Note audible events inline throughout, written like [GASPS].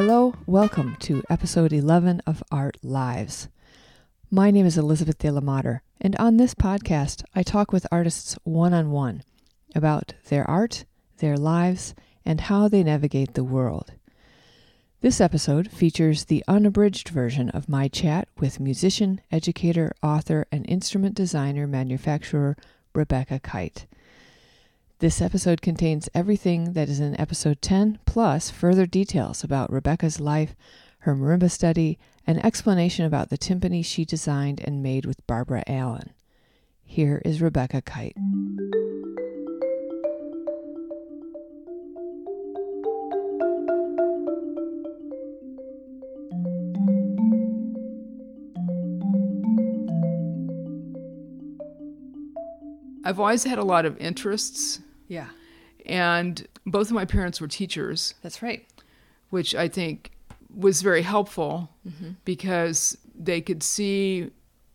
Hello, welcome to episode 11 of Art Lives. My name is Elizabeth de la Mater, and on this podcast, I talk with artists one on one about their art, their lives, and how they navigate the world. This episode features the unabridged version of my chat with musician, educator, author, and instrument designer manufacturer Rebecca Kite. This episode contains everything that is in episode 10, plus further details about Rebecca's life, her marimba study, an explanation about the timpani she designed and made with Barbara Allen. Here is Rebecca Kite. I've always had a lot of interests, Yeah, and both of my parents were teachers, that's right. which I think was very helpful because they could see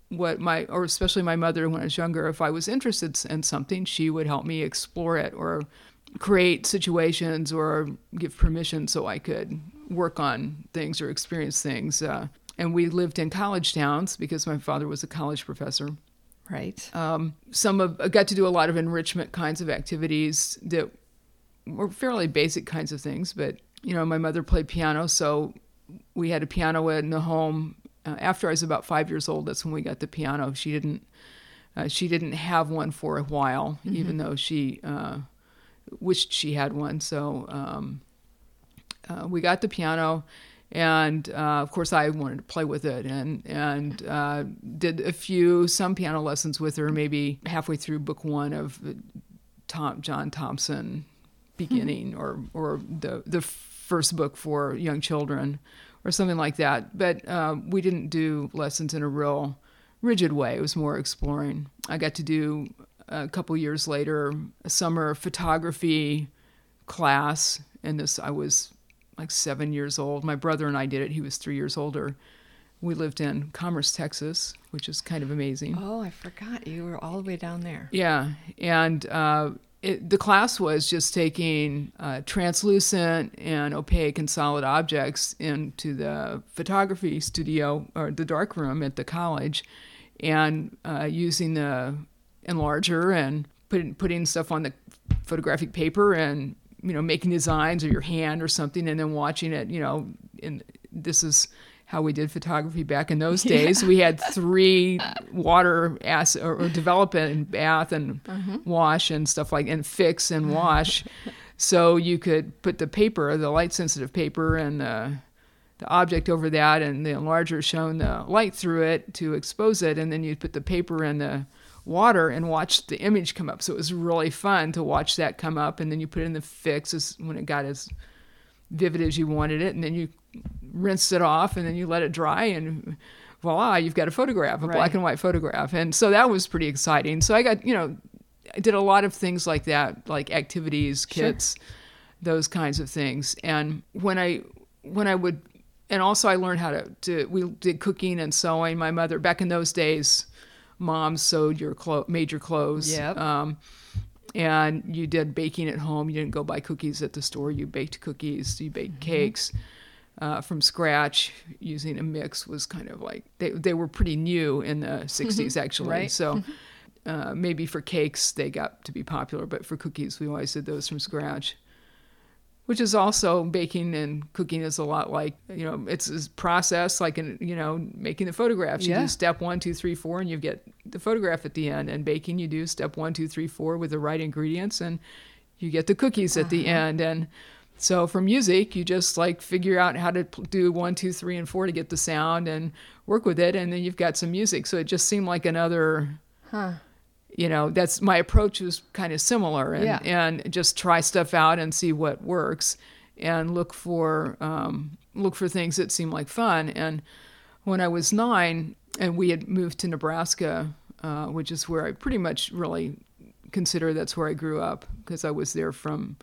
what my, or especially my mother when I was younger, if I was interested in something, she would help me explore it or create situations or give permission so I could work on things or experience things. Uh, and we lived in college towns because my father was a college professor. Right. Um, some of I got to do a lot of enrichment kinds of activities that were fairly basic kinds of things. But you know, my mother played piano, so we had a piano in the home. Uh, after I was about five years old, that's when we got the piano. She didn't. Uh, she didn't have one for a while, even though she uh, wished she had one. So um, uh, we got the piano, and uh, of course I wanted to play with it, and and uh, did a few some piano lessons with her, maybe halfway through book one of Tom John Thompson, beginning, or or the the first book for young children, or something like that. But um, we didn't do lessons in a real rigid way. It was more exploring. I got to do a couple years later a summer photography class, and this I was like seven years old. My brother and I did it. He was three years older. We lived in Commerce, Texas, which is kind of amazing. Oh, I forgot you were all the way down there. Yeah, and uh, it, the class was just taking uh, translucent and opaque and solid objects into the photography studio or the dark room at the college, and uh, using the enlarger and putting putting stuff on the photographic paper and you know making designs or your hand or something, and then watching it. You know, and this is how we did photography back in those [LAUGHS] days. We had three water acid or, or development and bath and mm-hmm. wash and stuff like and fix and [LAUGHS] wash. so you could put the paper, the light sensitive paper, and the the object over that, and the enlarger shone the light through it to expose it, and then you'd put the paper in the water and watch the image come up. So it was really fun to watch that come up, and then you put it in the fix as, when it got as vivid as you wanted it, and then you rinse it off, and then you let it dry, and voila, you've got a photograph, a Right. black and white photograph. And so that was pretty exciting. So I got, you know, I did a lot of things like that, like activities, Sure. kits, those kinds of things. And when I when I would and also I learned how to, to we did cooking and sewing. My mother back in those days, mom sewed your clo- made your clothes. Yep. Um, and you did baking at home. You didn't go buy cookies at the store. You baked cookies. You baked cakes uh, from scratch using a mix. Was kind of like they they were pretty new in the '60s actually. Right. So uh, maybe for cakes they got to be popular, but for cookies we always did those from scratch. Which is also baking and cooking is a lot like you know it's a process like in you know making the photographs. You Yeah. do step one, two, three, four, and you get the photograph at the end. And baking you do step one, two, three, four with the right ingredients, and you get the cookies at the uh-huh. end. And so for music, you just like figure out how to do one, two, three, and four to get the sound and work with it, and then you've got some music. So it just seemed like another Huh. You know that's my approach is kind of similar and, Yeah. and just try stuff out and see what works and look for um, look for things that seem like fun and when i was nine and we had moved to nebraska uh, which is where i pretty much really consider that's where i grew up because i was there from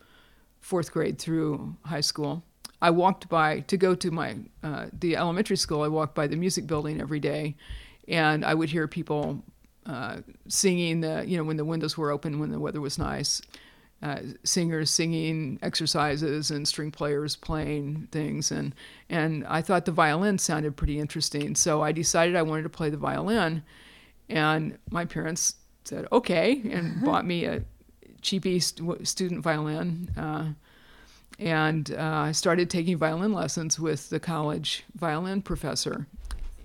fourth grade through high school i walked by to go to my uh, the elementary school i walked by the music building every day and i would hear people uh, singing the you know when the windows were open when the weather was nice uh, singers singing exercises and string players playing things. And and I thought the violin sounded pretty interesting. So I decided I wanted to play the violin. And my parents said okay and bought me a cheapy st- student violin uh, and uh, I started taking violin lessons with the college violin professor.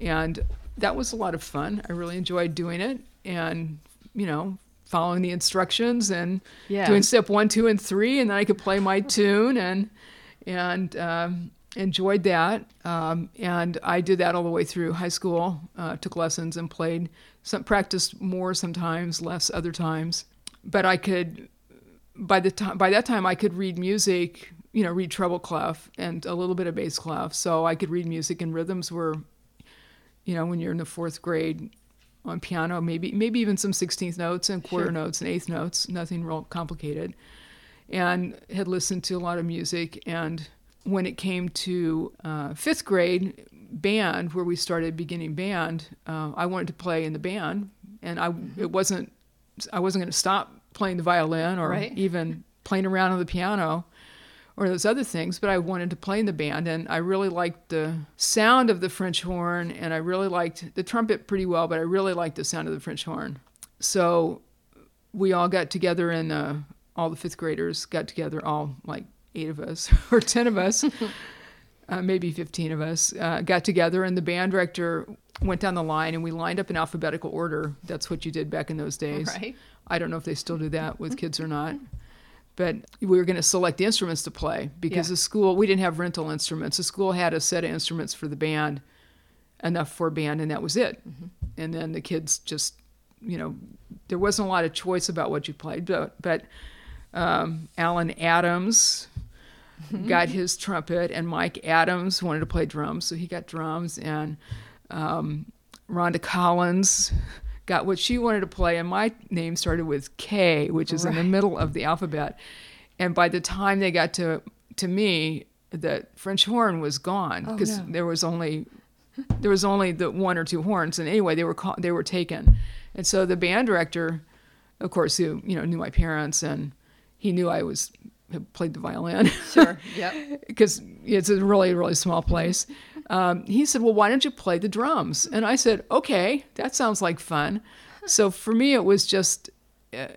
And that was a lot of fun. I really enjoyed doing it and you know following the instructions and Yeah. doing step one, two, and three, and then I could play my [LAUGHS] tune and and um, enjoyed that. Um, and I did that all the way through high school. Uh, took lessons and played. Some practiced more sometimes, less other times. But I could by the time by that time I could read music. You know, read treble clef and a little bit of bass clef. So I could read music, and rhythms were, you know, when you're in the fourth grade, on piano, maybe maybe even some sixteenth notes and quarter Sure. notes and eighth notes, nothing real complicated. And had listened to a lot of music. And when it came to uh, fifth grade band, where we started beginning band, uh, I wanted to play in the band, and I it wasn't I wasn't going to stop playing the violin or Right. even playing around on the piano or those other things, but I wanted to play in the band, and I really liked the sound of the French horn, and I really liked the trumpet pretty well, but I really liked the sound of the French horn. So we all got together, and uh, all the fifth graders got together, all like eight of us [LAUGHS] or ten of us, [LAUGHS] uh, maybe fifteen of us, uh, got together, and the band director went down the line, and we lined up in alphabetical order. That's what you did back in those days. Right. I don't know if they still do that with kids or not. But we were going to select the instruments to play because Yeah. the school, we didn't have rental instruments. The school had a set of instruments for the band, enough for a band, and that was it. And then the kids just, you know, there wasn't a lot of choice about what you played. But, but um, Alan Adams got his trumpet, and Mike Adams wanted to play drums, so he got drums. And um, Rhonda Collins got what she wanted to play, and my name started with K, which is in the middle of the alphabet. And by the time they got to to me, the French horn was gone Oh, because no. there was only there was only the one or two horns, and anyway, they were they were taken. And so the band director, of course, who you know knew my parents, and he knew I was had played the violin Sure. [LAUGHS] Yep. because it's a really really small place. Um, he said, "Well, why don't you play the drums?" And I said, "Okay, that sounds like fun." So for me, it was just uh,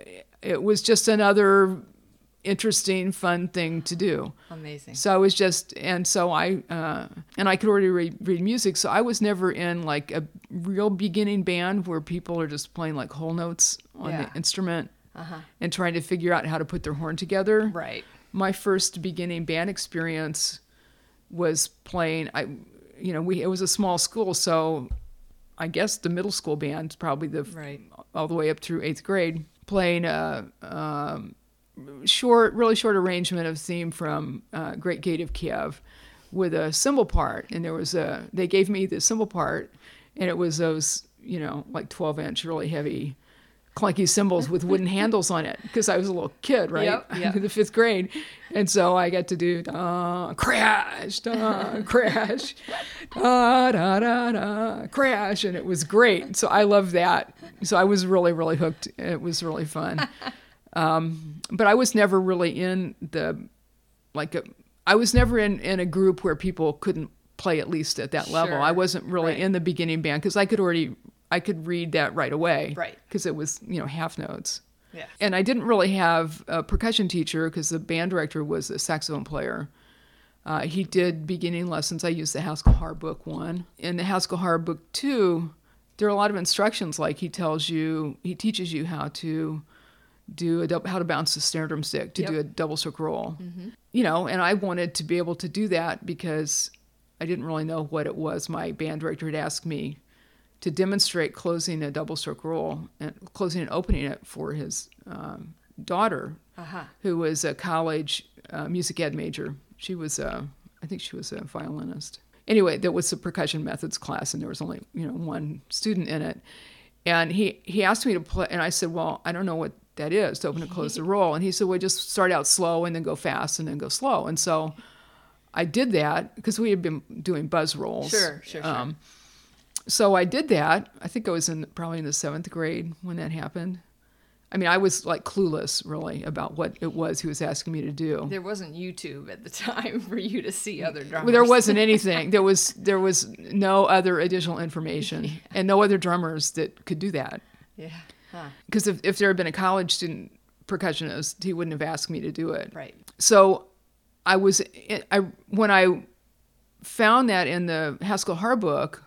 it was just another interesting, fun thing to do. Amazing. So I was just, and so I, uh, and I could already read, read music. So I was never in like a real beginning band where people are just playing like whole notes on Yeah. the instrument Uh-huh. and trying to figure out how to put their horn together Right. my first beginning band experience was playing i you know we it was a small school so i guess the middle school band probably the Right. all the way up through eighth grade playing a um, short really short arrangement of theme from uh, great gate of kiev with a cymbal part and there was a they gave me the cymbal part and it was those you know like 12 inch really heavy clunky cymbals with wooden [LAUGHS] handles on it because I was a little kid, right? Yep, yep. [LAUGHS] in the fifth grade. And so I got to do da, crash, da, crash, da, da, da, da, crash. And it was great. So I loved that. So I was really, really hooked. It was really fun. [LAUGHS] Um, but I was never really in the, like, a, I was never in, in a group where people couldn't play at least at that level. Sure, I wasn't really right. in the beginning band because I could already, I could read that right away. Right. Because it was, you know, half notes. Yeah. And I didn't really have a percussion teacher because the band director was a saxophone player. Uh, he did beginning lessons. I used the Haskell Harr book one. In the Haskell Harr book two, there are a lot of instructions. Like he tells you, he teaches you how to do a how to bounce the snare drum stick, to Yep. do a double stroke roll. You know, and I wanted to be able to do that because I didn't really know what it was. My band director had asked me to demonstrate closing a double stroke roll and closing and opening it for his um, daughter, Uh-huh. who was a college uh, music ed major. She was, uh, I think she was a violinist. Anyway, there was a percussion methods class, and there was only you know one student in it. And he he asked me to play, and I said, well, I don't know what that is to open and close the roll. And he said, well, just start out slow and then go fast and then go slow. And so I did that because we had been doing buzz rolls. Sure, sure, sure. Um, so I did that. I think I was in probably in the seventh grade when that happened. I mean, I was like clueless really about what it was he was asking me to do. There wasn't YouTube at the [LAUGHS] time for you to see other drummers. Well, there wasn't anything. there was there was no other additional information [LAUGHS] and no other drummers that could do that. Yeah. Huh. Because if, if there had been a college student percussionist, he wouldn't have asked me to do it. Right. So I was I when I found that in the Haskell Harr book,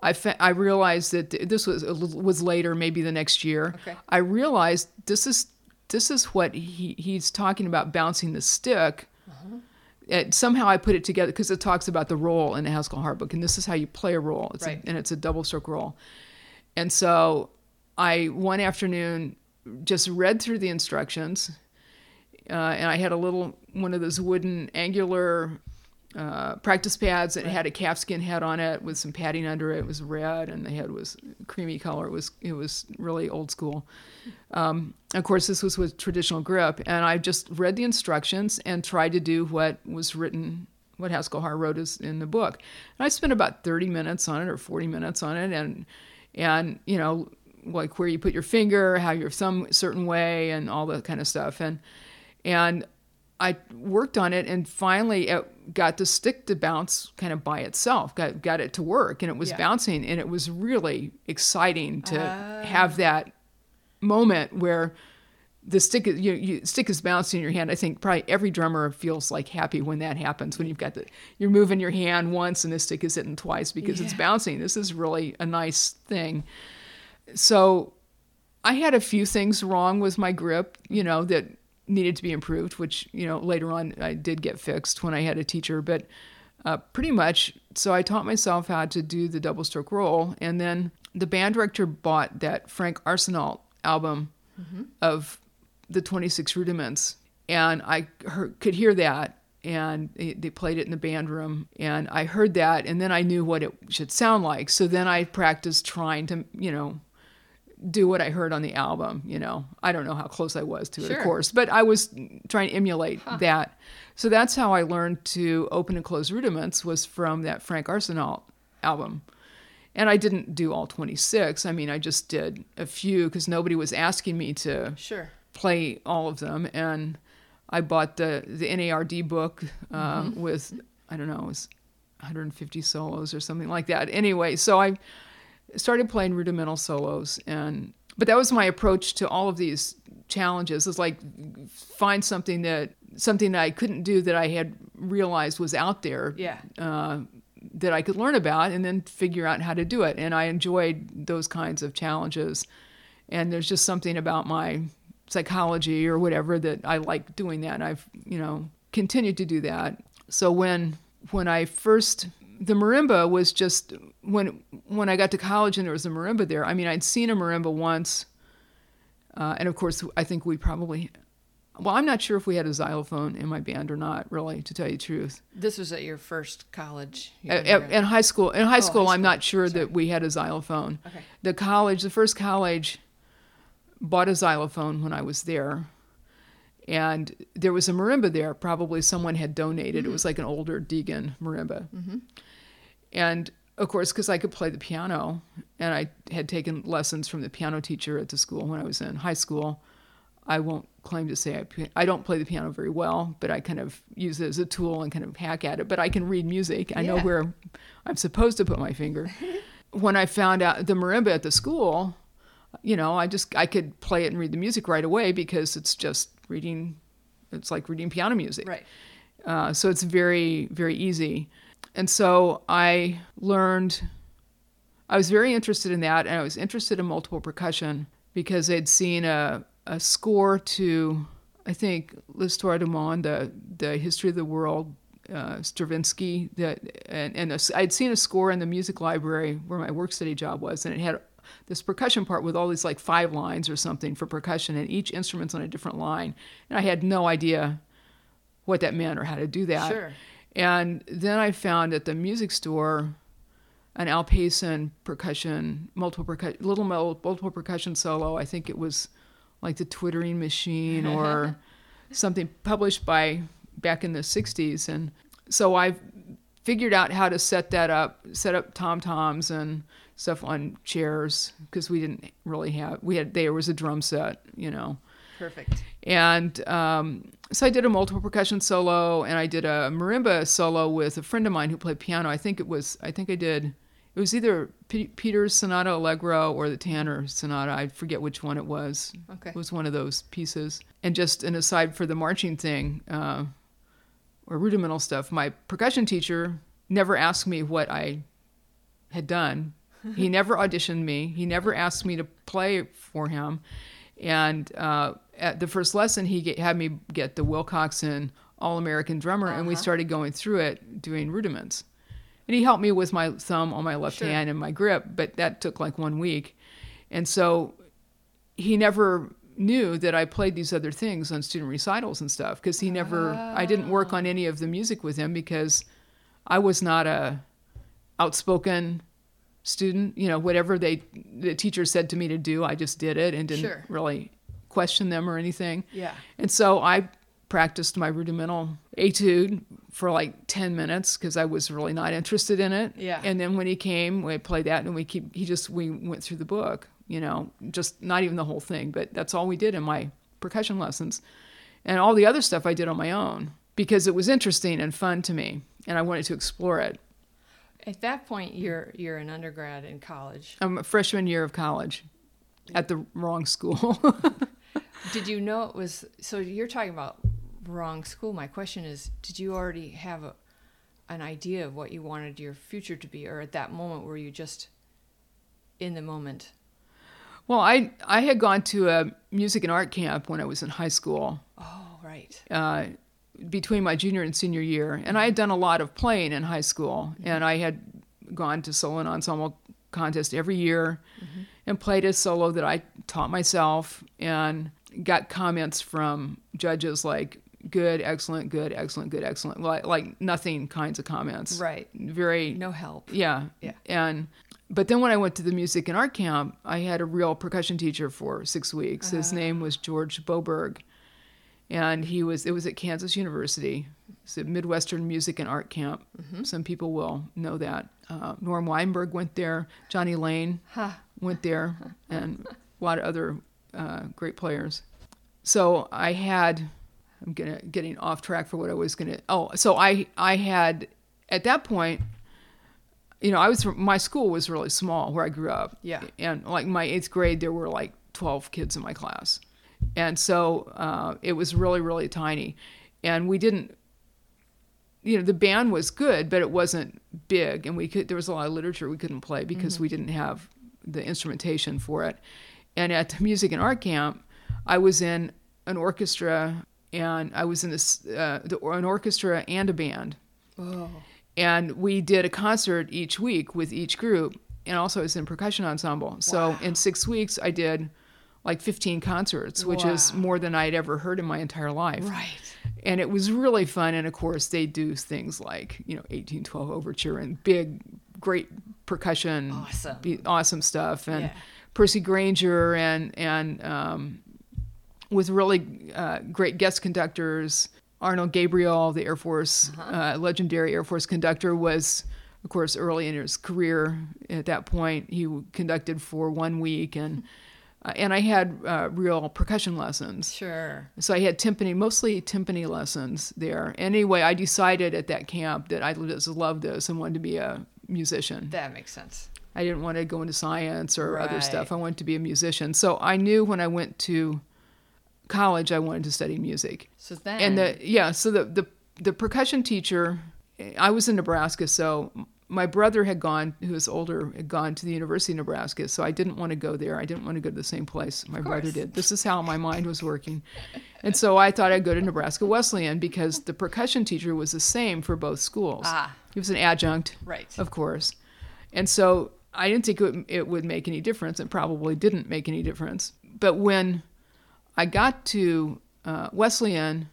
I fa- I realized that this was was later, maybe the next year. Okay. I realized this is this is what he he's talking about bouncing the stick. And somehow I put it together because it talks about the roll in the Haskell Harr book, and this is how you play a roll. It's Right. a, and it's a double stroke roll. And so I one afternoon just read through the instructions, uh, and I had a little one of those wooden angular uh, practice pads that had a calfskin head on it with some padding under it. It was red, and the head was creamy color. It was it was really old school. Um, of course, this was with traditional grip, and I just read the instructions and tried to do what was written, what Haskell Harr wrote is in the book. And I spent about thirty minutes on it or forty minutes on it, and and you know like where you put your finger, how your thumb certain way, and all that kind of stuff, and and I worked on it and finally it got the stick to bounce kind of by itself, got, got it to work and it was Yeah. bouncing and it was really exciting to Ah. have that moment where the stick is you, you stick is bouncing in your hand. I think probably every drummer feels like happy when that happens when you've got the you're moving your hand once and the stick is hitting twice because it's bouncing. This is really a nice thing. So I had a few things wrong with my grip, you know, that needed to be improved, which, you know, later on I did get fixed when I had a teacher. But uh, pretty much, so I taught myself how to do the double stroke roll. And then the band director bought that Frank Arsenault album of the 26 rudiments. And I heard, could hear that. And they they played it in the band room. And I heard that. And then I knew what it should sound like. So then I practiced trying to, you know, do what I heard on the album. You know, I don't know how close I was to it, Sure. of course, but I was trying to emulate that. So that's how I learned to open and close rudiments was from that Frank Arsenault album. And I didn't do all 26. I mean, I just did a few because nobody was asking me to Sure. play all of them. And I bought the the NARD book uh, with I don't know, it was 150 solos or something like that. Anyway, so I started playing rudimental solos, and but that was my approach to all of these challenges. Is like find something that something that I couldn't do that I had realized was out there Yeah. uh, that I could learn about and then figure out how to do it. And I enjoyed those kinds of challenges. And there's just something about my psychology or whatever that I like doing that. And I've, you know, continued to do that. So when when I first the marimba was just when when I got to college and there was a marimba there. I mean, I'd seen a marimba once, uh, and of course, I think we probably. Well, I'm not sure if we had a xylophone in my band or not, really, to tell you the truth. This was at your first college. you At, at- in high school, in high Oh, school, high I'm not sure Sorry. that we had a xylophone. Okay. The college, the first college, bought a xylophone when I was there, and there was a marimba there. Probably someone had donated. Mm-hmm. It was like an older Deagan marimba, and of course, because I could play the piano, and I had taken lessons from the piano teacher at the school when I was in high school. I won't claim to say I, I don't play the piano very well, but I kind of use it as a tool and kind of hack at it. But I can read music. I know where I'm supposed to put my finger. [LAUGHS] when I found out the marimba at the school, you know, I just I could play it and read the music right away because it's just reading. It's like reading piano music. Right. Uh, so it's very, very easy. And so I learned, I was very interested in that, and I was interested in multiple percussion because I'd seen a, a score to, I think, L'Histoire du Monde, the, the History of the World, uh, Stravinsky, that, and, and a, I'd seen a score in the music library where my work study job was, and it had this percussion part with all these like five lines or something for percussion, and each instrument's on a different line. And I had no idea what that meant or how to do that. Sure. And then I found at the music store an Al Payson percussion, multiple percussion, little multiple percussion solo. I think it was like the Twittering Machine [LAUGHS] or something published by back in the '60s. And so I figured out how to set that up, set up tom toms and stuff on chairs because we didn't really have we had there was a drum set, you know. Perfect. And um, so I did a multiple percussion solo, and I did a marimba solo with a friend of mine who played piano. I think it was I think I did it was either P- Peter's Sonata Allegro or the Tanner Sonata. I forget which one it was. Okay. It was one of those pieces. And just an aside for the marching thing uh, or rudimental stuff, my percussion teacher never asked me what I had done. he [LAUGHS] never auditioned me. He never asked me to play for him. And uh, at the first lesson, he get, had me get the Wilcoxon All American Drummer, and we Uh-huh. started going through it, doing rudiments. And he helped me with my thumb on my left Sure. hand and my grip, but that took like one week. And so he never knew that I played these other things on student recitals and stuff because he never, I didn't work on any of the music with him because I was not a outspoken student. You know, whatever they, the teacher said to me to do, I just did it and didn't Sure. really question them or anything. Yeah. And so I practiced my rudimental etude for like 10 minutes because I was really not interested in it. Yeah. And then when he came, we played that and we keep, he just, we went through the book, you know, just not even the whole thing, but that's all we did in my percussion lessons. And all the other stuff I did on my own because it was interesting and fun to me and I wanted to explore it. At that point, you're you're an undergrad in college. I'm a freshman year of college at the wrong school. [LAUGHS] Did you know it was? So you're talking about wrong school. My question is, did you already have a, an idea of what you wanted your future to be, or at that moment were you just in the moment? well, I, I had gone to a music and art camp when I was in high school. Oh, right. uh, between my junior and senior year, and I had done a lot of playing in high school, and I had gone to solo and ensemble contest every year, and played a solo that I taught myself, and got comments from judges like good, excellent, good, excellent, good, excellent, like like nothing kinds of comments, Right. Very No help. yeah. Yeah. And but then when I went to the music and art camp, I had a real percussion teacher for six weeks. His name was George Boberg. And he was it was at Kansas University. It's a Midwestern Music and Art Camp. Some people will know that. Uh, Norm Weinberg went there. Johnny Lane Ha. went there, [LAUGHS] and a lot of other uh, great players. So I had, I'm gonna getting off track for what I was gonna. Oh, so I I had at that point, you know, I was my school was really small where I grew up. Yeah. and like my eighth grade, there were like 12 kids in my class, and so uh, it was really really tiny, and we didn't you know the band was good but it wasn't big and we could there was a lot of literature we couldn't play because we didn't have the instrumentation for it and at the music and art camp i was in an orchestra and i was in this uh, the, an orchestra and a band Oh. and we did a concert each week with each group and also I was in percussion ensemble so in six weeks i did like 15 concerts which is more than i'd ever heard in my entire life Right. and it was really fun and of course they do things like you know 1812 overture and big great percussion Awesome. be- awesome stuff and Yeah. Percy grainger and and um, with really uh, great guest conductors arnold gabriel the air force uh, legendary air force conductor was of course early in his career at that point he conducted for one week and uh, and i had uh, real percussion lessons Sure. so I had timpani, mostly timpani lessons there. Anyway, I decided at that camp that I just loved this and wanted to be a musician. That makes sense. I didn't want to go into science or other stuff. I wanted to be a musician. So I knew when I went to college I wanted to study music. So then. And the yeah, so the the the percussion teacher, I was in Nebraska, so my brother had gone, who was older, had gone to the University of Nebraska, so I didn't want to go there. I didn't want to go to the same place my brother did. This is how my mind was working, [LAUGHS] and so I thought I'd go to Nebraska Wesleyan because the percussion teacher was the same for both schools. Ah. He was an adjunct, Right. of course, and so I didn't think it would, it would make any difference. It probably didn't make any difference. But when I got to uh, Wesleyan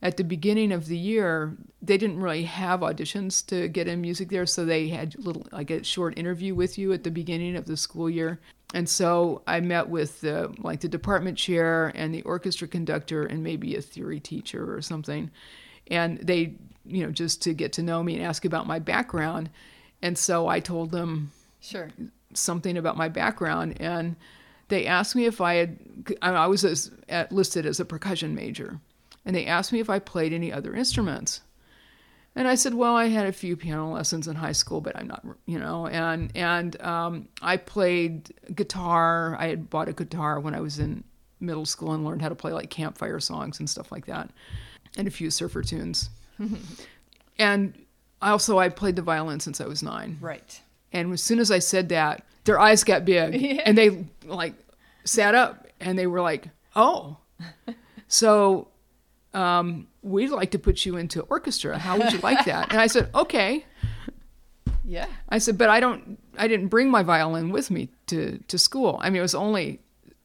at the beginning of the year, they didn't really have auditions to get in music there, so they had little like a short interview with you at the beginning of the school year. And so I met with the like the department chair and the orchestra conductor and maybe a theory teacher or something. And they, you know, just to get to know me and ask about my background. And so I told them Sure. something about my background, and they asked me if I had. I was as, at, listed as a percussion major, and they asked me if I played any other instruments. And I said, well, I had a few piano lessons in high school, but I'm not, you know. And and um, I played guitar. I had bought a guitar when I was in middle school and learned how to play like campfire songs and stuff like that, and a few surfer tunes. [LAUGHS] and also, I played the violin since I was nine. Right. And as soon as I said that, their eyes got big [LAUGHS] Yeah. and they like sat up and they were like, "Oh." [LAUGHS] so um, we'd like to put you into orchestra. How would you like that? And I said, "Okay." Yeah. I said, "But I don't I didn't bring my violin with me to to school. I mean, it was only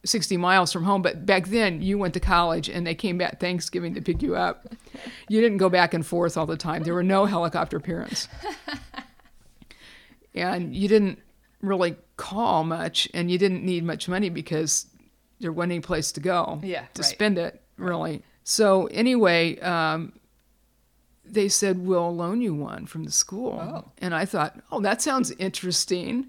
60 miles from home, but back then you went to college and they came back Thanksgiving to pick you up. You didn't go back and forth all the time. There were no helicopter parents. [LAUGHS] and you didn't really call much and you didn't need much money because there wasn't any place to go Yeah, to right. spend it, really. So, anyway, um, they said, We'll loan you one from the school. Oh. And I thought, Oh, that sounds interesting.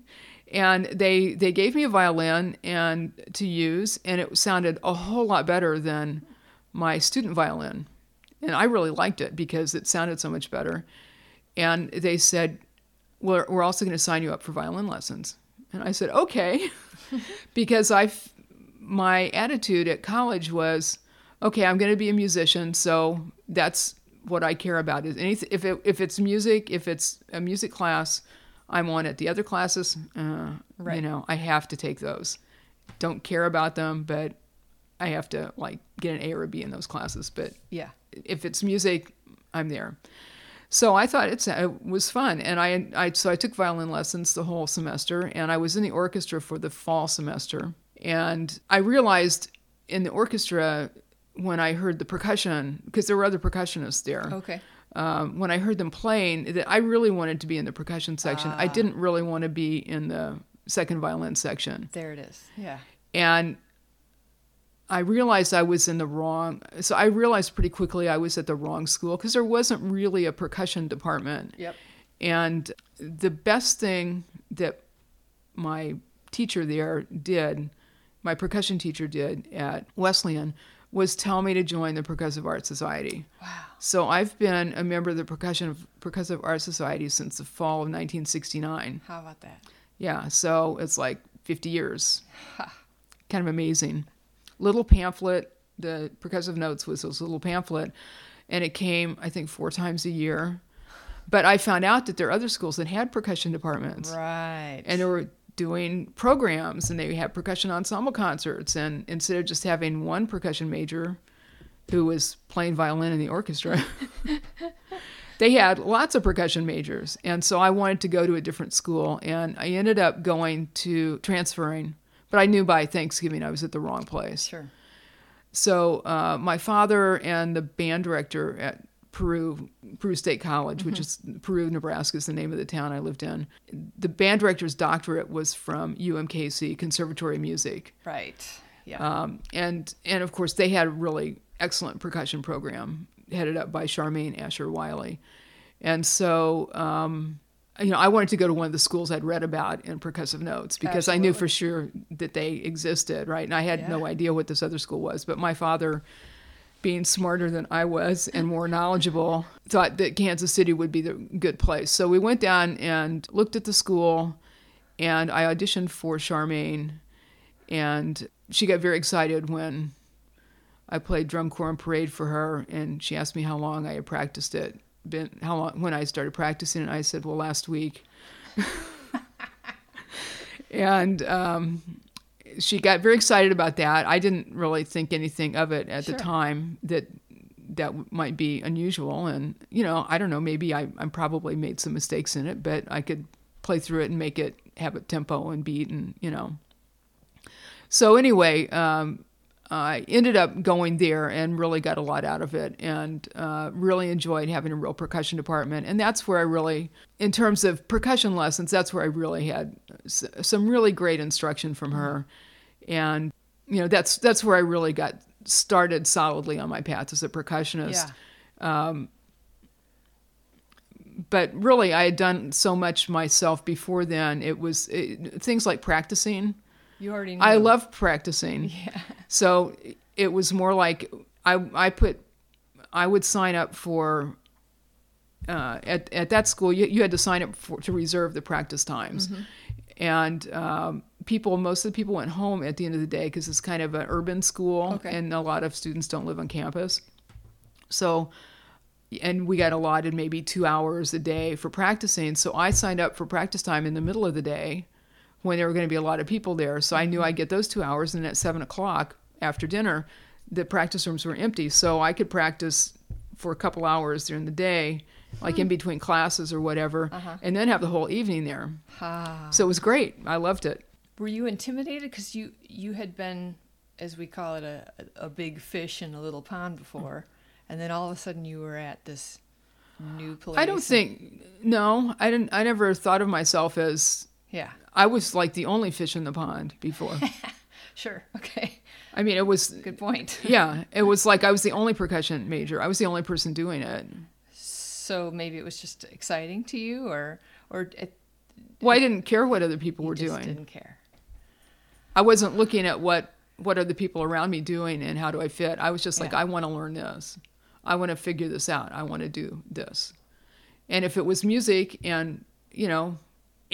And they they gave me a violin and to use, and it sounded a whole lot better than my student violin. And I really liked it because it sounded so much better. And they said, We're, we're also going to sign you up for violin lessons. And I said, Okay. [LAUGHS] because I, my attitude at college was, okay, I'm going to be a musician, so that's what I care about. Is anything if it, if it's music, if it's a music class, I'm on it. The other classes, uh, Right. you know, I have to take those. Don't care about them, but I have to like get an A or a B in those classes. But Yeah. if it's music, I'm there. So I thought it's, it was fun, and I, I so I took violin lessons the whole semester, and I was in the orchestra for the fall semester, and I realized in the orchestra when I heard the percussion because there were other percussionists there. Okay. Um, when I heard them playing, that I really wanted to be in the percussion section. I didn't really want to be in the second violin section There it is. Yeah. and I realized I was in the wrong. So I realized pretty quickly I was at the wrong school because there wasn't really a percussion department. Yep. And the best thing that my teacher there did, my percussion teacher did at Wesleyan, was tell me to join the Percussive Art Society. Wow. So I've been a member of the Percussion Percussive Art Society since the fall of 1969. How about that? Yeah, so it's like 50 years. [LAUGHS] kind of amazing. Little pamphlet. The percussive notes was this little pamphlet, and it came I think four times a year. But I found out that there are other schools that had percussion departments, Right. and they were doing programs, and they had percussion ensemble concerts. And instead of just having one percussion major, who was playing violin in the orchestra. [LAUGHS] they had lots of percussion majors. And so I wanted to go to a different school. And I ended up going to transferring. But I knew by Thanksgiving I was at the wrong place. sure. So uh, my father and the band director at Peru, Peru State College, which is Peru, Nebraska, is the name of the town I lived in. The band director's doctorate was from UMKC, Conservatory of Music. Right. Yeah. Um, and and of course they had a really excellent percussion program headed up by Charmaine Asher Wiley, and so um, you know I wanted to go to one of the schools I'd read about in percussive notes because I knew for sure that they existed, right? And I had no idea what this other school was, but my father. Being smarter than I was and more knowledgeable, thought that Kansas City would be the good place. So we went down and looked at the school, and I auditioned for Charmaine, and she got very excited when I played drum corps and parade for her, and she asked me how long I had practiced it. Been how long when I started practicing and I said, well, last week. [LAUGHS] and um, she got very excited about that. I didn't really think anything of it at Sure. the time that that might be unusual, and you know, I don't know. Maybe I I probably made some mistakes in it, but I could play through it and make it have a tempo and beat, and you know. So anyway, um, I ended up going there and really got a lot out of it, and uh, really enjoyed having a real percussion department. And that's where I really, in terms of percussion lessons, that's where I really had s- some really great instruction from her, and you know that's that's where I really got started solidly on my path as a percussionist yeah. but really, I had done so much myself before then. It was it, things like practicing. You already. Knew. I love practicing. [LAUGHS] Yeah. So it was more like I I put I would sign up for uh, at at that school you, you had to sign up for to reserve the practice times, and um, people most of the people went home at the end of the day because it's kind of an urban school Okay. and a lot of students don't live on campus, so. And we got allotted maybe two hours a day for practicing. So I signed up for practice time in the middle of the day when there were going to be a lot of people there. So I knew I'd get those two hours. And at seven o'clock after dinner, the practice rooms were empty. So I could practice for a couple hours during the day, like in between classes or whatever, and then have the whole evening there. Ah. So it was great. I loved it. Were you intimidated because you you had been, as we call it, a a big fish in a little pond before, and then all of a sudden you were at this new place? I don't think, no, I didn't, I never thought of myself as, Yeah. I was like the only fish in the pond before. [LAUGHS] Sure. Okay. I mean, it was, Good point. [LAUGHS] yeah, it was like I was the only percussion major. I was the only person doing it. So maybe it was just exciting to you, or or it, Well, I didn't care what other people were just doing. didn't care. I wasn't looking at what what are the people around me doing and how do I fit. I was just like, Yeah. I want to learn this. I want to figure this out. I want to do this. And if it was music and you know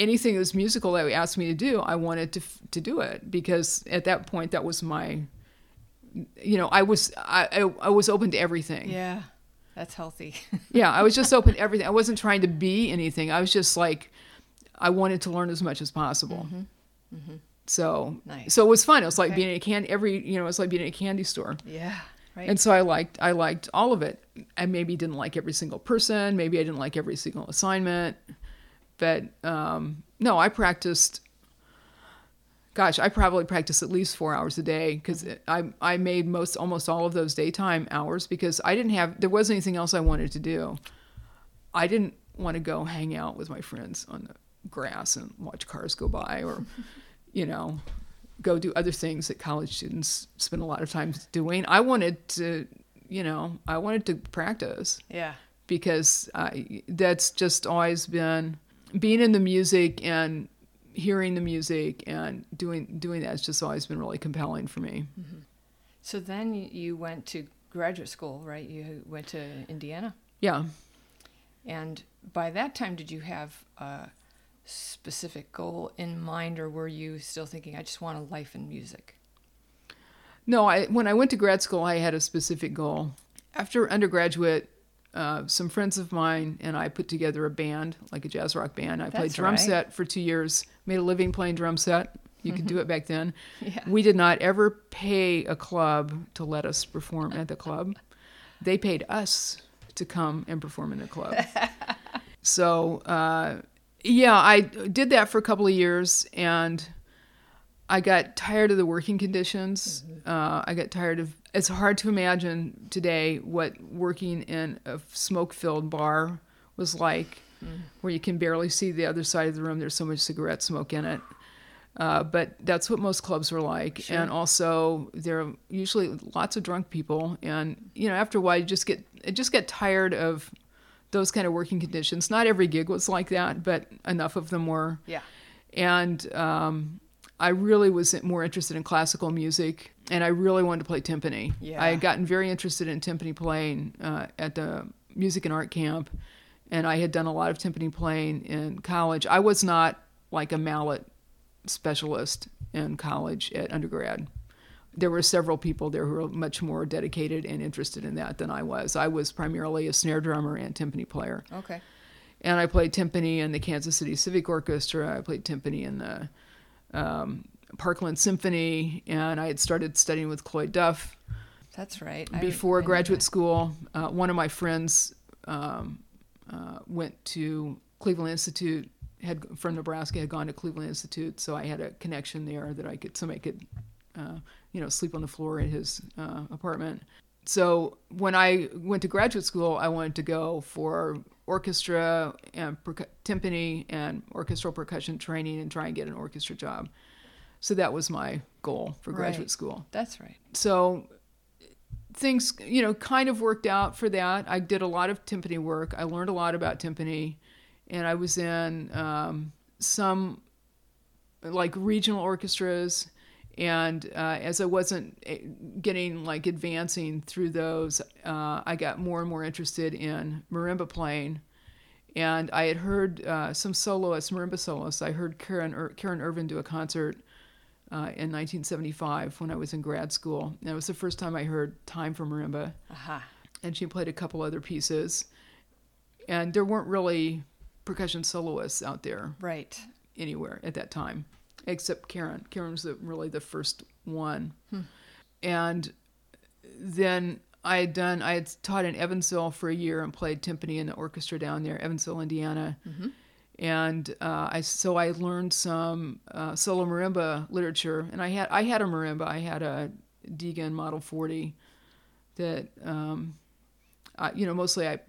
anything that was musical that they asked me to do, I wanted to to do it because at that point that was my you know I was I I, I was open to everything. Yeah, that's healthy. [LAUGHS] Yeah, I was just open to everything. I wasn't trying to be anything. I was just like, I wanted to learn as much as possible. Mm-hmm. Mm-hmm. So, Nice. so it was fun. It was like Okay. being at a candy. Every you know, it was like being at a candy store. yeah. Right. And so I liked, I liked all of it. I maybe didn't like every single person. Maybe I didn't like every single assignment. But um, no, I practiced. Gosh, I probably practiced at least four hours a day because I I made most almost all of those daytime hours because I didn't have there wasn't anything else I wanted to do. I didn't want to go hang out with my friends on the grass and watch cars go by or, [LAUGHS] you know, go do other things that college students spend a lot of time doing. I wanted to, you know, I wanted to practice yeah. because I, that's just always been being in the music and hearing the music and doing doing that's just always been really compelling for me. Mm-hmm. So then you- you went to graduate school, right? You went to Indiana. Yeah. And by that time, did you have a specific goal in mind, or were you still thinking, I just want a life in music? No, I when I went to grad school, I had a specific goal. After undergraduate, uh, some friends of mine and I put together a band, like a jazz rock band. I played drum right. set for two years, made a living playing drum set. You could do it back then. [LAUGHS] Yeah. We did not ever pay a club to let us perform at the club. They paid us to come and perform in the club. [LAUGHS] so, uh, yeah, I did that for a couple of years and I got tired of the working conditions. Uh, I got tired of. It's hard to imagine today what working in a smoke-filled bar was like, where you can barely see the other side of the room. There's so much cigarette smoke in it. Uh, but that's what most clubs were like, Sure. and also there are usually lots of drunk people, and you know after a while you just get I just get tired of those kind of working conditions. Not every gig was like that, but enough of them were Yeah. and um, I really was more interested in classical music, and I really wanted to play timpani. Yeah. I had gotten very interested in timpani playing uh, at the music and art camp, and I had done a lot of timpani playing in college. I was not like a mallet specialist in college at undergrad. There were several people there who were much more dedicated and interested in that than I was. I was primarily a snare drummer and timpani player Okay. and I played timpani in the Kansas City Civic Orchestra. I played timpani in the um, Parkland Symphony, and I had started studying with Cloyd Duff That's right. Before I knew graduate school. Uh, one of my friends um, uh, went to Cleveland Institute, had from Nebraska, had gone to Cleveland Institute, so I had a connection there that I could somebody could, uh, you know, sleep on the floor at his uh, apartment. So when I went to graduate school, I wanted to go for orchestra and percu- timpani and orchestral percussion training and try and get an orchestra job. So that was my goal for graduate Right. school That's right. so things, you know, kind of worked out for that. I did a lot of timpani work. I learned a lot about timpani, and I was in um, some like regional orchestras. And uh, as I wasn't eh, getting like advancing through those, uh, I got more and more interested in marimba playing. And I had heard uh, some soloists, marimba soloists. I heard Karen, Ir- Karen Ervin do a concert uh, in 1975 when I was in grad school. And it was the first time I heard Time for Marimba. Aha. And she played a couple other pieces. And there weren't really percussion soloists out there Right. anywhere at that time, except Karen. Karen was the, really the first one. And then I had done, I had taught in Evansville for a year and played timpani in the orchestra down there, Evansville, Indiana. And uh, I so I learned some uh, solo marimba literature, and I had I had a marimba, I had a Deagan Model 40 that um, I, you know mostly I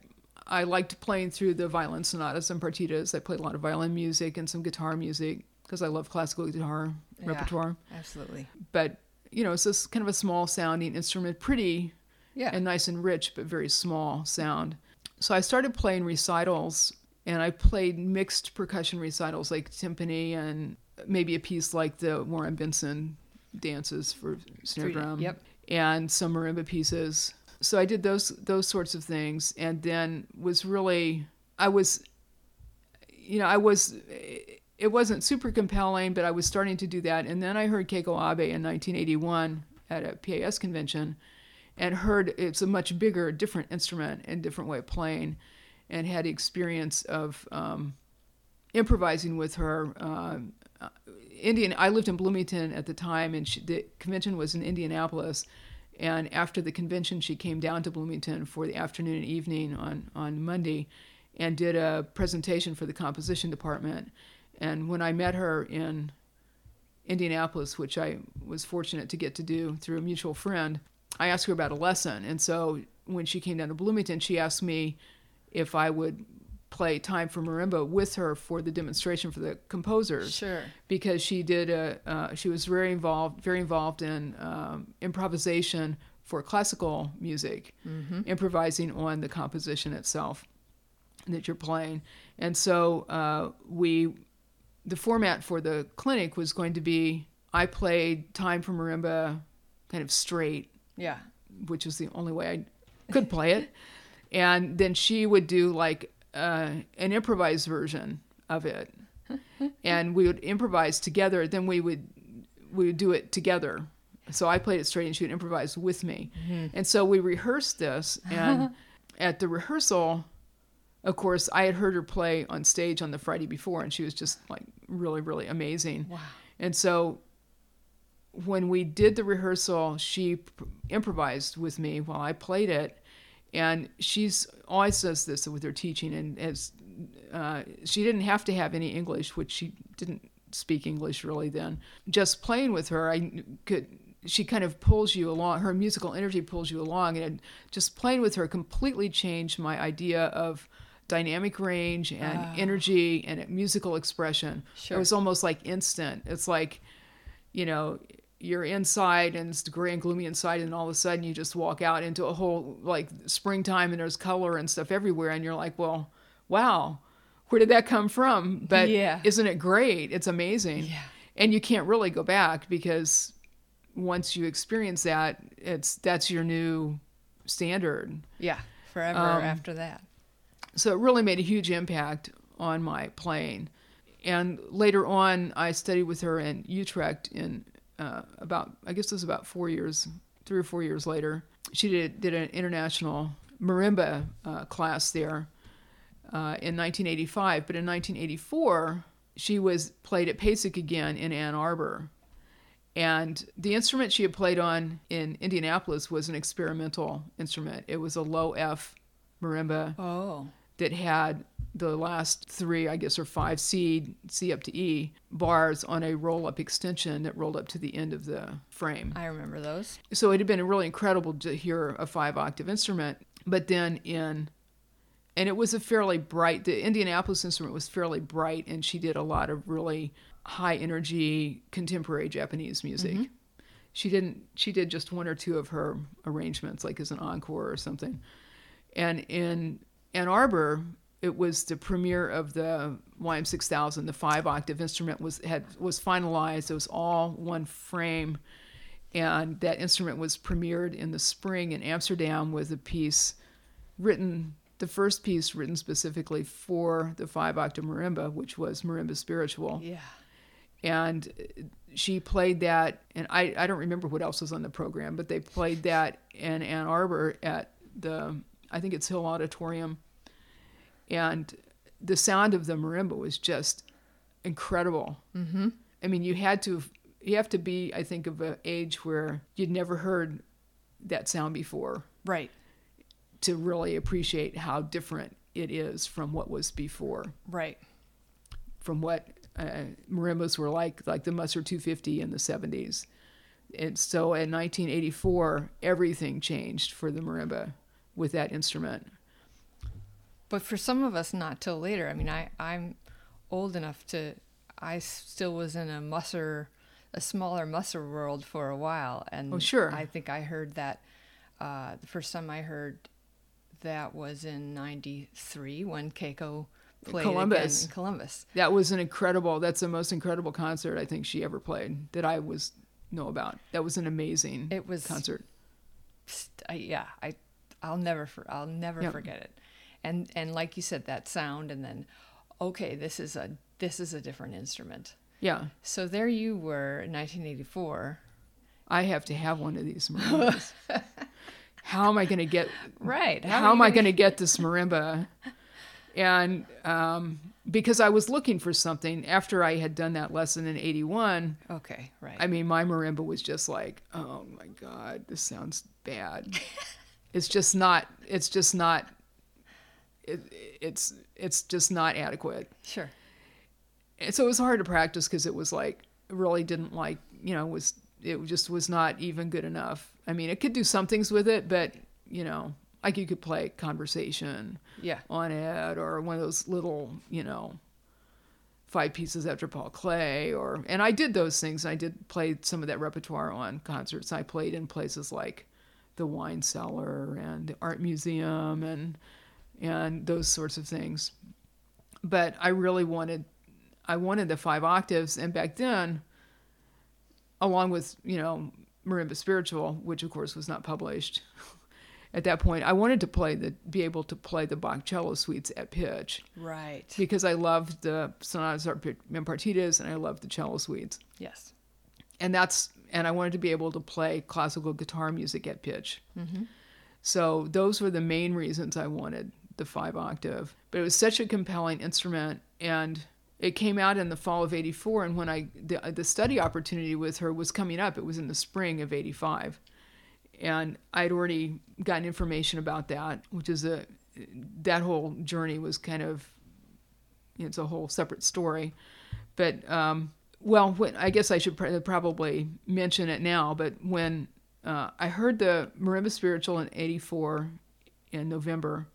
I liked playing through the violin sonatas and partitas. I played a lot of violin music and some guitar music because I love classical guitar Yeah. repertoire. Absolutely. But you know, it's this kind of a small sounding instrument, pretty Yeah. and nice and rich, but very small sound. So I started playing recitals, and I played mixed percussion recitals like timpani and maybe a piece like the Warren Benson dances for snare Three- drum yep. and some marimba pieces. So I did those those sorts of things, and then was really I was, you know, I was. It wasn't super compelling, but I was starting to do that. And then I heard Keiko Abe in 1981 at a PAS convention, and heard it's a much bigger, different instrument and different way of playing, and had experience of um, improvising with her. Uh, Indian. I lived in Bloomington at the time, and she, the convention was in Indianapolis. And after the convention, she came down to Bloomington for the afternoon and evening on on Monday, and did a presentation for the composition department. And when I met her in Indianapolis, which I was fortunate to get to do through a mutual friend, I asked her about a lesson. And so when she came down to Bloomington, she asked me if I would play Time for Marimba with her for the demonstration for the composers Sure. because she did a uh, she was very involved very involved in um, improvisation for classical music improvising on the composition itself that you're playing and so uh, we the format for the clinic was going to be i played time for marimba kind of straight Yeah. which was the only way I could play it. [LAUGHS] And then she would do like uh, an improvised version of it, [LAUGHS] and we would improvise together. Then we would we would do it together. So I played it straight, and she would improvise with me. And so we rehearsed this, and [LAUGHS] at the rehearsal, of course, I had heard her play on stage on the Friday before, and she was just like really, really amazing. Wow. And so when we did the rehearsal, she improvised with me while I played it. And she's always does this with her teaching, and as uh, she didn't have to have any English, which she didn't speak English really then. Just playing with her, I could. She kind of pulls you along. Her musical energy pulls you along, and just playing with her completely changed my idea of dynamic range and energy and musical expression. Sure. It was almost like instant. It's like you know, you're inside and it's gray and gloomy inside, and all of a sudden you just walk out into a whole like springtime and there's color and stuff everywhere, and you're like, well, wow, where did that come from? But Yeah. isn't it great? It's amazing. Yeah. And you can't really go back because once you experience that, it's that's your new standard. Yeah. Forever Um, after that. So it really made a huge impact on my playing. And later on, I studied with her in Utrecht in uh, about, I guess it was about four years, three or four years later. She did, did an international marimba uh, class there uh, in 1985. But in 1984, she was played at PASIC again in Ann Arbor. And the instrument she had played on in Indianapolis was an experimental instrument. It was a low F marimba Oh. That had the last three, I guess, or five C, C up to E bars on a roll up extension that rolled up to the end of the frame. I remember those. So it had been really incredible to hear a five octave instrument. But then in, and it was a fairly bright, the Indianapolis instrument was fairly bright, and she did a lot of really high energy contemporary Japanese music. Mm-hmm. she didn't she did just one or two of her arrangements like as an encore or something and in ann arbor it was the premiere of the ym6000 the five octave instrument was had was finalized. It was all one frame. And that instrument was premiered in the spring in amsterdam with a piece written the first piece written specifically for the five octave marimba which was marimba spiritual. Yeah. and she played that and I, I don't remember what else was on the program but they played that in ann arbor at the i think it's hill auditorium and the sound of the marimba was just incredible mm-hmm. i mean you had to you have to be i think of an age where you'd never heard that sound before Right. to really appreciate how different it is from what was before Right. from what uh, marimbas were like, like the Musser 250 in the 70s. And so in 1984, everything changed for the marimba with that instrument. But for some of us, not till later. I mean, I I'm old enough to. I still was in a musser, a smaller musser world for a while, and Oh, sure. I think I heard that. Uh, the first time I heard that was in '93 when Keiko played Columbus. again in Columbus. That was an incredible, that's the most incredible concert I think she ever played that I was know about. That was an amazing It was- concert. I, yeah, I I'll never for, I'll never Yep. forget it. And and like you said, that sound, and then okay, this is a this is a different instrument. Yeah. So there you were, in 1984. I have to have one of these marimbas. [LAUGHS] how am I going to get Right. how, are am I going to get this marimba? And um, because I was looking for something after I had done that lesson in 81, Okay, right. I mean, my marimba was just like, oh my God, this sounds bad. [LAUGHS] it's just not, it's just not, it, it's, it's just not adequate. sure. And so it was hard to practice because it was like, really didn't like, you know, was, it just was not even good enough. I mean, it could do some things with it, but, you know, like you could play conversation Yeah. on it or one of those little, you know, five pieces after Paul Klee or and I did those things. I did play some of that repertoire on concerts. I played in places like the Wine Cellar and the Art Museum and and those sorts of things. But I really wanted I wanted the five octaves and back then along with, you know, Marimba Spiritual, which of course was not published [LAUGHS] at that point, I wanted to play the be able to play the Bach cello suites at pitch Right. because I loved the sonatas and partitas and I loved the cello suites. Yes. And that's and I wanted to be able to play classical guitar music at pitch. So those were the main reasons I wanted the five octave. But it was such a compelling instrument and it came out in the fall of 84 and when I the, the study opportunity with her was coming up it was in the spring of 85 and I'd already gotten information about that, which is a that whole journey was kind of it's a whole separate story. But um, well, when, I guess I should pr- probably mention it now. But when uh, I heard the Marimba Spiritual in '84 in November,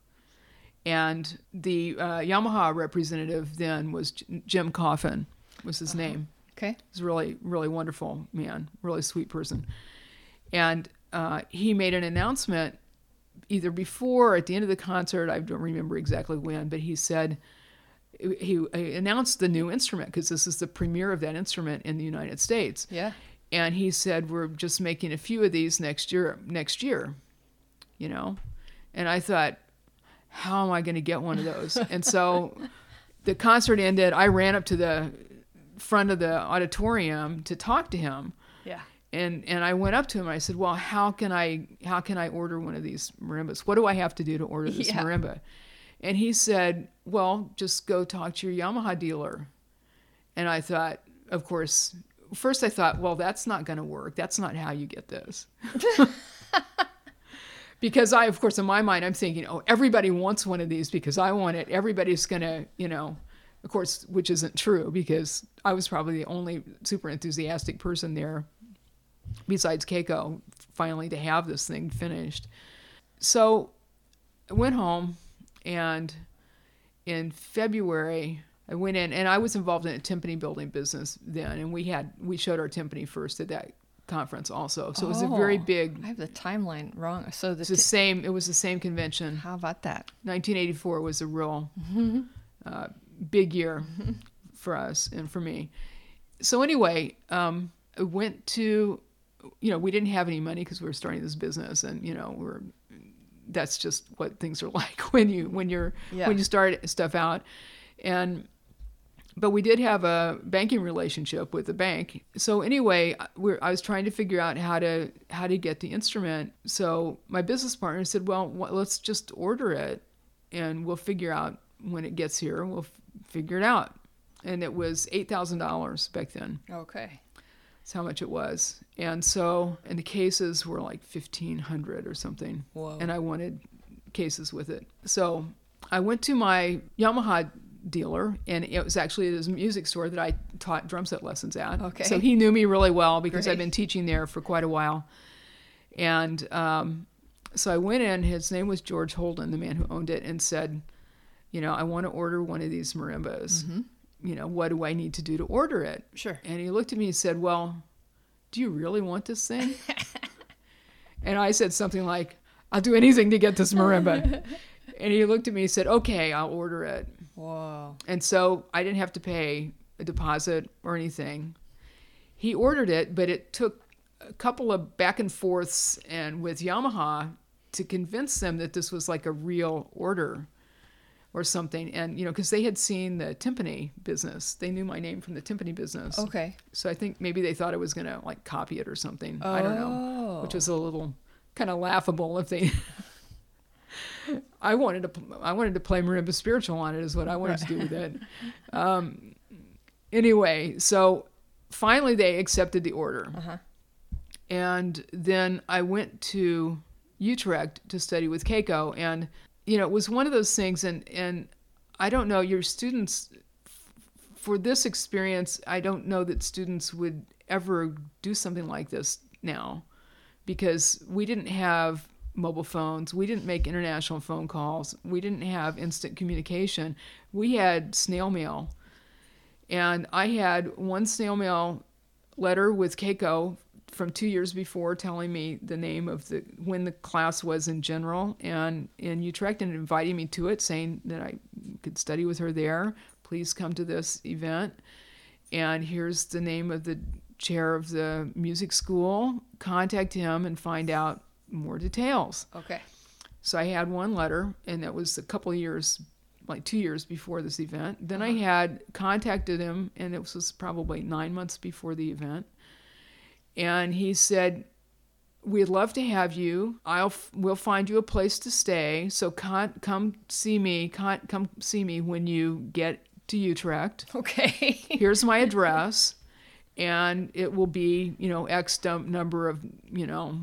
and the uh, Yamaha representative then was J- Jim Coffin, was his name. Okay. He's a really, really wonderful man, really sweet person. And uh, he made an announcement either before or at the end of the concert. I don't remember exactly when, but he said he, announced the new instrument because this is the premiere of that instrument in the United States. Yeah. And he said we're just making a few of these next year. Next year, you know. And I thought, how am I going to get one of those? [LAUGHS] and so the concert ended. I ran up to the front of the auditorium to talk to him Yeah. and and I went up to him and I said, "Well, how can I how can I order one of these marimbas? What do I have to do to order this Yeah. marimba?" And he said, "Well, just go talk to your Yamaha dealer." And I thought, of course, first I thought, "Well, that's not going to work. That's not how you get this." [LAUGHS] because I, of course, in my mind, I'm thinking, "Oh, everybody wants one of these because I want it. Everybody's going to, you know." Of course, which isn't true because I was probably the only super enthusiastic person there besides Keiko, finally to have this thing finished. So I went home and in February I went in and I was involved in a timpani building business then and we had we showed our timpani first at that conference also. So it was a very Oh, big. I have the timeline wrong. So the It's the same. It was the same convention. how about that? 1984 was a real uh, big year for us and for me. So anyway, um, I went to, you know, we didn't have any money because we were starting this business, and you know, we're that's just what things are [LAUGHS] like when you when you're Yeah. when you start stuff out, and but we did have a banking relationship with the bank. So anyway, we're, I was trying to figure out how to how to get the instrument. So my business partner said, "Well, wh- let's just order it, and we'll figure out when it gets here. We'll f- figure it out." And it was eight thousand dollars back then. Okay. That's how much it was. And so, and the cases were like fifteen hundred or something Whoa. and I wanted cases with it. So I went to my Yamaha dealer, and it was actually his music store that I taught drum set lessons at. Okay. So he knew me really well because Great. I've been teaching there for quite a while. And um, so I went in. His name was George Holden, the man who owned it, and said, "You know, I want to order one of these marimbas. You know, what do I need to do to order it?" Sure. And he looked at me and said, Well, do you really want this thing? [LAUGHS] and I said something like, I'll do anything to get this marimba. [LAUGHS] and he looked at me and said, Okay, I'll order it. Whoa. And so I didn't have to pay a deposit or anything. He ordered it, but it took a couple of back and forths and with Yamaha to convince them that this was like a real order or something. And, you know, because they had seen the timpani business, they knew my name from the timpani business. Okay. So I think maybe they thought I was going to like copy it or something. I don't know. Which Oh. was a little kind of laughable if they. [LAUGHS] I wanted to. I wanted to play marimba spiritual on it. Is what I wanted to do with it. [LAUGHS] Um, anyway, so finally they accepted the order, Uh-huh. and then I went to Utrecht to study with Keiko, and you know it was one of those things, and and I don't know your students for this experience, I don't know that students would ever do something like this now because we didn't have mobile phones. We didn't make international phone calls. We didn't have instant communication. We had snail mail. And I had one snail mail letter with Keiko from two years before telling me the name of the when the class was in general and in Utrecht and inviting me to it, saying that I could study with her there. Please come to this event. And here's the name of the chair of the music school. Contact him and find out more details. Okay. So I had one letter, and that was a couple of years, like two years before this event. Then I uh-huh. had contacted him, and it was probably nine months before the event. And he said, "We'd love to have you. I'll we'll find you a place to stay. So con- come see me. Con- come see me when you get to Utrecht. Okay. [LAUGHS] Here's my address." And it will be, you know, X dump number of, you know,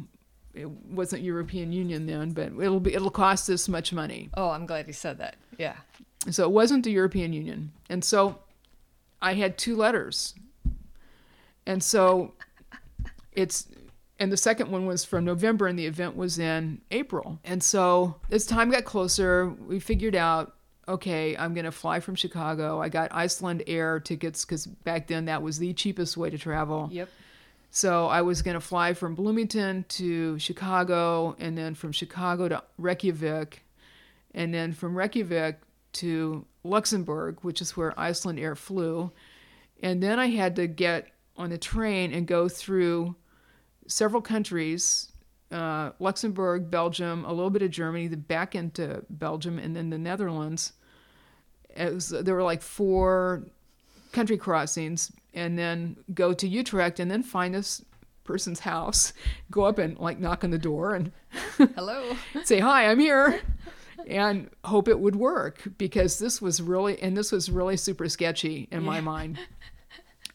it wasn't European Union then, but it'll be it'll cost this much money. oh, I'm glad you said that. Yeah. So it wasn't the European Union. And so I had two letters. And so it's and the second one was from November and the event was in April. And so as time got closer, we figured out okay, I'm going to fly from Chicago. I got Iceland Air tickets cuz back then that was the cheapest way to travel. Yep. So I was going to fly from Bloomington to Chicago and then from Chicago to Reykjavik and then from Reykjavik to Luxembourg, which is where Iceland Air flew. And then I had to get on a train and go through several countries uh, Luxembourg, Belgium, a little bit of Germany, then back into Belgium, and then the Netherlands. Was, there were like four country crossings, and then go to Utrecht, and then find this person's house, [LAUGHS] go up and like knock on the door and [LAUGHS] Hello. say hi i'm here and hope it would work because this was really and this was really super sketchy in my mind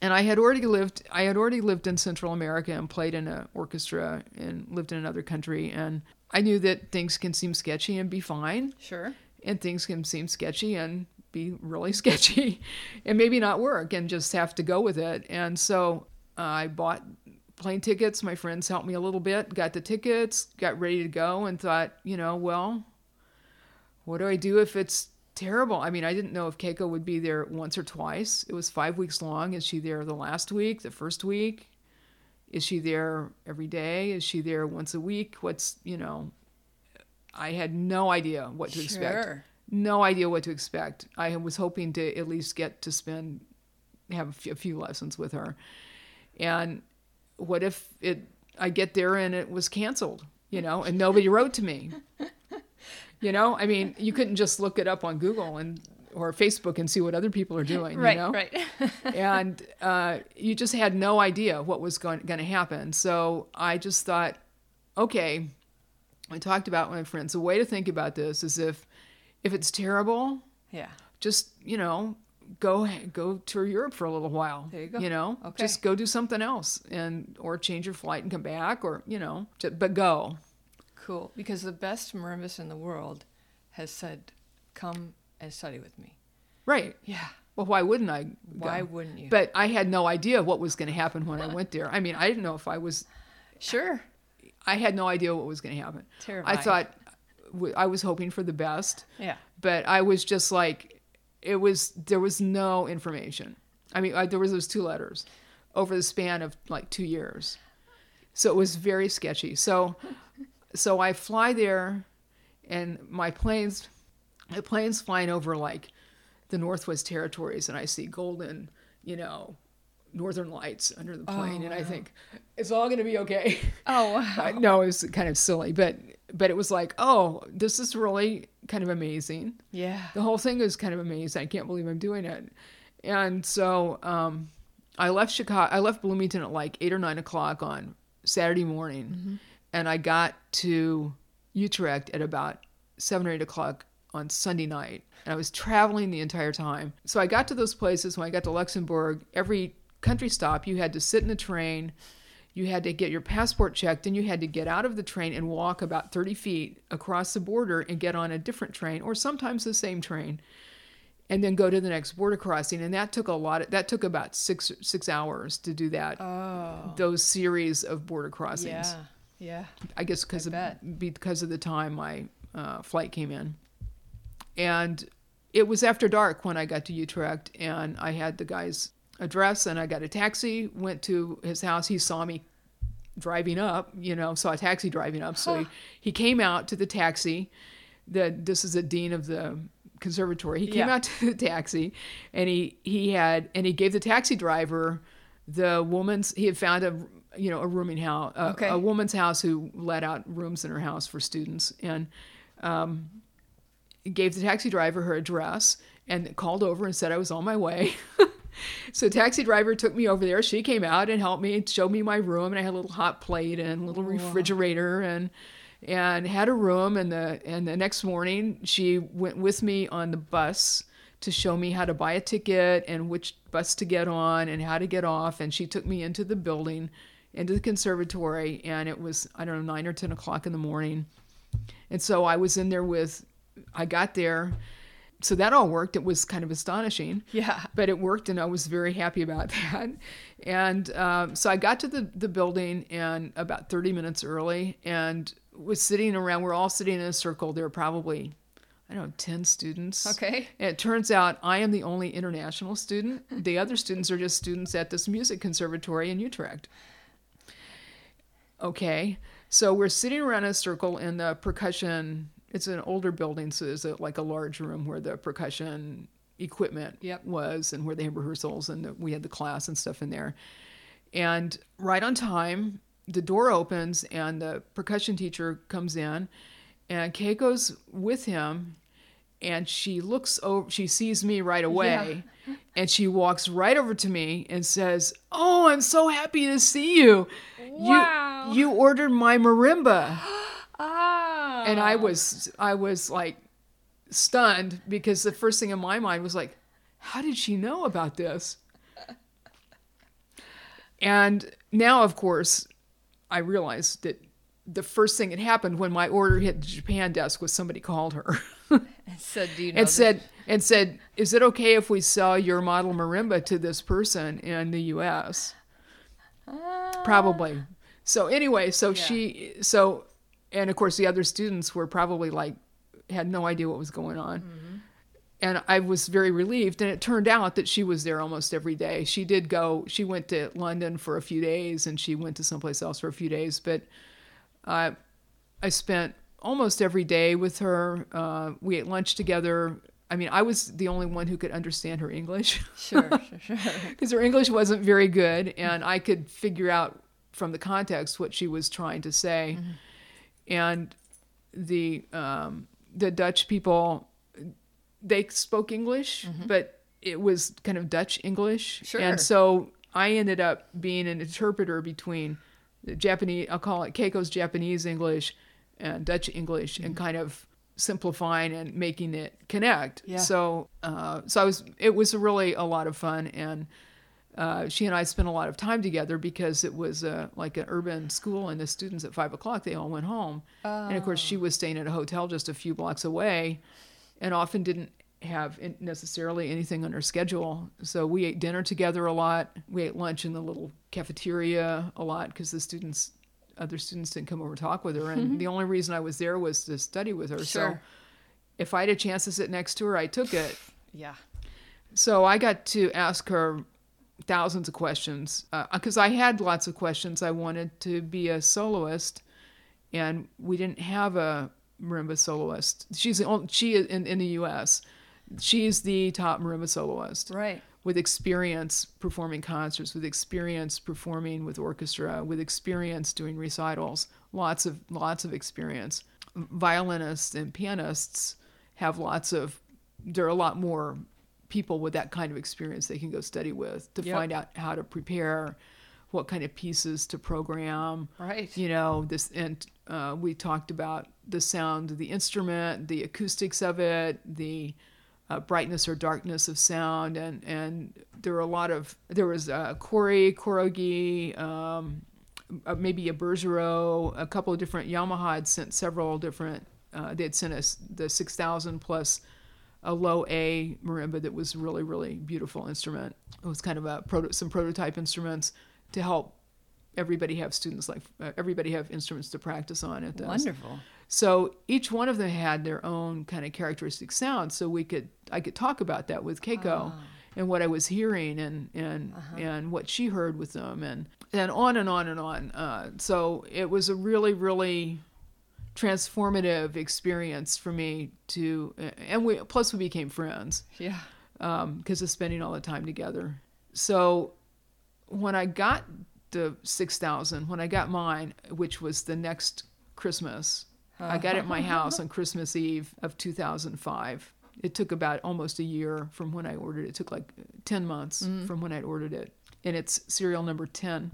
and i had already lived i had already lived in central america and played in an orchestra and lived in another country. And i knew that things can seem sketchy and be fine. Sure. and things can seem sketchy and be really [LAUGHS] sketchy and maybe not work and just have to go with it. And so uh, i bought plane tickets. My friends helped me a little bit got the tickets got ready to go and thought you know well what do i do if it's terrible i mean i didn't know if keiko would be there once or twice it was five weeks long is she there the last week the first week Is she there every day? Is she there once a week? What's, you know, I had no idea what to expect. Sure. No idea what to expect. I was hoping to at least get to spend, have a few, a few lessons with her. And what if it, I get there and it was canceled, you know, and nobody wrote to me? [LAUGHS] You know, I mean, you couldn't just look it up on Google and or Facebook and see what other people are doing. Right, you know? right. [LAUGHS] and uh, you just had no idea what was going, going to happen. So I just thought, okay, I talked about with my friends. The way to think about this is if if it's terrible, yeah. just you know go go tour Europe for a little while. There you go. You know, Okay. just go do something else and or change your flight and come back or you know, ju- but go. Cool. Because the best marimbist in the world has said, come and study with me. Right. Yeah. Well, why wouldn't I? Go? Why wouldn't you? But I had no idea what was going to happen when I went there. I mean, I didn't know if I was. sure. I had no idea what was going to happen. Terrifying. I thought I was hoping for the best, Yeah. but I was just like, it was there was no information. I mean, I, there was those two letters over the span of like two years, so it was very sketchy. So, so I fly there, and my planes, my plane's flying over like the Northwest Territories, and I see golden, you know, Northern Lights under the plane, and I think it's all going to be okay. Oh, [LAUGHS] wow. I no, it was kind of silly, but but it was like, oh, this is really kind of amazing. Yeah. The whole thing is kind of amazing. I can't believe I'm doing it. And so um, I left Chicago. I left Bloomington at like eight or nine o'clock on Saturday morning, and I got to Utrecht at about seven or eight o'clock on Sunday night. And I was traveling the entire time. So I got to those places when I got to Luxembourg. Every country stop, you had to sit in a train. You had to get your passport checked, and you had to get out of the train and walk about 30 feet across the border and get on a different train, or sometimes the same train, and then go to the next border crossing. And that took a lot. Of, that took about six six hours to do that. Oh. Those series of border crossings. Yeah. Yeah. I guess because of bet. because of the time my uh, flight came in, and it was after dark when I got to Utrecht, and I had the guy's address, and I got a taxi, went to his house. He saw me driving up, you know, saw a taxi driving up, so he, he came out to the taxi. The this is the dean of the conservatory. He came Yeah. out [LAUGHS] to the taxi, and he he had and he gave the taxi driver the woman's he had found a you know a rooming house a, Okay. a woman's house who let out rooms in her house for students and um, gave the taxi driver her address and called over and said I was on my way. [LAUGHS] so taxi driver took me over there. She came out and helped me and showed me my room and I had a little hot plate and a little refrigerator and and had a room and the and the next morning she went with me on the bus to show me how to buy a ticket and which bus to get on and how to get off and she took me into the building into the conservatory and it was I don't know nine or ten o'clock in the morning and so I was in there with I got there so that all worked it was kind of astonishing Yeah. but it worked and I was very happy about [LAUGHS] that. And um, so I got to the, the building and about 30 minutes early and was sitting around, we're all sitting in a circle. There were probably, I don't know, 10 students. Okay. And it turns out I am the only international student. The other students are just students at this music conservatory in Utrecht. Okay. So we're sitting around in a circle in the percussion. It's an older building, so there's a, like a large room where the percussion equipment Yep. was and where they had rehearsals and the, we had the class and stuff in there. And right on time, the door opens and the percussion teacher comes in and Keiko's with him and she looks over she sees me right away and she walks right over to me and says, "Oh, I'm so happy to see you. Wow. You you ordered my marimba." Ah. [GASPS] [GASPS] and I was I was like stunned because the first thing in my mind was like, how did she know about this? [LAUGHS] And now, of course, I realized that the first thing that happened when my order hit the Japan desk was somebody called her [LAUGHS] And said, do you know and this? said and said, "Is it okay if we sell your model marimba to this person in the U.S.?" Ah. Probably. So anyway, so Yeah. she so and of course the other students were probably like had no idea what was going on. and I was very relieved. And it turned out that she was there almost every day. She did go. She went to London for a few days, and she went to someplace else for a few days. But uh, I spent almost every day with her. Uh, we ate lunch together. I mean, I was the only one who could understand her English. [LAUGHS] Sure, sure, sure. [LAUGHS] Because her English wasn't very good, and I could figure out from the context what she was trying to say. Mm-hmm. And the um, the Dutch people, they spoke English, but it was kind of Dutch English, Sure. and so I ended up being an interpreter between Japanese. I'll call it Keiko's Japanese English and Dutch English, and kind of simplifying and making it connect. Yeah. So, uh, so I was. It was really a lot of fun, and uh, she and I spent a lot of time together because it was uh, like an urban school, and the students at five o'clock they all went home, and of course she was staying at a hotel just a few blocks away, and often didn't have necessarily anything on her schedule. So we ate dinner together a lot. We ate lunch in the little cafeteria a lot because the students, other students, didn't come over to talk with her, and mm-hmm. the only reason I was there was to study with her. So if I had a chance to sit next to her, I took it. Yeah. So I got to ask her thousands of questions uh, because I had lots of questions. I wanted to be a soloist, and we didn't have a marimba soloist. She's the only, she in in the U.S. She's the top marimba soloist Right. with experience performing concerts, with experience performing with orchestra, with experience doing recitals, lots of lots of experience. Violinists and pianists have lots of there are a lot more people with that kind of experience they can go study with to Yep. find out how to prepare, what kind of pieces to program, Right. you know this and uh, we talked about the sound of the instrument the acoustics of it the uh, brightness or darkness of sound and and there were a lot of there was uh, Kori Korogi um, uh, maybe a Bergerault a couple of different Yamaha had sent several different uh, they had sent us the 6000 plus a low A marimba that was really really beautiful instrument it was kind of a proto- some prototype instruments to help everybody have students like uh, everybody have instruments to practice on at this. Wonderful. So each one of them had their own kind of characteristic sound. So we could I could talk about that with Keiko ah. and what I was hearing and and uh-huh. and what she heard with them and and on and on and on. Uh, so it was a really really transformative experience for me to and we plus we became friends Yeah. Um, because of spending all the time together. So when I got the 6,000, when I got mine, which was the next Christmas, I got it at my uh-huh. house on Christmas Eve of 2005. It took about almost a year from when I ordered it. It took like 10 months mm-hmm. from when I'd ordered it. And it's serial number 10.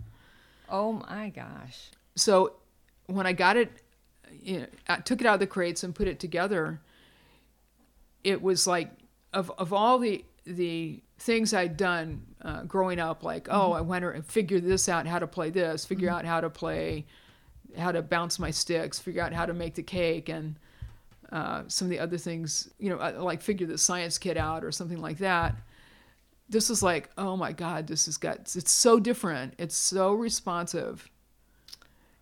Oh my gosh. So when I got it, you know, I took it out of the crates and put it together. It was like of of all the the things I'd done uh, growing up, like oh, mm-hmm. I went and figure this out, how to play this, figure mm-hmm. out how to play, how to bounce my sticks, figure out how to make the cake, and uh, some of the other things, you know, uh, like figure the science kit out or something like that. This is like, oh my God, this has got, it's so different. It's so responsive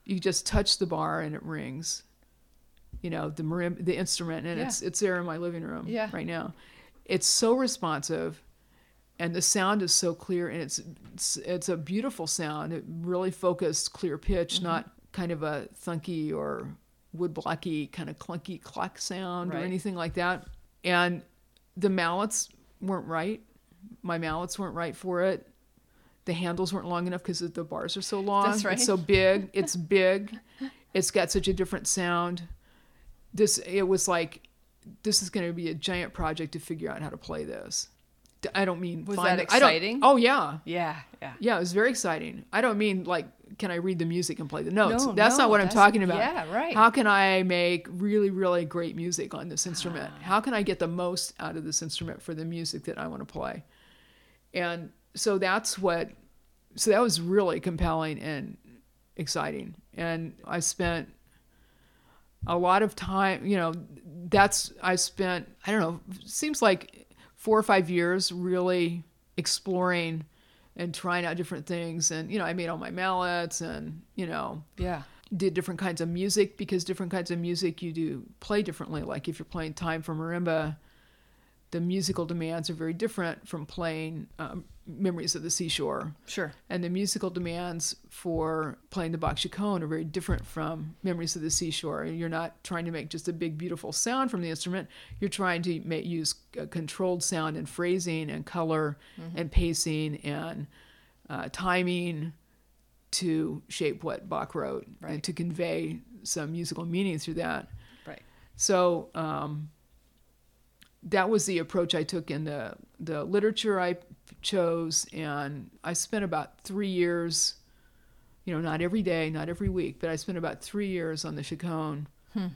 you just touch the bar and it rings you know the marim- the instrument and Yeah. it's it's there in my living room Yeah. right now it's so responsive and the sound is so clear and it's it's, it's a beautiful sound it really focused clear pitch Mm-hmm. not kind of a thunky or woodblocky kind of clunky cluck sound or anything like that and the mallets weren't right my mallets weren't right for it the handles weren't long enough because the bars are so long. That's right. It's so big. It's big. it's got such a different sound. This it was like this is going to be a giant project to figure out how to play this. I don't mean Was find that the- I don't- exciting? oh yeah, Yeah. Yeah. yeah. It was very exciting. I don't mean like can I read the music and play the notes? No, that's no, not what I'm talking about. yeah, right. How can I make really really great music on this instrument? Ah. How can I get the most out of this instrument for the music that I want to play? And so that's what so that was really compelling and exciting. And I spent a lot of time, you know, that's I spent I don't know, seems like 4 or 5 years really exploring and trying out different things and you know, I made all my mallets and, you know, Yeah. did different kinds of music because different kinds of music you do play differently. Like if you're playing time for marimba, the musical demands are very different from playing um, Memories of the Seashore. Sure. And the musical demands for playing the Bach Chaconne are very different from Memories of the Seashore. You're not trying to make just a big, beautiful sound from the instrument. You're trying to make, use a controlled sound and phrasing and color and pacing and uh, timing to shape what Bach wrote Right. and to convey some musical meaning through that. Right. So um, that was the approach I took in the the literature I chose, and I spent about three years. You know, not every day, not every week, but I spent about three years on the Chaconne, hmm.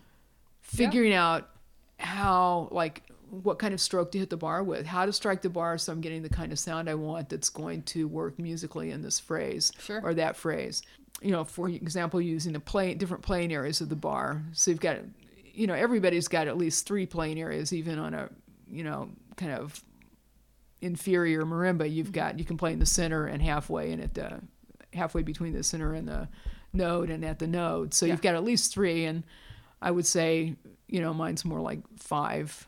figuring out how, like, what kind of stroke to hit the bar with, how to strike the bar so I'm getting the kind of sound I want that's going to work musically in this phrase Sure. or that phrase. You know, for example, using the play different playing areas of the bar. So you've got, you know, everybody's got at least three playing areas, even on a, you know, kind of inferior marimba. You've got you can play in the center and halfway, and at the halfway between the center and the node, and at the node. So you've got at least three, and I would say, you know, mine's more like five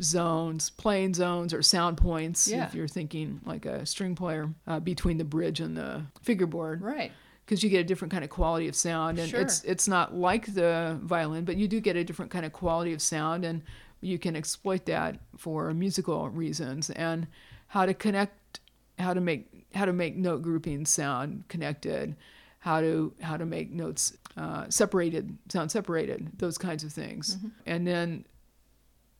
zones, playing zones or sound points. Yeah. If you're thinking like a string player uh, between the bridge and the fingerboard Right. because you get a different kind of quality of sound and Sure. it's it's not like the violin but you do get a different kind of quality of sound and you can exploit that for musical reasons and how to connect how to make how to make note groupings sound connected how to how to make notes uh, separated sound separated those kinds of things. And then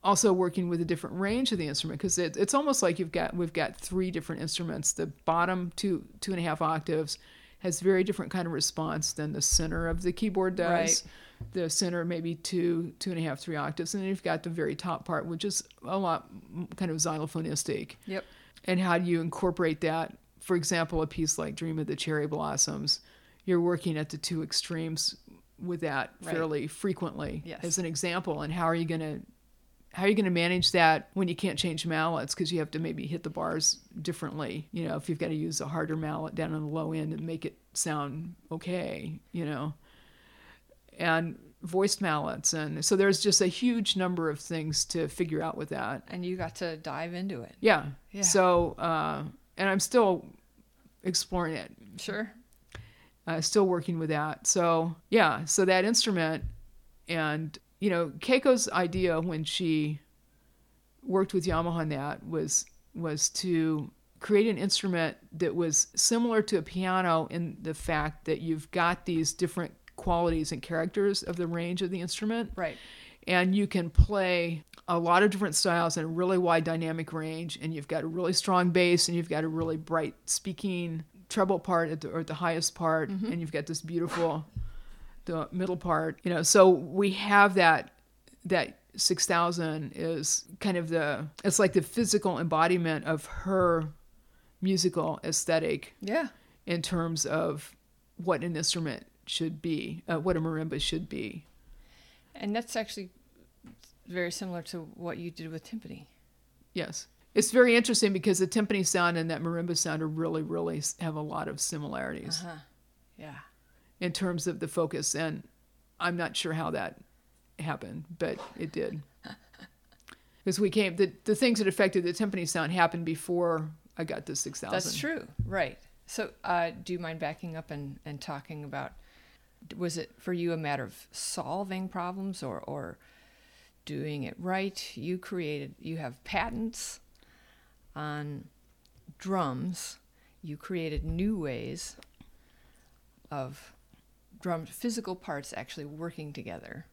also working with a different range of the instrument because it, it's almost like you've got we've got three different instruments. The bottom two two and a half octaves has very different kind of response than the center of the keyboard does. Right. The center maybe two two and a half three octaves and then you've got the very top part which is a lot kind of xylophonistic Yep. and how do you incorporate that for example a piece like dream of the cherry blossoms you're working at the two extremes with that Right. fairly frequently Yes. as an example and how are you going to how are you going to manage that when you can't change mallets because you have to maybe hit the bars differently you know if you've got to use a harder mallet down on the low end and make it sound okay you know and voiced mallets and so there's just a huge number of things to figure out with that And you got to dive into it. yeah. Yeah. So, uh, and I'm still exploring it, Sure. uh, still working with that. So, yeah. So that instrument, and you know, Keiko's idea when she worked with Yamaha on that was was to create an instrument that was similar to a piano in the fact that you've got these different qualities and characters of the range of the instrument Right. and you can play a lot of different styles in a really wide dynamic range and you've got a really strong bass and you've got a really bright speaking treble part at the, or at the highest part mm-hmm. and you've got this beautiful the middle part you know so we have that that 6000 is kind of the it's like the physical embodiment of her musical aesthetic Yeah. in terms of what an instrument should be uh, what a marimba should be And that's actually very similar to what you did with timpani. Yes. It's very interesting because the timpani sound and that marimba sound are really, really have a lot of similarities Uh-huh. Yeah. in terms of the focus. And I'm not sure how that happened, but it did. [LAUGHS] Because we came, the, the things that affected the timpani sound happened before I got the 6000. That's true. Right. So, uh, do you mind backing up and, and talking about was it for you a matter of solving problems or, or doing it right? You created, you have patents on drums. You created new ways of drum physical parts actually working together.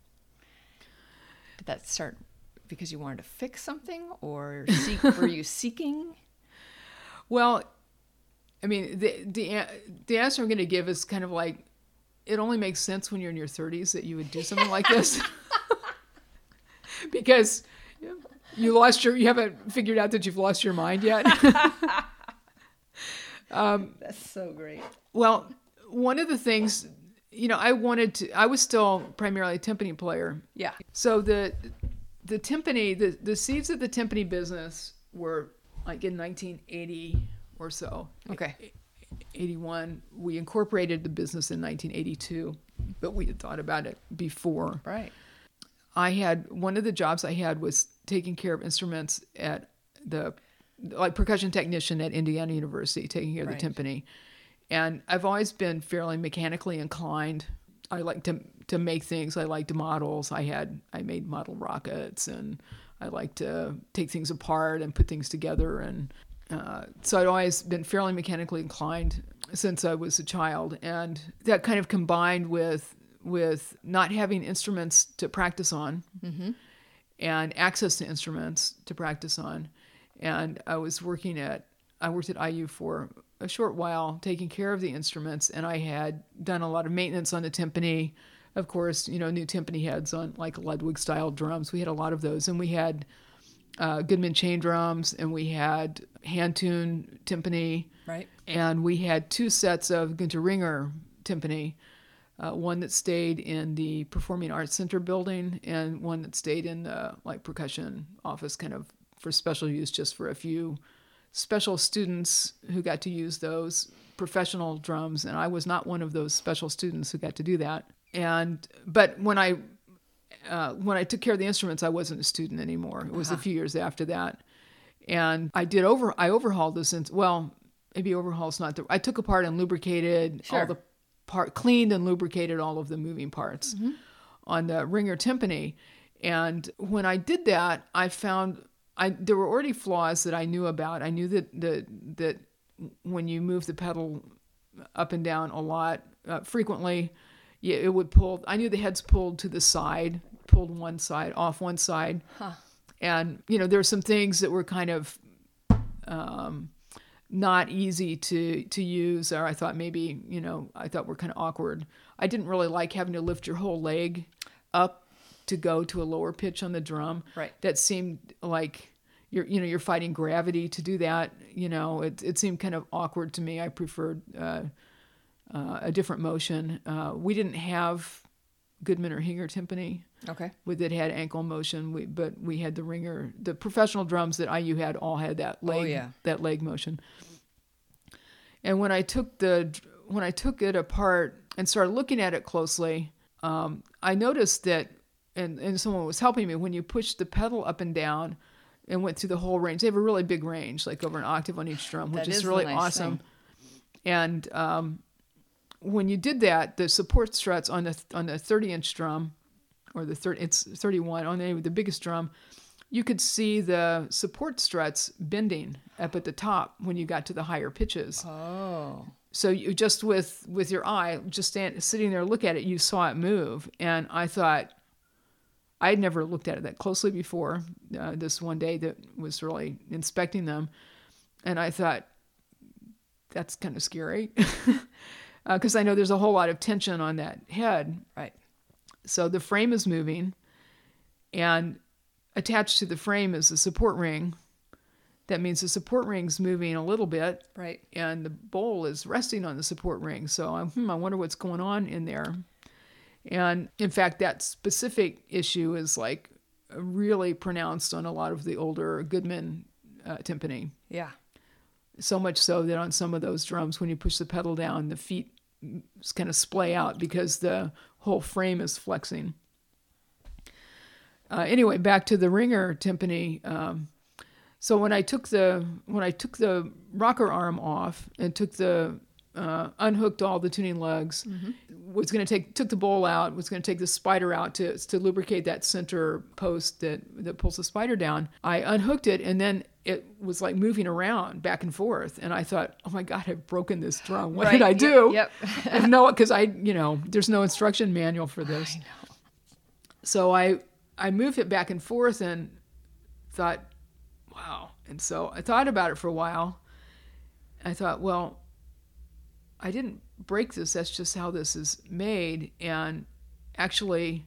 Did that start because you wanted to fix something or seek, were you [LAUGHS] seeking? Well, I mean, the, the, the answer I'm going to give is kind of like it only makes sense when you're in your 30s that you would do something like this. [LAUGHS] because you lost your, you haven't figured out that you've lost your mind yet. [LAUGHS] Um, That's so great. well, one of the things, you know, I wanted to, I was still primarily a timpani player. Yeah. So the, the timpani, the, the seeds of the timpani business were like in 1980 or so. Okay. 81. We incorporated the business in 1982, but we had thought about it before. Right. I had one of the jobs I had was taking care of instruments at the like percussion technician at Indiana University, taking care of Right. the timpani. And I've always been fairly mechanically inclined. I like to to make things. I liked models. I had I made model rockets, and I like to take things apart and put things together. And uh, so I'd always been fairly mechanically inclined since I was a child, and that kind of combined with with not having instruments to practice on and access to instruments to practice on. And I was working at I worked at IU for a short while taking care of the instruments and I had done a lot of maintenance on the timpani. Of course, you know, new timpani heads on like Ludwig style drums. We had a lot of those and we had uh, Goodman chain drums and we had hand tuned timpani Right. and we had two sets of Gunter Ringer timpani, uh, one that stayed in the Performing Arts Center building, and one that stayed in the like percussion office, kind of for special use, just for a few special students who got to use those professional drums, and I was not one of those special students who got to do that. And but when I uh, when I took care of the instruments, I wasn't a student anymore. It was a few years after that, and I did over. I overhauled this. In, well, maybe overhaul's not the. I took apart and lubricated Sure. all the part, cleaned and lubricated all of the moving parts on the Ringer timpani. And when I did that, I found I there were already flaws that I knew about. I knew that the that when you move the pedal up and down a lot uh, frequently, yeah, it would pull. I knew the heads pulled to the side, pulled one side off one side, and you know there were some things that were kind of um, not easy to to use, or I thought maybe you know I thought were kind of awkward. I didn't really like having to lift your whole leg up to go to a lower pitch on the drum. Right. That seemed like you're you know you're fighting gravity to do that. You know it it seemed kind of awkward to me. I preferred uh, uh, a different motion. Uh, we didn't have Goodman or Hinger timpani Okay. with it had ankle motion. We, but we had the ringer, the professional drums that IU had all had that leg, Oh, yeah. that leg motion. And when I took the when I took it apart and started looking at it closely, um, I noticed that, and and someone was helping me when you push the pedal up and down. And went through the whole range. They have a really big range, like over an octave on each drum, which That is, is really nice awesome. thing. And um, when you did that, the support struts on the on the 30 inch drum, or the 30, it's 31 on the, the biggest drum, you could see the support struts bending up at the top when you got to the higher pitches. Oh. So you just with with your eye, just stand, sitting there, look at it, you saw it move, and I thought. I had never looked at it that closely before. Uh, this one day that was really inspecting them, and I thought, that's kind of scary, [LAUGHS] because I know there's a whole lot of tension on that head. Right. So the frame is moving, and attached to the frame is a support ring. That means the support ring's moving a little bit, Right. and the bowl is resting on the support ring. So I'm, hmm, I wonder what's going on in there. And in fact, that specific issue is like really pronounced on a lot of the older Goodman uh, timpani. Yeah. So much so that on some of those drums, when you push the pedal down, the feet kind of splay out because the whole frame is flexing. Uh, anyway, back to the ringer timpani. Um, so when I took the when I took the rocker arm off and took the uh, unhooked all the tuning lugs, was going to take took the bowl out, was going to take the spider out to to lubricate that center post that that pulls the spider down. I unhooked it and then it was like moving around back and forth, and I thought, oh my god, I've broken this drum. What did Right. I do? yep. [LAUGHS] I no, because I you know there's no instruction manual for this. So I I moved it back and forth and thought, wow. And so I thought about it for a while. I thought, well, I didn't break this. That's just how this is made. And actually,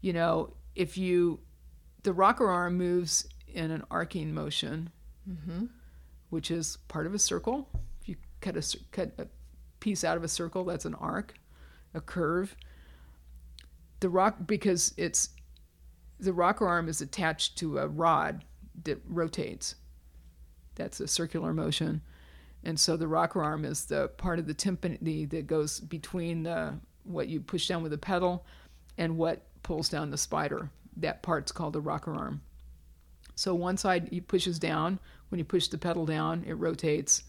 you know, if you, the rocker arm moves in an arcing motion, mm-hmm. which is part of a circle. If you cut a cut a piece out of a circle, that's an arc, a curve. The rock because it's the rocker arm is attached to a rod that rotates. That's a circular motion. And so the rocker arm is the part of the timpani that goes between the what you push down with the pedal and what pulls down the spider. That part's called the rocker arm. So one side he pushes down. When you push the pedal down, it rotates,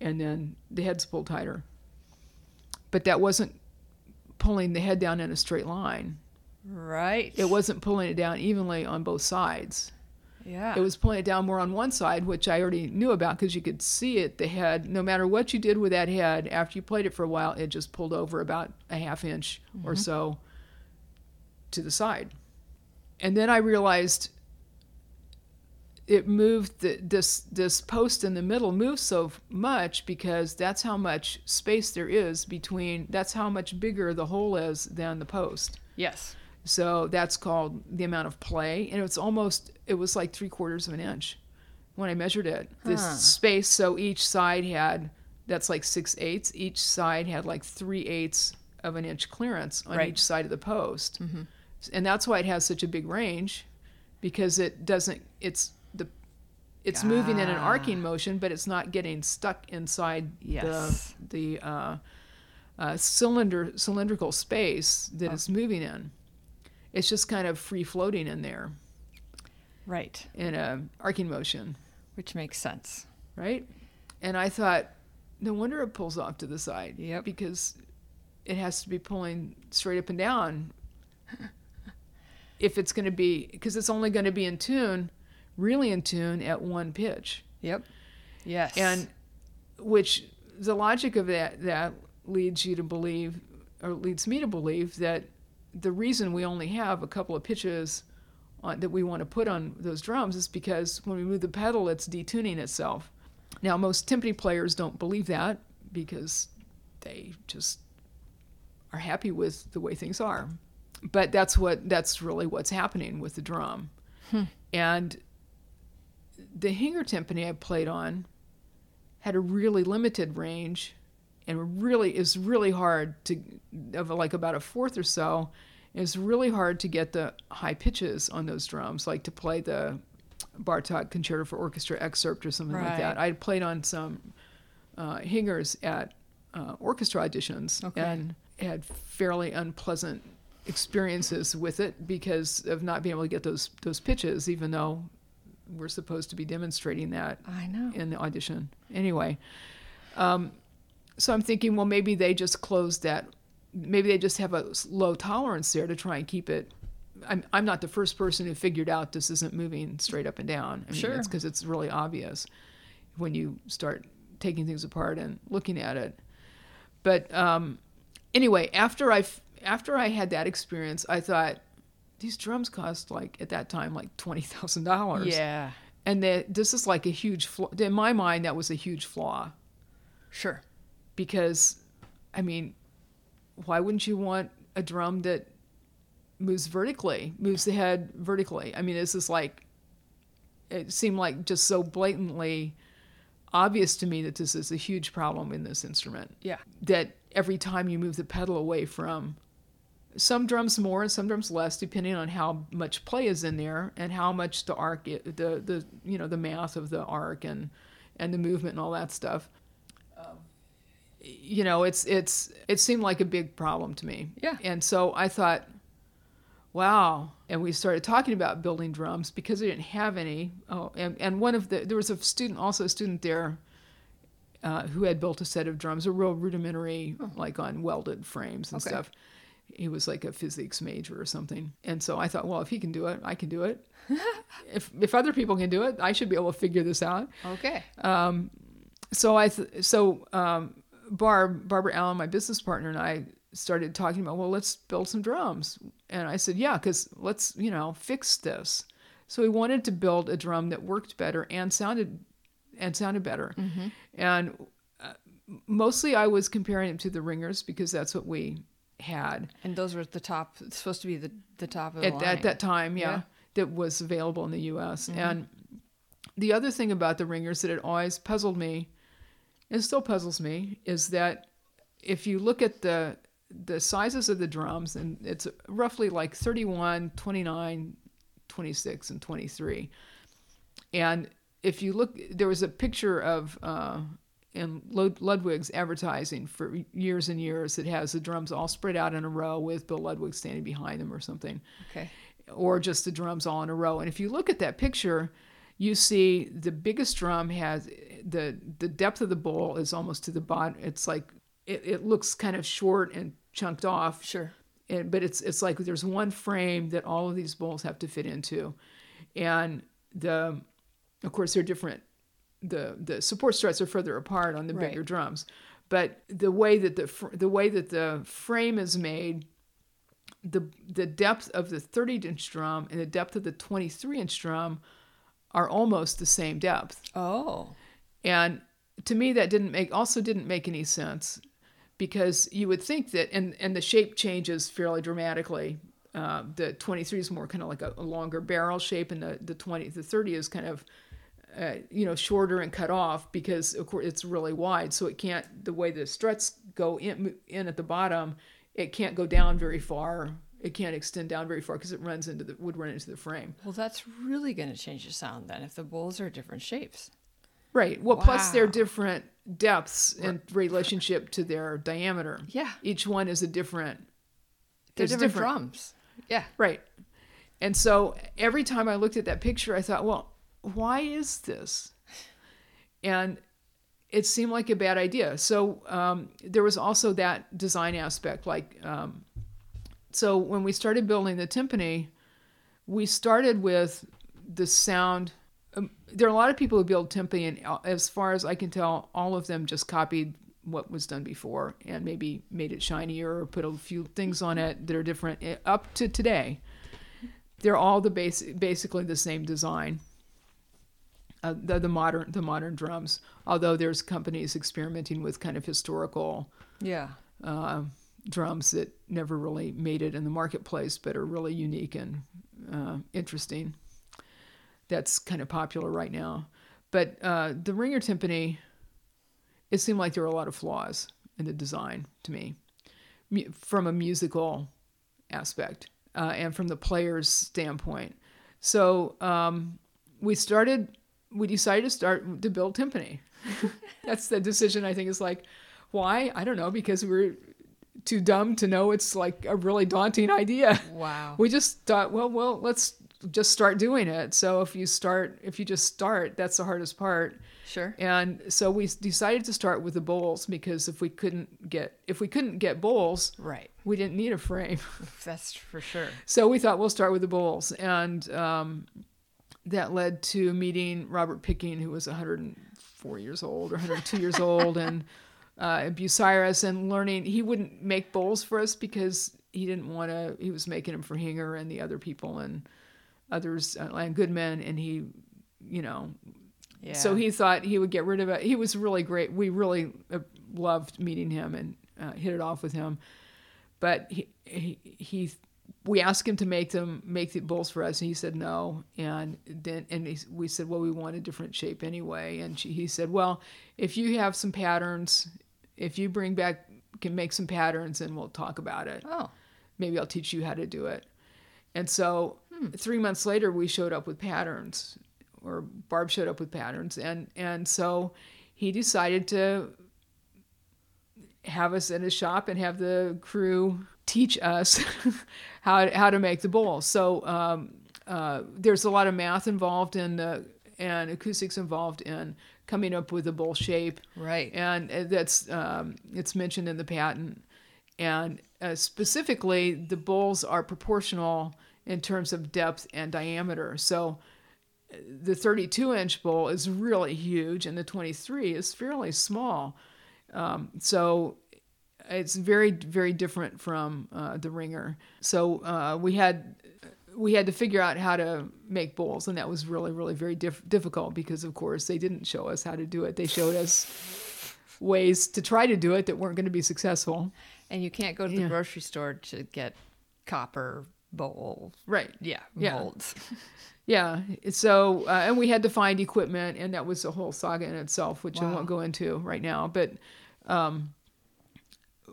and then the head's pulled tighter. But that wasn't pulling the head down in a straight line. Right. It wasn't pulling it down evenly on both sides. Yeah. It was pulling it down more on one side, which I already knew about because you could see it. The head, no matter what you did with that head, after you played it for a while, it just pulled over about a half inch or mm-hmm. so to the side. And then I realized it moved the, this this post in the middle moved so much because that's how much space there is between that's how much bigger the hole is than the post yes. so that's called the amount of play and it's almost it was like three quarters of an inch when i measured it this Huh. space so each side had that's like six eighths each side had like three eighths of an inch clearance on Right. each side of the post mm-hmm. and that's why it has such a big range because it doesn't it's it's moving in an Ah. arcing motion but it's not getting stuck inside Yes. the the uh, uh, cylinder cylindrical space that it's moving in it's just kind of free floating in there Right. in a arcing motion Which makes sense. right and i thought no wonder it pulls off to the side Yep. because it has to be pulling straight up and down [LAUGHS] if it's going to be because it's only going to be in tune really in tune at one pitch. Yep. Yes. and which the logic of that that leads you to believe or leads me to believe that the reason we only have a couple of pitches on, that we want to put on those drums is because when we move the pedal it's detuning itself. Now most timpani players don't believe that because they just are happy with the way things are. But that's what that's really what's happening with the drum. Hmm. And the Hinger timpani I played on had a really limited range and really is really hard to of like about a fourth or so it's really hard to get the high pitches on those drums like to play the Bartok Concerto for Orchestra excerpt or something like that I played on some uh, Hingers at uh, orchestra auditions Okay. and had fairly unpleasant experiences with it because of not being able to get those those pitches even though we're supposed to be demonstrating that I know. in the audition. Anyway, um, so I'm thinking, well, maybe they just closed that. Maybe they just have a low tolerance there to try and keep it. I'm, I'm not the first person who figured out this isn't moving straight up and down. I mean, Sure. It's because it's really obvious when you start taking things apart and looking at it. But um, anyway, after I after I had that experience, I thought these drums cost like at that time like twenty thousand dollars Yeah. and that this is like a huge flaw in my mind that was a huge flaw Sure. because i mean why wouldn't you want a drum that moves vertically moves the head vertically i mean this is like it seemed like just so blatantly obvious to me that this is a huge problem in this instrument Yeah. that every time you move the pedal away from some drums more and some drums less depending on how much play is in there and how much the arc the the you know the math of the arc and and the movement and all that stuff Um, you know it's it's it seemed like a big problem to me Yeah. and so i thought wow and we started talking about building drums because we didn't have any oh and, and one of the there was a student also a student there uh, who had built a set of drums, a real rudimentary, like on welded frames and Okay. stuff. He was like a physics major or something, and so I thought, well, if he can do it, I can do it. [LAUGHS] if if other people can do it, I should be able to figure this out. Okay. Um, So I th- so um, Barb Barbara Allen, my business partner, and I started talking about, well, let's build some drums, and I said, yeah, because let's you know fix this. So we wanted to build a drum that worked better and sounded and sounded better. And uh, mostly I was comparing it to the ringers because that's what we had And those were at the top. Supposed to be the the top of the at, line. at that time, yeah, Yeah. that was available in the U.S. And the other thing about the ringers that it always puzzled me, and still puzzles me, is that if you look at the the sizes of the drums, and it's roughly like 31, 29, 26, and 23. And if you look, there was a picture of uh, Lud- Ludwig's advertising for years and years. It has the drums all spread out in a row with Bill Ludwig standing behind them or something, Okay. or just the drums all in a row. And if you look at that picture, you see the biggest drum has the the depth of the bowl is almost to the bottom. It's like it, it looks kind of short and chunked off Sure. and, but it's it's like there's one frame that all of these bowls have to fit into, and the of course they're different. The the support struts are further apart on the Right. bigger drums, but the way that the fr- the way that the frame is made, the the depth of the 30 inch drum and the depth of the 23 inch drum are almost the same depth. Oh. And to me, that didn't make also didn't make any sense because you would think that, and and the shape changes fairly dramatically. Uh, the 23 is more kind of like a, a longer barrel shape, and the the 20 the 30 is kind of uh, you know shorter and cut off because of course it's really wide, so it can't the way the struts go in in at the bottom, it can't go down very far. It can't extend down very far because it runs into the would run into the frame. Well, that's really going to change the sound then if the bowls are different shapes. Right. Well, plus they're different depths in relationship to their diameter. Yeah. Each one is a different. They're there's different, drums. Yeah. Right. And so every time I looked at that picture, I thought, well, why is this? And it seemed like a bad idea. So um, there was also that design aspect. Like, um, so when we started building the timpani, we started with the sound. Um, there are a lot of people who build timpani, and uh, as far as I can tell, all of them just copied what was done before and maybe made it shinier or put a few things on it that are different eh, up to today. They're all the base, basically the same design. Uh, the, the modern the modern drums, although there's companies experimenting with kind of historical Yeah. uh, drums that never really made it in the marketplace, but are really unique and uh, interesting. That's kind of popular right now. But uh, the Ringer timpani, it seemed like there were a lot of flaws in the design to me, from a musical aspect uh, and from the player's standpoint. So um, we started. We decided to start to build timpani. [LAUGHS] That's the decision. I think is like, why? I don't know because we were too dumb to know it's like a really daunting idea. Wow. We just thought, well, well, let's just start doing it. So if you start, if you just start, that's the hardest part. Sure. And so we decided to start with the bowls because if we couldn't get if we couldn't get bowls, Right. we didn't need a frame. That's for sure. So we thought we'll start with the bowls, and um, that led to meeting Robert Picking, who was 104 years old or 102 years old, and [LAUGHS] uh, Bucyrus, and learning he wouldn't make bowls for us because he didn't want to. He was making them for Hinger and the other people and others uh, and Goodman, and he, you know, Yeah. so he thought he would get rid of it. He was really great. We really uh, loved meeting him and uh, hit it off with him. But he, he, he, we asked him to make them, make the bowls for us, and he said no. And then, and he, we said, well, we want a different shape anyway. And she, he said, well, if you have some patterns, if you bring back, can make some patterns, and we'll talk about it Oh. maybe I'll teach you how to do it. And so hmm. three months later, we showed up with patterns, or Barb showed up with patterns, and and so he decided to have us in his shop and have the crew teach us [LAUGHS] how how to make the bowl. So um, uh, there's a lot of math involved in the and acoustics involved in coming up with a bowl shape Right. and uh, that's um, it's mentioned in the patent and uh, specifically the bowls are proportional in terms of depth and diameter so uh, the 32 inch bowl is really huge and the 23 is fairly small um, so it's very very different from uh, the ringer so uh, we had we had to figure out how to make bowls and that was really really very diff- difficult because of course they didn't show us how to do it they showed us ways to try to do it that weren't going to be successful And you can't go to the Yeah. grocery store to get copper bowl. right Yeah. Yeah. Molds. [LAUGHS] yeah so uh, and we had to find equipment and that was a whole saga in itself which i won't go into right now but um,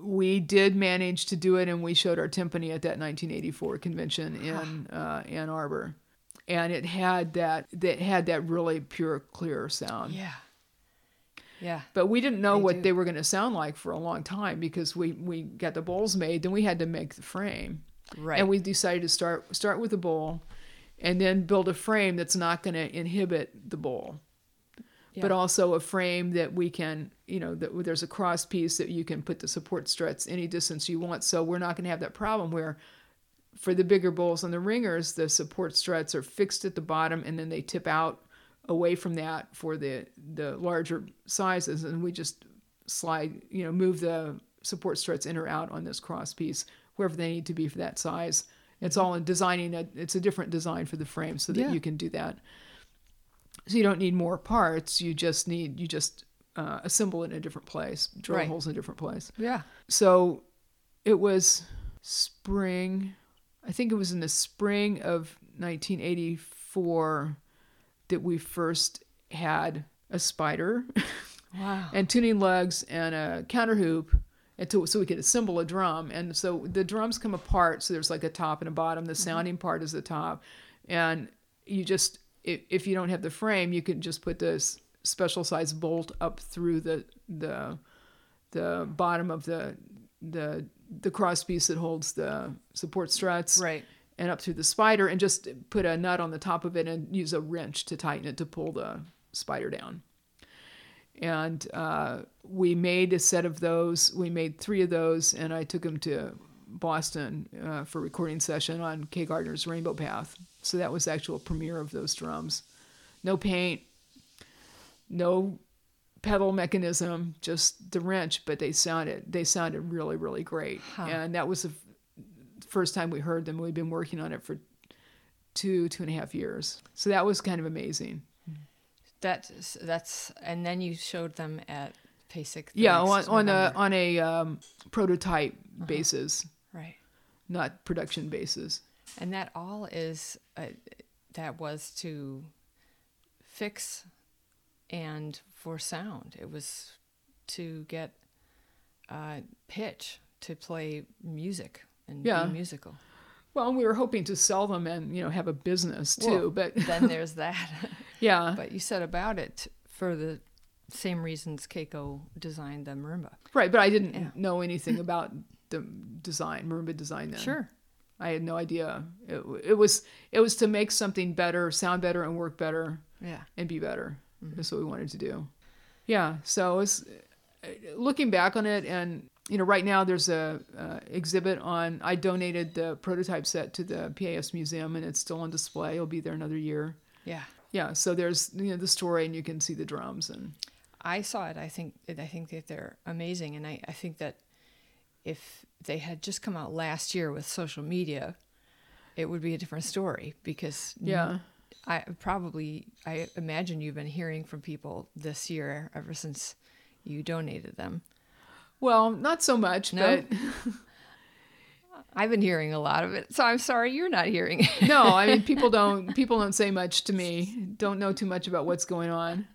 we did manage to do it and we showed our timpani at that 1984 convention [SIGHS] in uh, ann arbor and it had that that had that really pure clear sound Yeah. Yeah. But we didn't know They what do. they were going to sound like for a long time because we, we got the bowls made, then we had to make the frame. Right. And we decided to start start with the bowl and then build a frame that's not going to inhibit the bowl. But also a frame that we can, you know, that there's a cross piece that you can put the support struts any distance you want. So we're not going to have that problem where for the bigger bowls and the ringers, the support struts are fixed at the bottom and then they tip out away from that for the the larger sizes and we just slide, you know, move the support struts in or out on this cross piece wherever they need to be for that size. It's mm-hmm. all in designing a it's a different design for the frame so that Yeah. you can do that. So you don't need more parts, you just need you just uh, assemble it in a different place, drill Right. holes in a different place. yeah. So it was spring, I think it was in the spring of 1984 that we first had a spider Wow. and tuning lugs and a counter hoop and to, so we could assemble a drum. And so the drums come apart. So there's like a top and a bottom. The sounding part is the top. And you just, if, if you don't have the frame, you can just put this special size bolt up through the, the, the bottom of the, the, the cross piece that holds the support struts right. and up through the spider and just put a nut on the top of it and use a wrench to tighten it to pull the spider down. And uh, we made a set of those. We made three of those, and I took them to Boston uh, for recording session on Kay Gardner's Rainbow Path. So that was the actual premiere of those drums. No paint, no pedal mechanism, just the wrench, but they sounded they sounded really really great. Huh. And that was the f- first time we heard them. We've been working on it for two two and a half years. So that was kind of amazing. That's that's and then you showed them at PASIC. the yeah, on, on a on a um, prototype basis, right. not production basis. And that all is uh, that was to fix and for sound. It was to get uh, pitch to play music and Yeah. be musical. Well, we were hoping to sell them and you know have a business too, Well, but [LAUGHS] then there's that. [LAUGHS] yeah, but you said about it for the same reasons Keiko designed the marimba. right. But I didn't Yeah. know anything about the design, marimba design. Then Sure. I had no idea. It, it was it was to make something better, sound better, and work better, Yeah. and be better. That's what we wanted to do. Yeah. So it's looking back on it, and you know, right now there's a uh, exhibit on. I donated the prototype set to the PAS museum, and it's still on display. It'll be there another year. Yeah. Yeah. So there's you know the story, and you can see the drums, and I saw it. I think I think that they're amazing, and I, I think that if they had just come out last year with social media, it would be a different story because yeah. I probably I imagine you've been hearing from people this year ever since you donated them. Well, not so much, No? but [LAUGHS] I've been hearing a lot of it, so I'm sorry you're not hearing it. no, I mean [LAUGHS] people don't people don't say much to me. Don't know too much about what's going on.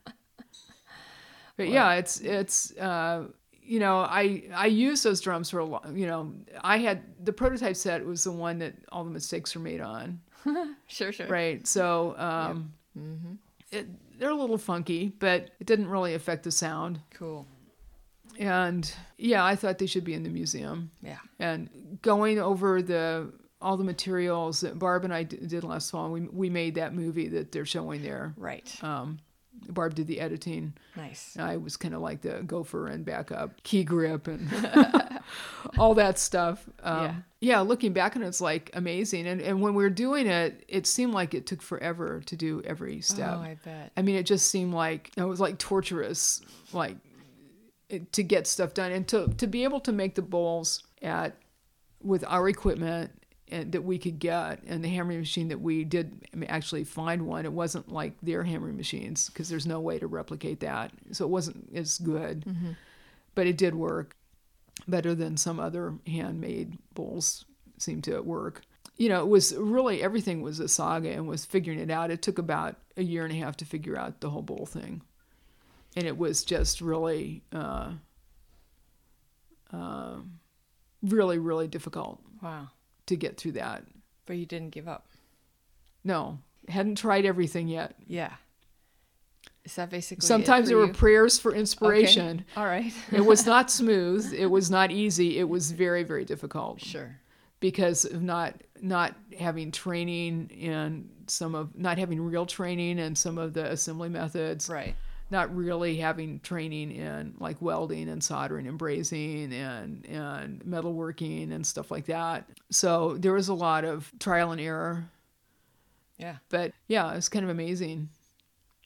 But yeah, it's it's uh, you know I I used those drums for a long. You know I had the prototype set was the one that all the mistakes were made on. [LAUGHS] sure, sure. Right. So um, it, they're a little funky, but it didn't really affect the sound. Cool. And yeah, I thought they should be in the museum. Yeah. and going over the all the materials that Barb and I d- did last fall. We we made that movie that they're showing there. Right. Um, Barb did the editing. Nice. I was kind of like the gopher and backup, key grip, and [LAUGHS] all that stuff. Um, Yeah. yeah. looking back on it, it's like amazing. And and when we were doing it, it seemed like it took forever to do every step. Oh, I bet. I mean, it just seemed like it was like torturous, like it, to get stuff done and to to be able to make the bowls at with our equipment that we could get and the hammering machine that we did actually find one. It wasn't like their hammering machines because there's no way to replicate that, so it wasn't as good, but it did work better than some other handmade bowls seem to work. You know, it was really everything was a saga and was figuring it out. It took about a year and a half to figure out the whole bowl thing, and it was just really, uh, uh, really, really difficult Wow. To get through that. But you didn't give up. No, hadn't tried everything yet. Yeah. Is that basically? Sometimes there you? were prayers for inspiration. Okay. All right. [LAUGHS] it was not [LAUGHS] smooth. It was not easy. It was very, very difficult. Sure. Because of not not having training in some of not having real training and some of the assembly methods. Right. Not really having training in like welding and soldering and brazing and and metalworking and stuff like that. So there was a lot of trial and error. Yeah. But yeah, it's kind of amazing.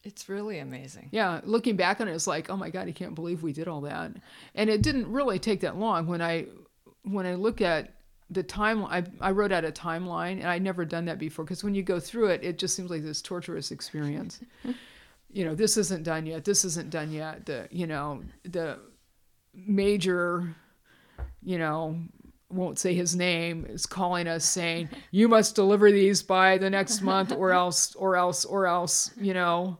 It's really amazing. Yeah, looking back on it, it's like, oh my god, I can't believe we did all that. And it didn't really take that long. When I when I look at the time, I I wrote out a timeline, and I'd never done that before. Because when you go through it, it just seems like this torturous experience. [LAUGHS] you know, this isn't done yet. This isn't done yet. The you know the major, you know, won't say his name is calling us saying [LAUGHS] you must deliver these by the next month or else or else or else you know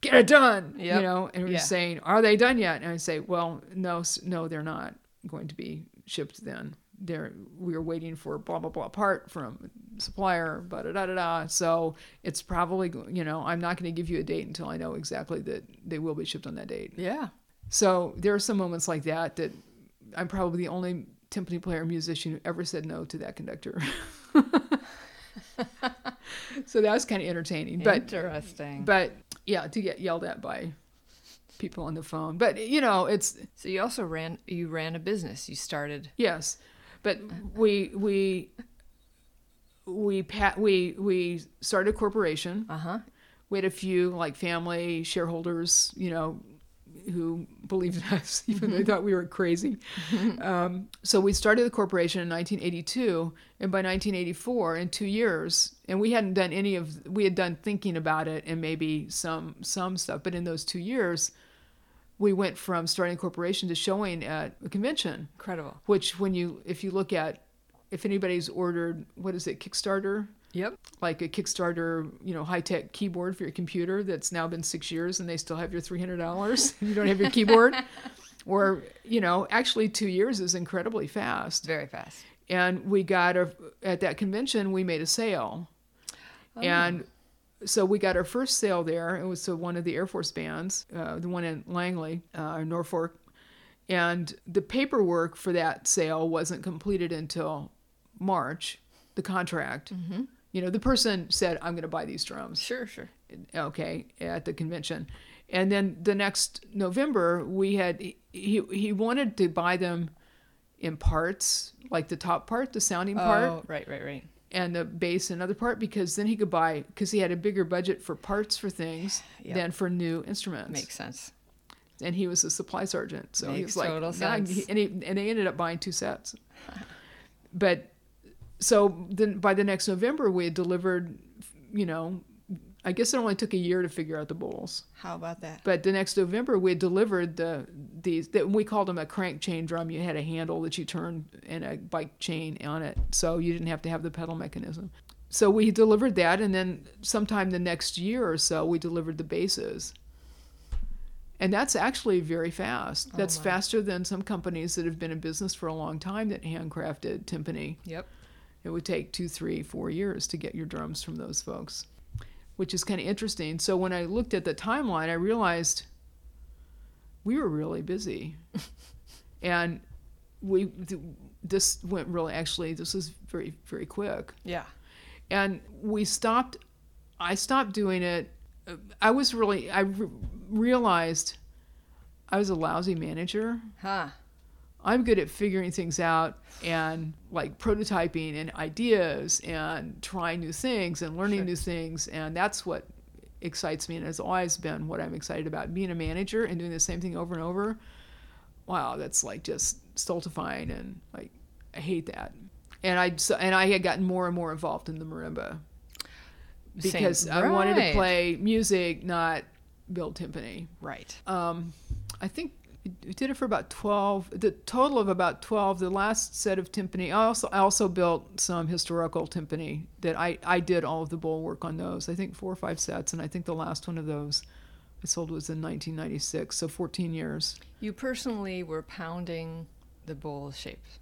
get it done Yep. you know and we're Yeah. saying are they done yet and i say well no no they're not going to be shipped then they're we are waiting for blah blah blah part from supplier blah da da da da so it's probably you know i'm not going to give you a date until i know exactly that they will be shipped on that date Yeah. so there are some moments like that that I'm probably the only timpani player musician who ever said no to that conductor. [LAUGHS] so that was kind of entertaining, but Interesting. but yeah, to get yelled at by people on the phone. But you know, it's so you also ran. You ran a business. You started. yes, but we we we pa- we we started a corporation. Uh huh. we had a few like family shareholders, you know, who believed in us, [LAUGHS] even though they thought we were crazy. um, so we started the corporation in 1982, and by 1984, in two years, and we hadn't done any of, we had done thinking about it and maybe some some stuff, but in those two years, we went from starting a corporation to showing at a convention. Incredible. Which, when you, if you look at, if anybody's ordered, what is it, Kickstarter? Yep. like a Kickstarter, you know, high tech keyboard for your computer that's now been six years and they still have your three hundred dollars. [LAUGHS] you don't have your keyboard, [LAUGHS] or you know, actually two years is incredibly fast. Very fast. And we got a at that convention we made a sale, oh. and so we got our first sale there. It was to one of the Air Force bands, uh, the one in Langley, uh, Norfolk, and the paperwork for that sale wasn't completed until March. The contract. You know, the person said, "I'm going to buy these drums." Sure. Sure. okay at the convention and then the next november we had he he wanted to buy them in parts like the top part the sounding part Oh, right. Right. Right. And the bass another part because then he could buy because he had a bigger budget for parts for things [SIGHS] Yep. than for new instruments Makes sense. and he was a supply sergeant so he was like total "Nah," sense. and, he, and they ended up buying two sets [LAUGHS] but so then by the next november we had delivered you know i guess it only took a year to figure out the bowls How about that? but the next november we delivered the these that we called them a crank chain drum you had a handle that you turned and a bike chain on it so you didn't have to have the pedal mechanism so we delivered that and then sometime the next year or so we delivered the bases. and that's actually very fast oh, that's my. faster than some companies that have been in business for a long time that handcrafted timpani Yep. it would take two, three, four years to get your drums from those folks, which is kind of interesting. So when I looked at the timeline, I realized we were really busy, [LAUGHS] and we th- this went really actually this was very very quick, Yeah. and we stopped. I stopped doing it. I was really I re- realized I was a lousy manager. Huh. I'm good at figuring things out and like prototyping and ideas and trying new things and learning Sure. new things. And that's what excites me and has always been what I'm excited about. Being a manager and doing the same thing over and over. Wow, that's like just stultifying and like I hate that. And I and I had gotten more and more involved in the marimba Same- because I wanted to play music, not build timpani. Right. Um, I think we did it for about 12 the total of about 12 the last set of timpani i also i also built some historical timpani that i i did all of the bowl work on those i think four or five sets and i think the last one of those i sold was in 1996 so 14 years You personally were pounding the bowl shapes.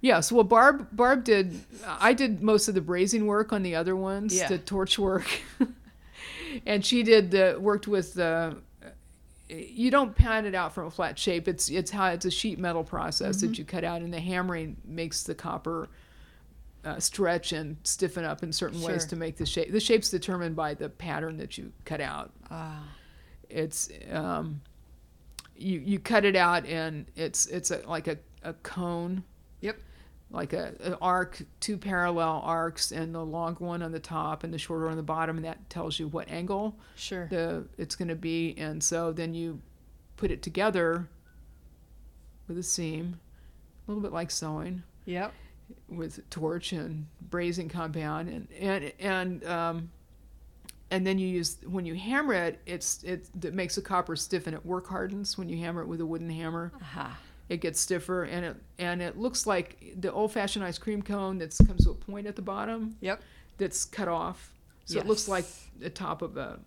yes well barb barb did i did most of the brazing work on the other ones Yeah. the torch work [LAUGHS] and she did the worked with the. You don't pan it out from a flat shape. It's it's how it's a sheet metal process Mm-hmm. that you cut out, and the hammering makes the copper uh, stretch and stiffen up in certain ways to make the shape. The shape's determined by the pattern that you cut out. Ah, It's um, you you cut it out, and it's it's a, like a, a cone. Like a an arc, two parallel arcs, and the long one on the top and the shorter one on the bottom, and that tells you what angle Sure. the it's going to be. And so then you put it together with a seam, a little bit like sewing, Yep. with torch and brazing compound, and and and um, and then you use when you hammer it, it's it that makes the copper stiff and it work hardens when you hammer it with a wooden hammer Aha. It gets stiffer and it and it looks like the old fashioned ice cream cone that comes to a point at the bottom Yep. that's cut off. So it looks like the top of a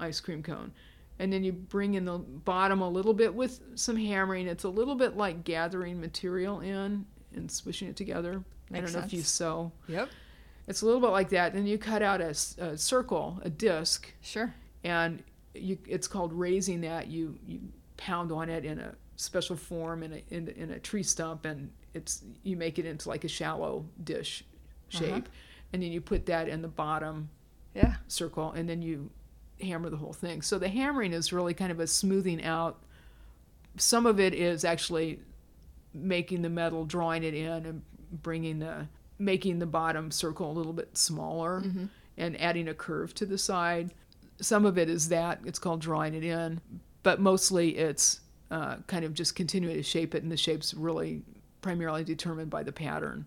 ice cream cone. And then you bring in the bottom a little bit with some hammering. It's a little bit like gathering material in and squishing it together. Makes I don't know if you sew. Yep. It's a little bit like that. Then you cut out a circle, a disc, Sure. and you it's called raising that you you pound on it in a special form in a in, in a tree stump and it's you make it into like a shallow dish shape Uh-huh. and then you put that in the bottom Yeah. circle and then you hammer the whole thing so the hammering is really kind of a smoothing out some of it is actually making the metal drawing it in and bringing the making the bottom circle a little bit smaller Mm-hmm. and adding a curve to the side some of it is that it's called drawing it in but mostly it's uh, kind of just continuing to shape it and the shape's really primarily determined by the pattern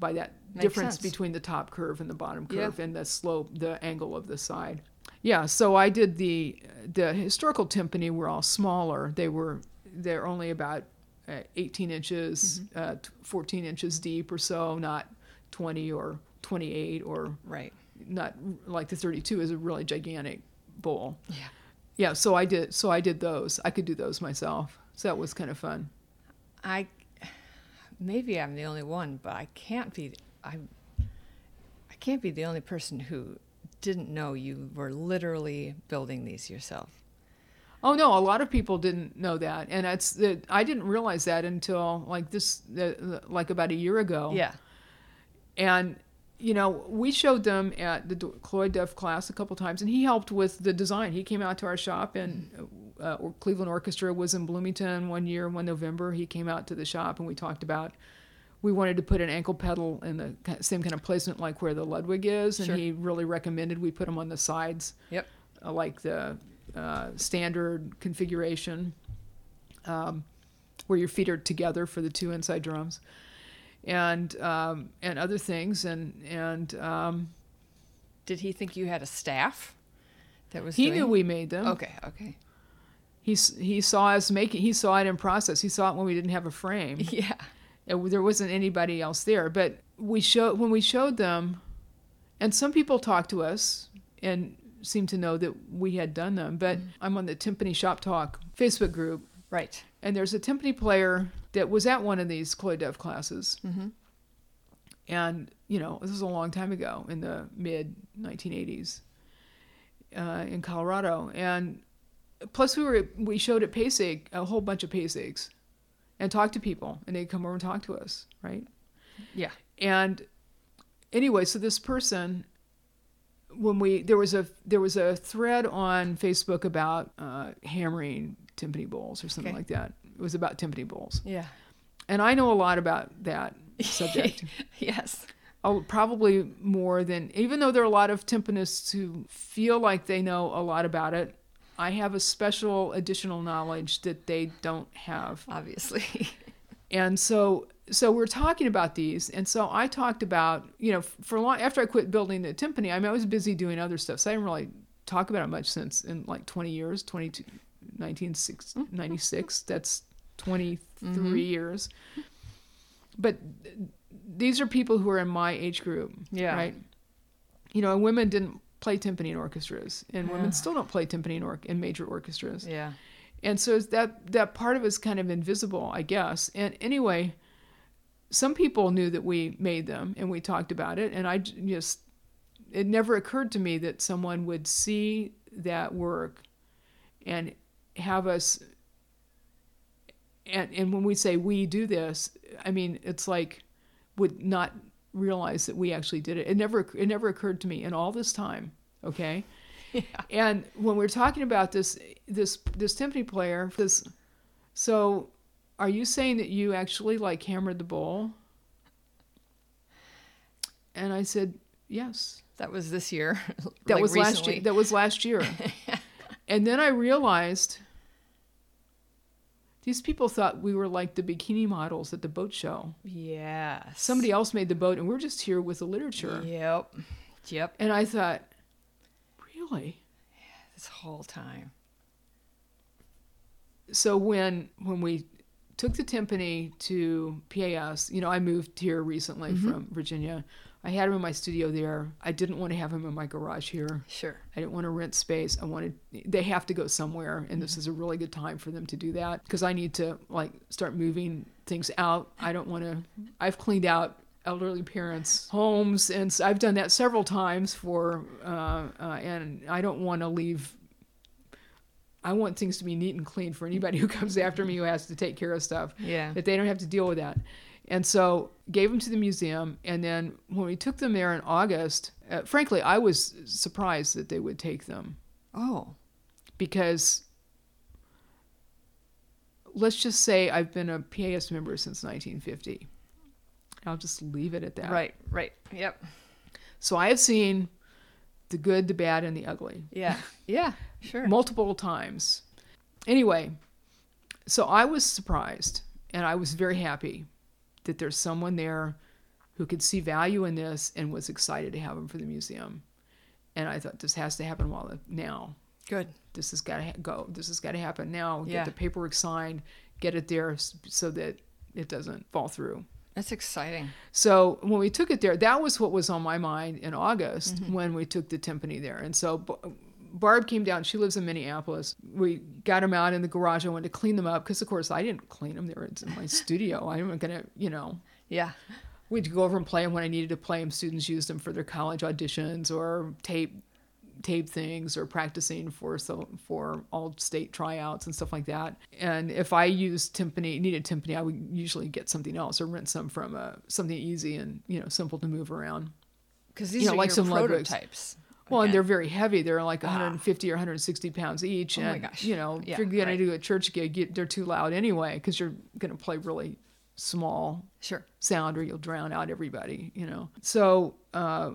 by that Makes difference sense. between the top curve and the bottom Yeah. curve and the slope the angle of the side yeah so i did the the historical timpani were all smaller they were they're only about uh, 18 inches Mm-hmm. uh, 14 inches deep or so not 20 or 28 or Right. not like the 32 is a really gigantic bowl Yeah. Yeah so i did so i did those i could do those myself so that was kind of fun I maybe I'm the only one, but I can't be. I I can't be the only person who didn't know you were literally building these yourself. Oh no, a lot of people didn't know that, and it's I didn't realize that until like this, uh, like about a year ago. Yeah. and you know we showed them at the Cloyd Duff class a couple times, and he helped with the design. He came out to our shop, and uh, Cleveland Orchestra was in Bloomington one year, one November. He came out to the shop, and we talked about. We wanted to put an ankle pedal in the same kind of placement like where the Ludwig is, and Sure. he really recommended we put them on the sides Yep. uh, like the uh, standard configuration, um, where your feet are together for the two inside drums, and um, and other things, and and um, Did he think you had a staff that was? he doing- knew we made them. Okay. Okay. He he saw us making. He saw it in process. He saw it when we didn't have a frame. [LAUGHS] Yeah. There wasn't anybody else there but we showed when we showed them and some people talked to us and seemed to know that we had done them but i'm on the timpani shop talk facebook group Right. and there's a timpani player that was at one of these Cloyd Duff classes Mm-hmm. and you know this was a long time ago in the mid 1980s uh, in colorado and plus we were we showed at PASIC a whole bunch of PASICs and talked to people and they'd come over and talk to us right Yeah. and anyway so this person when we there was a there was a thread on facebook about uh, hammering timpani bowls or something Okay. like that it was about timpani bowls Yeah. and i know a lot about that subject [LAUGHS] yes. Oh, probably more than even though there are a lot of timpanists who feel like they know a lot about it i have a special additional knowledge that they don't have Obviously. [LAUGHS] and so so we're talking about these and so i talked about you know for a long after i quit building the timpani i mean i was busy doing other stuff so i didn't really talk about it much since in like 20 years 22 1996 mm-hmm. mm-hmm. that's 23 mm-hmm. years. But these are people who are in my age group Yeah. right? You know women didn't play timpani in orchestras and Yeah. women still don't play timpani in, or- in major orchestras. Yeah. and so that that part of it's kind of invisible i guess. And anyway some people knew that we made them and we talked about it and I just it never occurred to me that someone would see that work and have us and and when we say we do this i mean it's like would not realize that we actually did it. It never it never occurred to me in all this time okay? [LAUGHS] Yeah. and when we're talking about this this this timpani player this so are you saying that you actually like hammered the bowl and i said yes. That was this year. [LAUGHS] that like was last year that was last year [LAUGHS] and then i realized these people thought we were like the bikini models at the boat show Yeah. somebody else made the boat and we're just here with the literature Yep. Yep. and i thought really This whole time. so when when we took the timpani to PAS, you know, I moved here recently Mm-hmm. from Virginia. I had him in my studio there. I didn't want to have him in my garage here. Sure. I didn't want to rent space. I wanted they have to go somewhere and Mm-hmm. this is a really good time for them to do that because I need to like start moving things out. I don't want to I've cleaned out elderly parents homes and I've done that several times for uh, uh, and I don't want to leave I want things to be neat and clean for anybody who comes after me who has to take care of stuff Yeah. that they don't have to deal with that. And so gave them to the museum. And then when we took them there in August, uh, frankly, I was surprised that they would take them Oh. because let's just say I've been a PAS member since 1950. I'll just leave it at that. Right. Right. Yep. So I have seen the good, the bad, and the ugly. Yeah. [LAUGHS] Yeah. Sure. multiple times. Anyway, so I was surprised and I was very happy that there's someone there who could see value in this and was excited to have them for the museum. And I thought this has to happen while now. Good. This has got to ha- go. This has got to happen now. Get Yeah. the paperwork signed. Get it there so that it doesn't fall through. That's exciting. So when we took it there, that was what was on my mind in August Mm-hmm. when we took the timpani there. And so Barb came down. She lives in Minneapolis. We got them out in the garage. I wanted to clean them up because, of course, I didn't clean them. They were in my studio. I wasn't gonna, you know. Yeah. We'd go over and play them when I needed to play them. Students used them for their college auditions or tape tape things or practicing for so for all state tryouts and stuff like that. And if I used timpani, needed timpani, I would usually get something else or rent some from uh, something easy and you know simple to move around. Because these You know, are like your some prototypes. Well, and they're very heavy. They're like Ah. 150 or 160 pounds each. Oh my and, gosh. You know, Yeah, if you're going right. to do a church gig, you, they're too loud anyway because you're going to play really small Sure. sound or you'll drown out everybody, you know. So uh,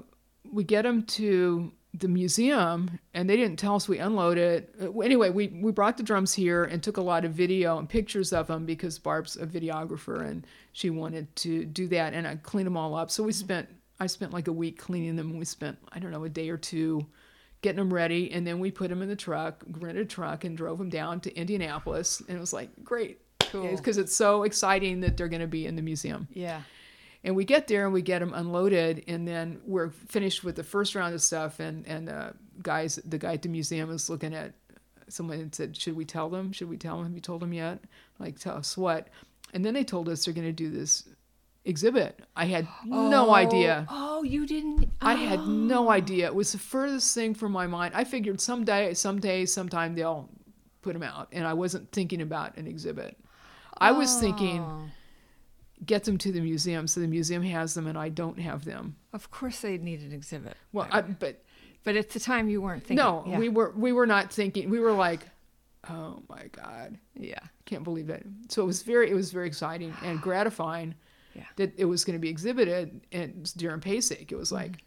we get them to the museum and they didn't tell us we unloaded. Uh, Anyway, we, we brought the drums here and took a lot of video and pictures of them because Barb's a videographer and she wanted to do that and I cleaned them all up. So we spent, I spent like a week cleaning them. We spent, I don't know, a day or two getting them ready and then we put them in the truck, rented a truck and drove them down to Indianapolis and it was like, great. Cool. Because it's so exciting that they're going to be in the museum. Yeah. And we get there and we get them unloaded, and then we're finished with the first round of stuff. And and uh, guys, the guy at the museum is looking at someone and said, "Should we tell them? Should we tell them? Have you told them yet? Like, tell us what?" And then they told us they're going to do this exhibit. I had no Oh, idea. Oh, you didn't. I had oh. no idea. It was the furthest thing from my mind. I figured someday, someday, sometime they'll put them out, and I wasn't thinking about an exhibit. I was thinking Oh. get them to the museum so the museum has them and I don't have them. Of course, they need an exhibit. Well, I, but But at the time, you weren't thinking. no, yeah. we were we were not thinking. We were like, oh my god, Yeah. can't believe it. So it was very it was very exciting and gratifying Yeah. that it was going to be exhibited and during PASIC. It was like.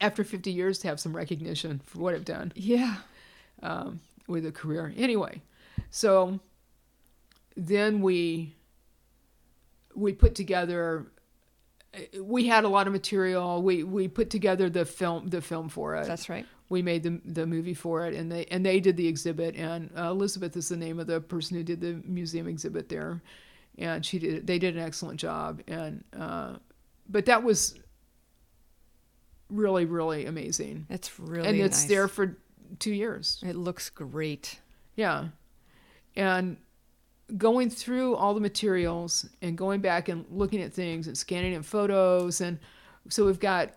After 50 years, to have some recognition for what I've done. Yeah. um, with a career. Anyway, so then we we put together. We had a lot of material. We we put together the film the film for it. That's right. We made the the movie for it, and they and they did the exhibit. And uh, Elizabeth is the name of the person who did the museum exhibit there, and she did they did an excellent job. And uh, but that was really really amazing, It's really and it's nice. there for two years. It looks great. Yeah. And going through all the materials and going back and looking at things and scanning in photos and so we've got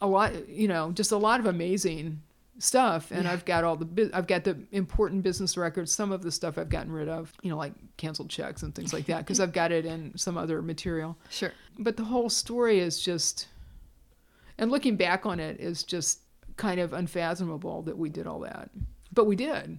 a lot you know just a lot of amazing stuff and Yeah. i've got all the i've got the important business records some of the stuff i've gotten rid of you know like canceled checks and things like that because i've got it in some other material Sure. but the whole story is just and looking back on it is just kind of unfathomable that we did all that but we did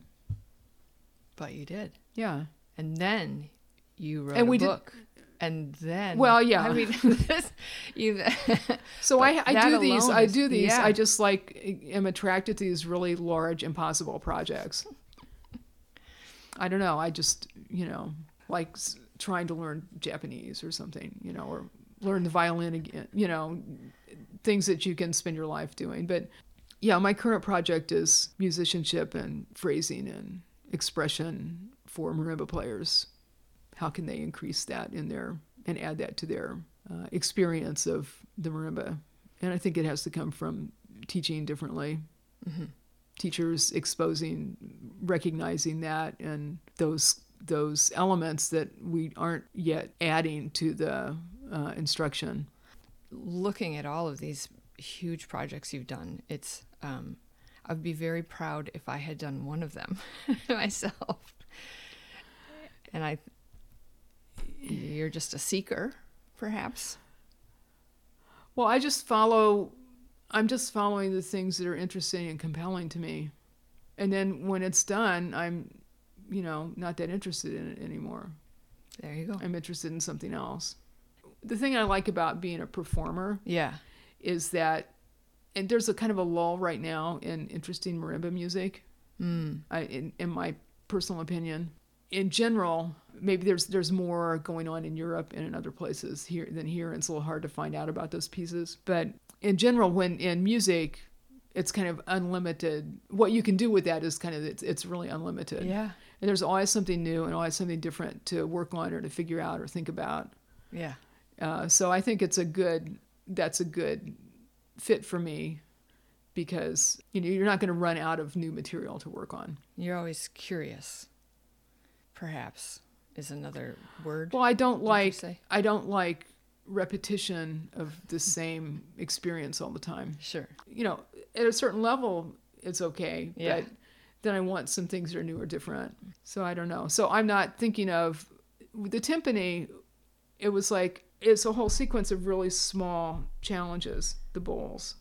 But you did. yeah And then you wrote And a we did- book. And then Well, yeah. I mean [LAUGHS] this, you [LAUGHS] So I, I do these. alone I do these. yeah. I just like am attracted to these really large, impossible projects. I don't know. I just you know like trying to learn Japanese or something. You know, or learn the violin again. You know, things that you can spend your life doing. But yeah, my current project is musicianship and phrasing and expression for marimba players. How can they increase that in their and add that to their uh, experience of the marimba? And I think it has to come from teaching differently, teachers exposing, recognizing that, and those those elements that we aren't yet adding to the uh, instruction. looking at all of these huge projects you've done, it's um, I'd be very proud if I had done one of them [LAUGHS] myself. And I, you're just a seeker, perhaps. Well, I just follow. I'm just following the things that are interesting and compelling to me, and then when it's done, I'm, you know, not that interested in it anymore. There you go. I'm interested in something else. The thing I like about being a performer Yeah. is that, and there's a kind of a lull right now in interesting marimba music. Mm. I, in, in my personal opinion, in general, maybe there's there's more going on in Europe and in other places here than here, and it's a little hard to find out about those pieces. But in general, when in music, it's kind of unlimited. What you can do with that is kind of it's, it's really unlimited. Yeah. And there's always something new and always something different to work on or to figure out or think about. Yeah. Uh, so I think it's a good that's a good fit for me because you know you're not going to run out of new material to work on. You're always curious. Perhaps is another word. Well, I don't like? I don't like repetition of the [LAUGHS] same experience all the time. Sure. You know, at a certain level, it's okay, Yeah. but then I want some things that are new or different. So I don't know. So I'm not thinking of the timpani. It was like it's a whole sequence of really small challenges, the bowls.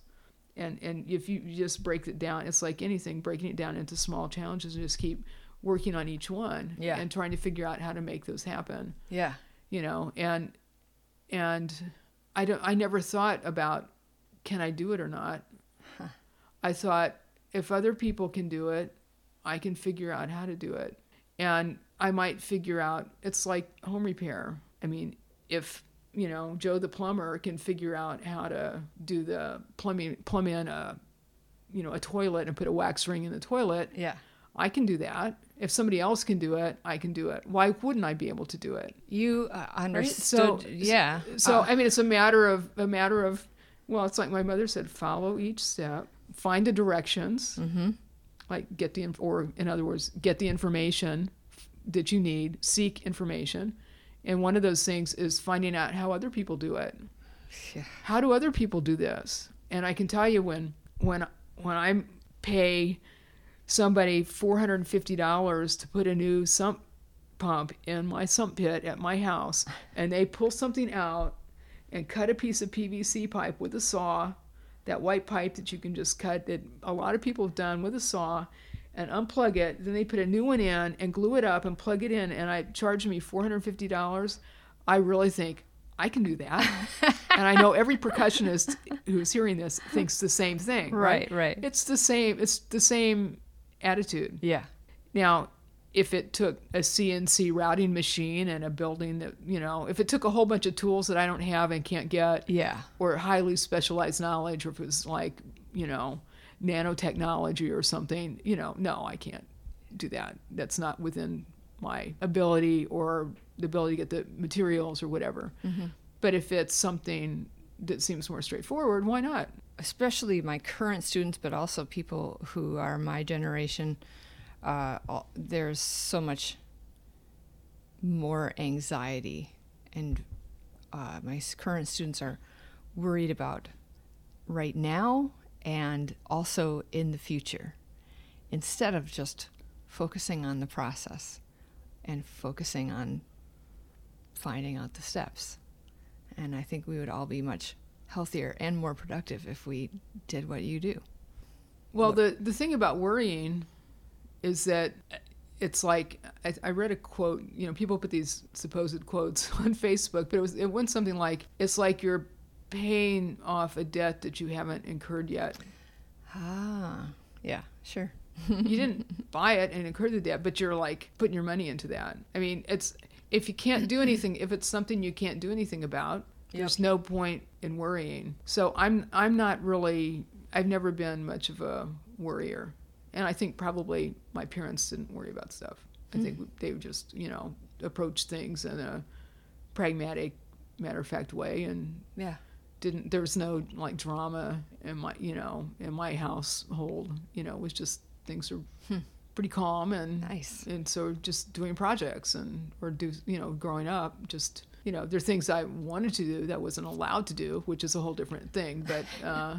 And and if you just break it down, it's like anything, breaking it down into small challenges and just keep working on each one Yeah. and trying to figure out how to make those happen Yeah. you know and and i don't i never thought about can i do it or not i thought if other people can do it i can figure out how to do it and i might figure out it's like home repair i mean if you know joe the plumber can figure out how to do the plumbing plumb in a you know a toilet and put a wax ring in the toilet Yeah. i can do that if somebody else can do it i can do it why wouldn't i be able to do it You uh, So- understood. yeah. so Uh, I mean, it's a matter of a matter of well, it's like my mother said: follow each step, find the directions, mhm. like get the or in other words, get the information that you need, seek information, and one of those things is finding out how other people do it. Yeah. How do other people do this? And I can tell you when when when I pay somebody four hundred and fifty dollars to put a new sump pump in my sump pit at my house, and they pull something out and cut a piece of PVC pipe with a saw, that white pipe that you can just cut that a lot of people have done with a saw, and unplug it. Then they put a new one in and glue it up and plug it in, and I charge me four hundred fifty dollars. I really think I can do that, [LAUGHS] and I know every percussionist who's hearing this thinks the same thing. Right, right. It's the same. It's the same attitude. Yeah. Now, if it took a CNC routing machine and a building that, you know, if it took a whole bunch of tools that I don't have and can't get, Yeah. or highly specialized knowledge, or if it was like, you know, nanotechnology or something, you know, no, I can't do that. That's not within my ability or the ability to get the materials or whatever. Mm-hmm. But if it's something that seems more straightforward, why not? Especially my current students, but also people who are my generation, uh, all- there's so much more anxiety, and uh, my current students are worried about right now and also in the future, instead of just focusing on the process and focusing on finding out the steps. And I think we would all be much healthier and more productive if we did what you do. Well, the the thing about worrying is that it's like I, I read a quote. You know, people put these supposed quotes [LAUGHS] on Facebook, but it was it went something like, "It's like you're paying off a debt that you haven't incurred yet. Ah, yeah, sure. you didn't [LAUGHS] buy it and incur the debt, but you're like putting your money into that. I mean, it's if you can't do anything, if it's something you can't do anything about, there's no point in worrying. So I'm I'm not really I've never been much of a worrier. And I think probably my parents didn't worry about stuff. I hmm. think they just, you know, approach things in a pragmatic, matter of fact way and Yeah. didn't there was no like drama in my you know in my household you know it was just things are hmm. pretty calm and Nice. and so just doing projects and or do you know growing up just you know there are things I wanted to do that wasn't allowed to do which is a whole different thing but [LAUGHS] uh,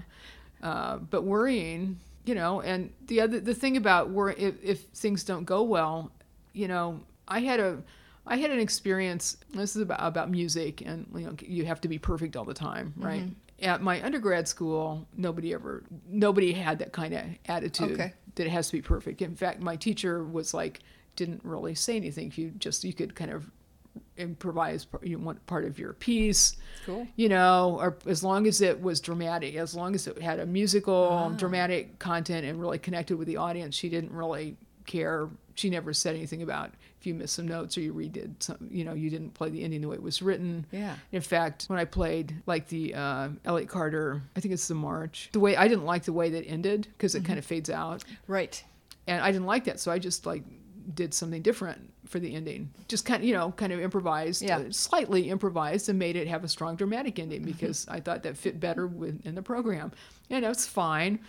uh, but worrying you know and the other the thing about worry if, if things don't go well you know I had a I had an experience. This is about about music, and you know, you have to be perfect all the time, right? At my undergrad school, nobody ever, nobody had that kind of attitude Okay. that it has to be perfect. In fact, my teacher was like, didn't really say anything. You just you could kind of improvise part- you want part of your piece Cool. you know, or as long as it was dramatic, as long as it had a musical, Ah. dramatic content and really connected with the audience, she didn't really care. She never said anything about if you missed some notes or you redid some, you know, you didn't play the ending the way it was written. Yeah. In fact, when I played like the uh, Elliott Carter, I think it's the March, the way I didn't like the way that ended because it kind of fades out Right. and I didn't like that, so I just like did something different for the ending. Just kind of, you know, kind of improvised, Yeah. uh, slightly improvised, and made it have a strong dramatic ending because I thought that fit better within the program, and that's fine,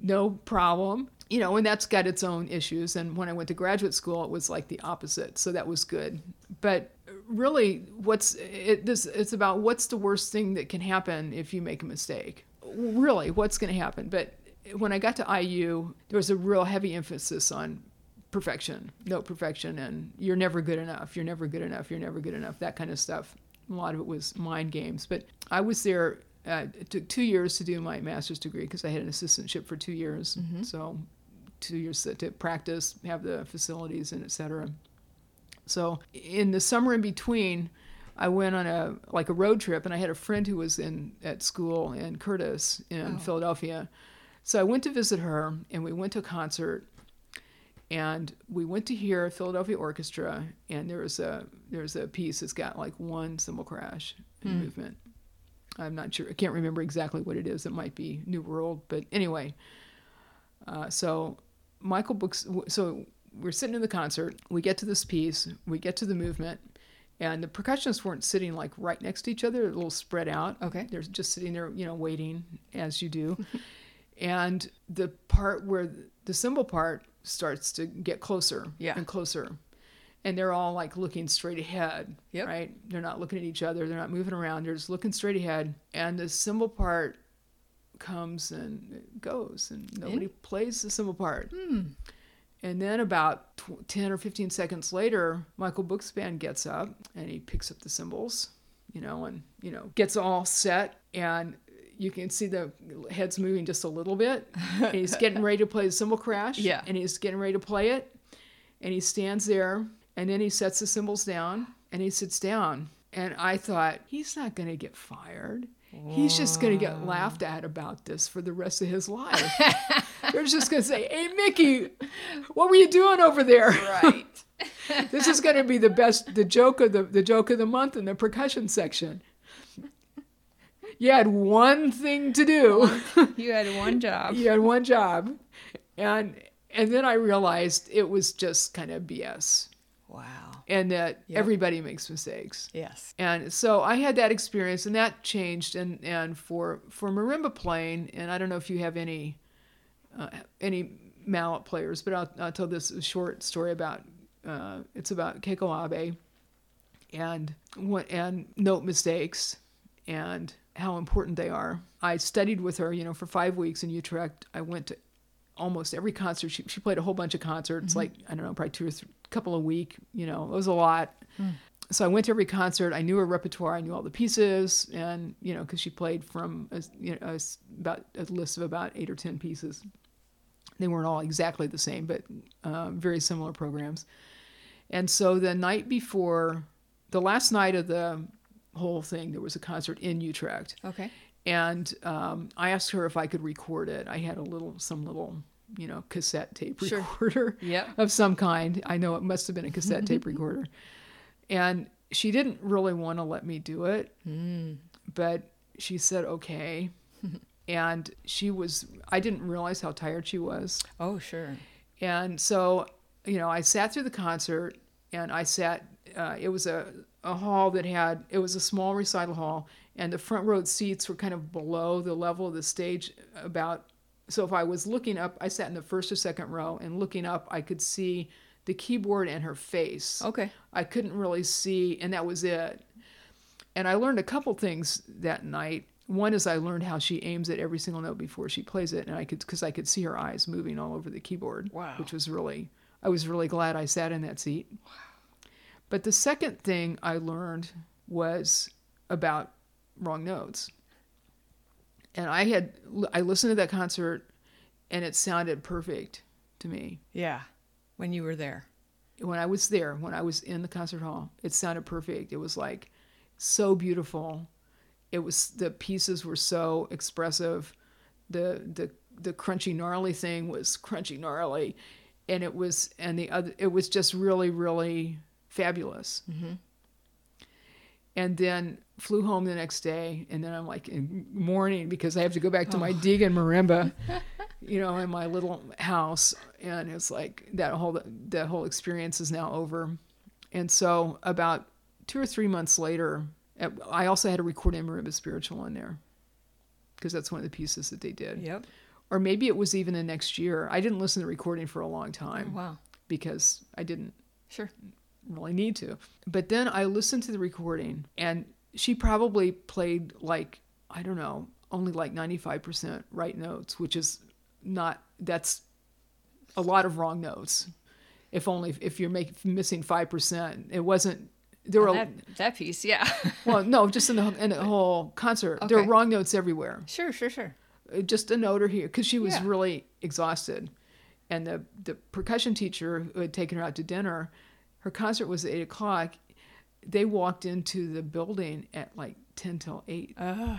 no problem. You know, and that's got its own issues. And when I went to graduate school, it was like the opposite, so that was good. But really, what's it? This it's about what's the worst thing that can happen if you make a mistake. Really, what's going to happen? But when I got to IU, there was a real heavy emphasis on perfection, no perfection, and you're never good enough, you're never good enough, you're never good enough, that kind of stuff. A lot of it was mind games. But I was there, uh, it took two years to do my master's degree because I had an assistantship for two years. So two years to, practice, have the facilities, and et cetera. So in the summer in between, I went on a like a road trip, and I had a friend who was in at school in Curtis in Philadelphia. So I went to visit her, and we went to a concert, and we went to hear Philadelphia orchestra, and there was a there's a piece that's got like one cymbal crash in movement. I'm not sure. I can't remember exactly what it is. It might be New World, but anyway. Uh, so Michael books. So we're sitting in the concert. We get to this piece. We get to the movement, and the percussionists weren't sitting like right next to each other. A little spread out. Okay. They're just sitting there, you know, waiting as you do. [LAUGHS] and the part where the cymbal part starts to get closer Yeah. and closer. And they're all like looking straight ahead, Yep. right? They're not looking at each other. They're not moving around. They're just looking straight ahead. And the cymbal part comes and goes, and nobody plays the cymbal part. Hmm. And then about tw- 10 or 15 seconds later, Michael Bookspan gets up and he picks up the cymbals, you know, and, you know, gets all set. And you can see the heads moving just a little bit. And he's getting ready to play the cymbal crash. [LAUGHS] Yeah. And he's getting ready to play it. And he stands there and then he sets the cymbals down and he sits down. And I thought, he's not going to get fired. He's just going to get laughed at about this for the rest of his life. [LAUGHS] They're just going to say, "Hey, Mickey, what were you doing over there?" Right. [LAUGHS] this is going to be the best, the joke of the the joke of the month in the percussion section. You had one thing to do. [LAUGHS] you had one job. you had one job, and and then I realized it was just kind of BS, Wow. and that Yep. everybody makes mistakes. Yes. And so I had that experience, and that changed. And, and for for marimba playing, and I don't know if you have any uh, any mallet players, but I'll, I'll tell this short story about uh, it's about Keiko Abe. and what and note mistakes and how important they are. I studied with her, you know, for five weeks in Utrecht. I went to almost every concert. She, she played a whole bunch of concerts, like I don't know, probably two or three, couple a week. You know, it was a lot. So I went to every concert. I knew her repertoire. I knew all the pieces, and you know, because she played from a, you know a about a list of about eight or ten pieces. They weren't all exactly the same, but uh, very similar programs. And so the night before, the last night of the whole thing, there was a concert in Utrecht Okay. and um, I asked her if I could record it. I had a little, some little, you know, cassette tape Sure. recorder [LAUGHS] Yep. of some kind. I know it must have been a cassette tape [LAUGHS] recorder, and she didn't really want to let me do it, but she said okay, [LAUGHS] and she was. I didn't realize how tired she was. Oh, sure. And so, you know, I sat through the concert and I sat, uh, it was a, a hall that had, it was a small recital hall, and the front row seats were kind of below the level of the stage about. So if I was looking up, I sat in the first or second row, and looking up, I could see the keyboard and her face. Okay. I couldn't really see, and that was it. And I learned a couple things that night. One is I learned how she aims at every single note before she plays it, and I could because I could see her eyes moving all over the keyboard. Wow. Which was really, I was really glad I sat in that seat. But the second thing I learned was about wrong notes. And I had I listened to that concert, and it sounded perfect to me Yeah. When you were there. when I was there, when I was in the concert hall, it sounded perfect. It was like so beautiful. It was the pieces were so expressive. The the the crunchy gnarly thing was crunchy gnarly, and it was and the other it was just really really fabulous. Mm-hmm. And then flew home the next day, and then I'm like in mourning because I have to go back to my oh. Deagan marimba [LAUGHS] you know, in my little house, and it's like that whole that whole experience is now over. And so, about two or three months later, I also had a recording marimba spiritual in there because that's one of the pieces that they did. Yep. Or maybe it was even the next year. I didn't listen to the recording for a long Oh, time wow. because I didn't Sure. Really need to. But then I listened to the recording, and she probably played like, I don't know, only like 95% right notes, which is not, that's a lot of wrong notes. If only, if you're making, missing 5%, it wasn't, there were, that, that piece, yeah. [LAUGHS] well, no, just in the, in the whole concert, there were wrong notes everywhere sure, sure, sure. uh, just a note or here because she was Yeah. really exhausted and the the percussion teacher who had taken her out to dinner her concert was at eight o'clock they walked into the building at like 10 till 8 Ugh.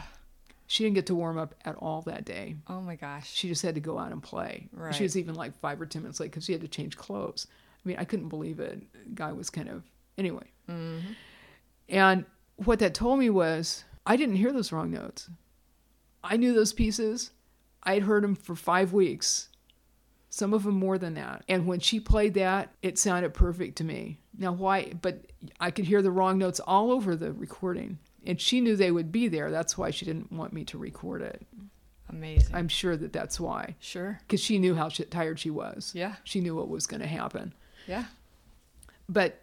she didn't get to warm up at all that day Oh my gosh. she just had to go out and play Right. she was even like five or ten minutes late because she had to change clothes i mean i couldn't believe it guy was kind of anyway Mm-hmm. and what that told me was I didn't hear those wrong notes. I knew those pieces. I had heard them for five weeks, some of them more than that. And when she played that, it sounded perfect to me. Now, why? But I could hear the wrong notes all over the recording. And she knew they would be there. That's why she didn't want me to record it. Amazing. I'm sure that that's why. sure. Because she knew how tired she was. Yeah. She knew what was going to happen. Yeah. but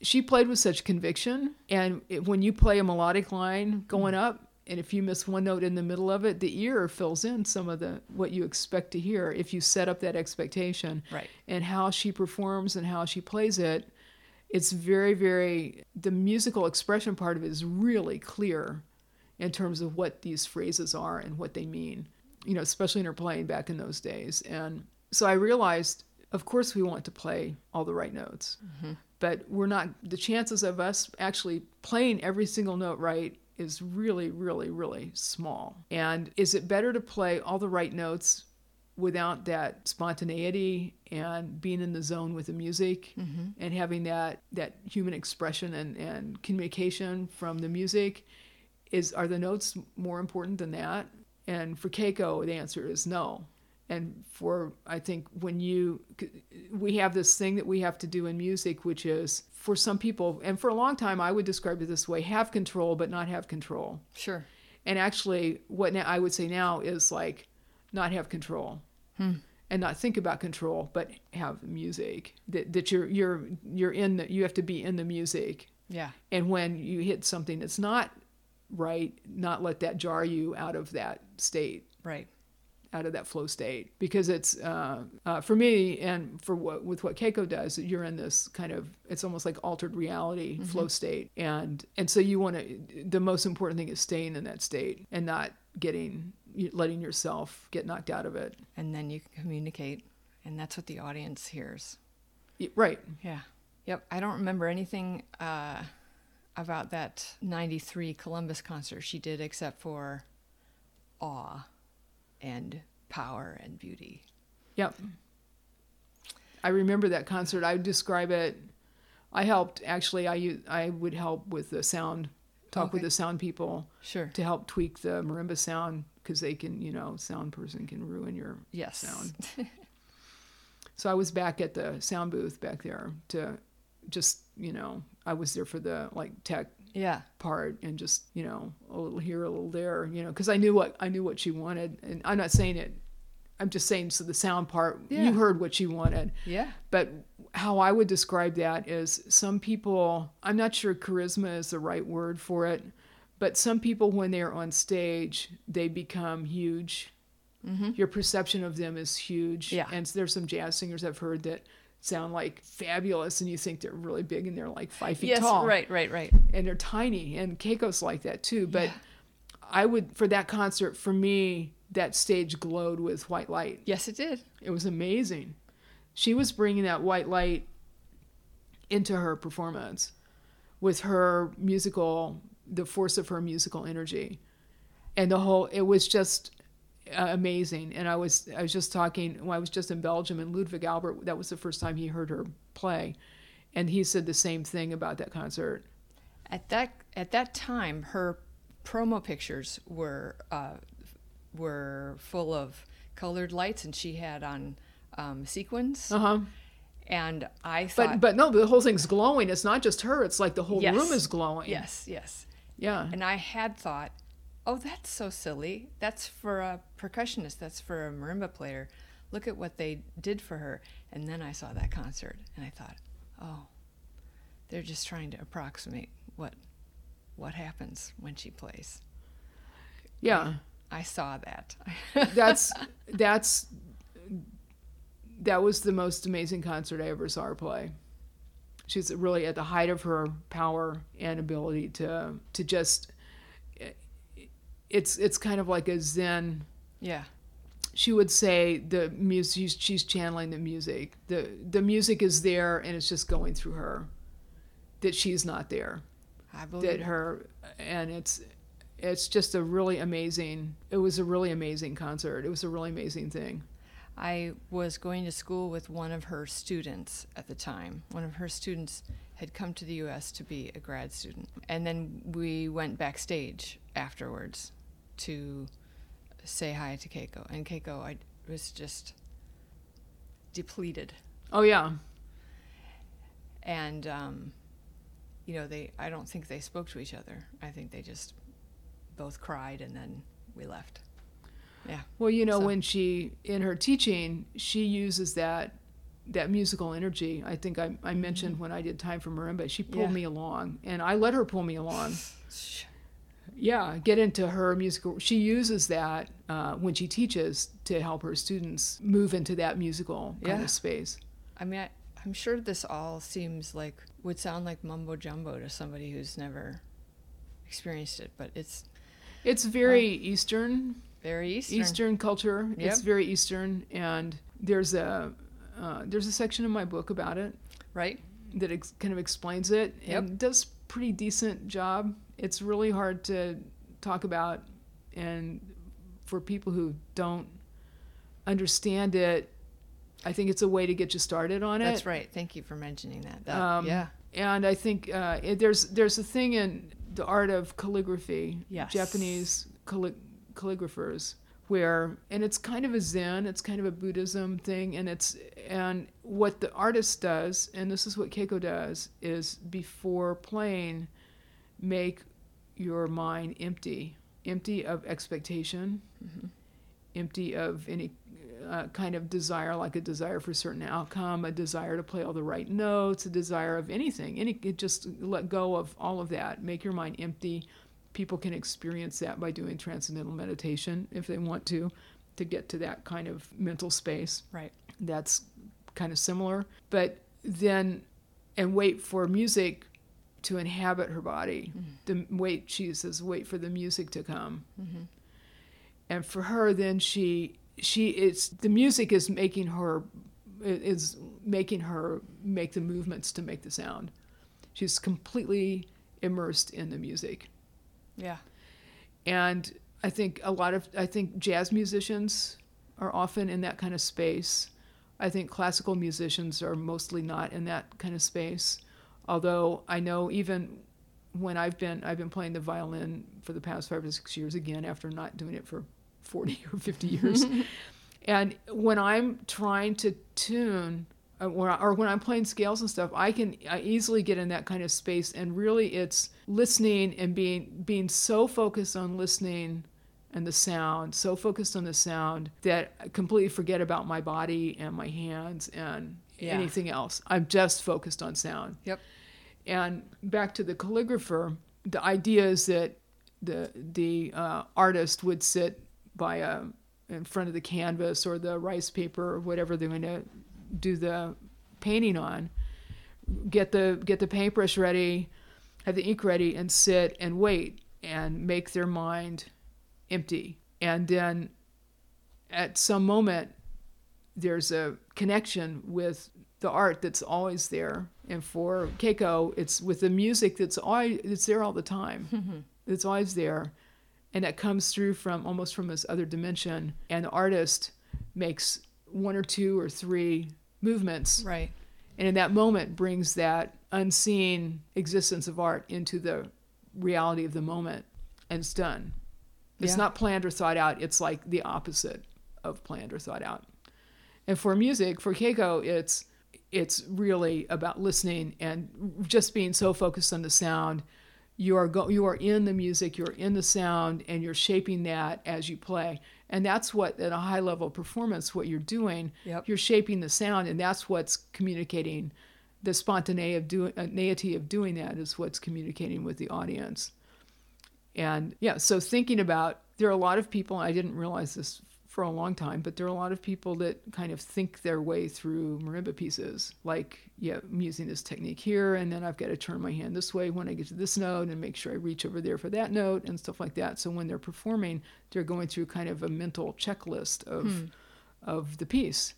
she played with such conviction and it, when you play a melodic line going mm-hmm. up and if you miss one note in the middle of it the ear fills in some of the what you expect to hear if you set up that expectation. Right. and how she performs and how she plays it it's very very the musical expression part of it is really clear in terms of what these phrases are and what they mean you know especially in her playing back in those days. And so i realized of course we want to play all the right notes. Mm-hmm. But we're not the chances of us actually playing every single note right is really really really small. And is it better to play all the right notes without that spontaneity and being in the zone with the music mm-hmm. and having that that human expression and, and communication from the music? Is are the notes more important than that? And for keiko the answer is no and for i think when you we have this thing that we have to do in music which is for some people and for a long time i would describe it this way have control but not have control Sure. and actually what now i would say now is like not have control hmm. and not think about control but have music that, that you're you're you're in the, you have to be in the music Yeah. And when you hit something that's not right, not let that jar you out of that state Right. Out of that flow state because it's uh, uh, for me and for what with what Keiko does you're in this kind of it's almost like altered reality flow state and and so you want to the most important thing is staying in that state and not getting letting yourself get knocked out of it And then you can communicate, and that's what the audience hears. Right Yeah. Yep. I don't remember anything uh, about that 93 Columbus concert she did except for awe and power and beauty. Yep. I remember that concert. I would describe it. I helped actually. I I would help with the sound, talk with the sound people Sure. to help tweak the marimba sound because they can, you know, sound person can ruin your Yes. sound. [LAUGHS] So I was back at the sound booth back there to just, you know, I was there for the like tech Yeah. part and just you know a little here a little there you know because i knew what i knew what she wanted and i'm not saying it i'm just saying so the sound part Yeah. you heard what she wanted Yeah. but how i would describe that is some people i'm not sure charisma is the right word for it but some people when they're on stage they become huge your perception of them is huge Mm-hmm. Yeah. and there's some jazz singers i've heard that sound like fabulous and you think they're really big and they're like five feet Yes. tall Right. Right. Right. and they're tiny and Keiko's like that too but Yeah. I would for that concert for me that stage glowed with white light Yes, it did. it was amazing she was bringing that white light into her performance with her musical the force of her musical energy and the whole it was just uh, amazing and i was i was just talking i was just in belgium and ludwig albert that was the first time he heard her play and he said the same thing about that concert At that at that time, her promo pictures were uh, were full of colored lights, and she had on um, sequins. uh-huh And I But thought, but no, the whole thing's glowing. It's not just her. It's like the whole Yes. room is glowing. yes, yes. Yeah. And I had thought, oh, that's so silly. That's for a percussionist. That's for a marimba player. Look at what they did for her. And then I saw that concert, and I thought, oh, they're just trying to approximate what what happens when she plays. Yeah. I saw that. [LAUGHS] That's that's that was the most amazing concert I ever saw her play. She's really at the height of her power and ability to to just it's it's kind of like a zen yeah. she would say the music she's, she's channeling the music the the music is there and it's just going through her that she's not there I believe that her and it's it's just a really amazing it was a really amazing concert it was a really amazing thing I was going to school with one of her students at the time. One of her students had come to the U.S. to be a grad student. And then we went backstage afterwards to say hi to Keiko. And Keiko, I was just depleted. oh yeah And, um, you know, they, I don't think they spoke to each other. I think they just both cried and then we left. Yeah. well you know So- when she in her teaching she uses that that musical energy i think i, I mentioned when i did time for marimba she pulled Yeah. me along and i let her pull me along yeah get into her musical she uses that uh, when she teaches to help her students move into that musical kind Yeah. of space I mean, I, I'm sure this all seems like would sound like mumbo jumbo to somebody who's never experienced it, but it's it's very eastern very Eastern. Eastern culture. It's very Eastern, and there's a uh, there's a section in my book about it right? that ex- kind of explains it and Yep. does pretty decent job. It's really hard to talk about, and for people who don't understand it, I think it's a way to get you started on it. That's right. Thank you for mentioning that. that Um, yeah. And I think uh, it, there's there's a thing in the art of calligraphy, Yes. Japanese calli- calligraphers, where and it's kind of a Zen, it's kind of a Buddhism thing, and it's and what the artist does, and this is what Keiko does, is before playing, make your mind empty, empty of expectation, empty of any uh, kind of desire, like a desire for a certain outcome, a desire to play all the right notes, a desire of anything. Any, it just let go of all of that. Make your mind empty. People can experience that by doing transcendental meditation if they want to, to get to that kind of mental space. Right. That's kind of similar. But then, and wait for music to inhabit her body. Mm-hmm. The wait, she says, wait for the music to come. Mm-hmm. And for her, then she she it's the music is making her is making her make the movements to make the sound. She's completely immersed in the music. Yeah. And I think a lot of I think jazz musicians are often in that kind of space. I think classical musicians are mostly not in that kind of space. Although I know even when I've been I've been playing the violin for the past five or six years again after not doing it for forty [LAUGHS] or fifty years. [LAUGHS] and when I'm trying to tune or, or when I'm playing scales and stuff, I can I easily get in that kind of space. And really, it's listening and being being so focused on listening and the sound, so focused on the sound that I completely forget about my body and my hands and Yeah. anything else. I'm just focused on sound. Yep. And back to the calligrapher, the idea is that the the uh, artist would sit by a in front of the canvas or the rice paper or whatever they're going to do the painting on. Get the get the paintbrush ready, have the ink ready, and sit and wait and make their mind empty. And then at some moment, there's a connection with the art that's always there. And for Keiko, it's with the music that's always it's there all the time. [LAUGHS] Mm-hmm. It's always there, and that comes through from almost from this other dimension. And the artist makes one or two or three movements, Right. and in that moment brings that unseen existence of art into the reality of the moment, and it's done. It's Yeah. not planned or thought out. It's like the opposite of planned or thought out. And for music, for Keiko, it's it's really about listening and just being so focused on the sound. You are go, you are in the music, you're in the sound, and you're shaping that as you play. And that's what at a high level performance, what you're doing. Yep. You're shaping the sound, and that's what's communicating. The spontaneity of doing uh, of doing that is what's communicating with the audience. And yeah, so thinking about there are a lot of people, I didn't realize this for a long time, but there are a lot of people that kind of think their way through marimba pieces. Like, yeah, I'm using this technique here, and then I've got to turn my hand this way when I get to this note and make sure I reach over there for that note and stuff like that. So when they're performing, they're going through kind of a mental checklist of hmm. of the piece,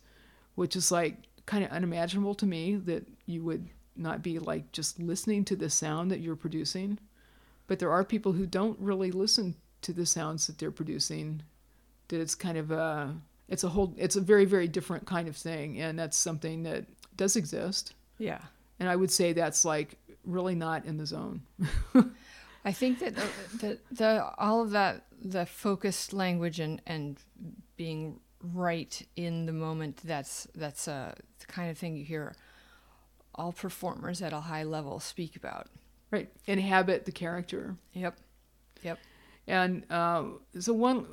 which is like kind of unimaginable to me that you would not be like just listening to the sound that you're producing. But there are people who don't really listen to the sounds that they're producing. That it's kind of a it's a whole it's a very very different kind of thing, and that's something that does exist. Yeah. And I would say that's like really not in the zone. [LAUGHS] I think that the, the, the all of that the focused language and and being right in the moment that's that's uh, the kind of thing you hear all performers at a high level speak about. Right. Inhabit the character. Yep. Yep. And uh, so one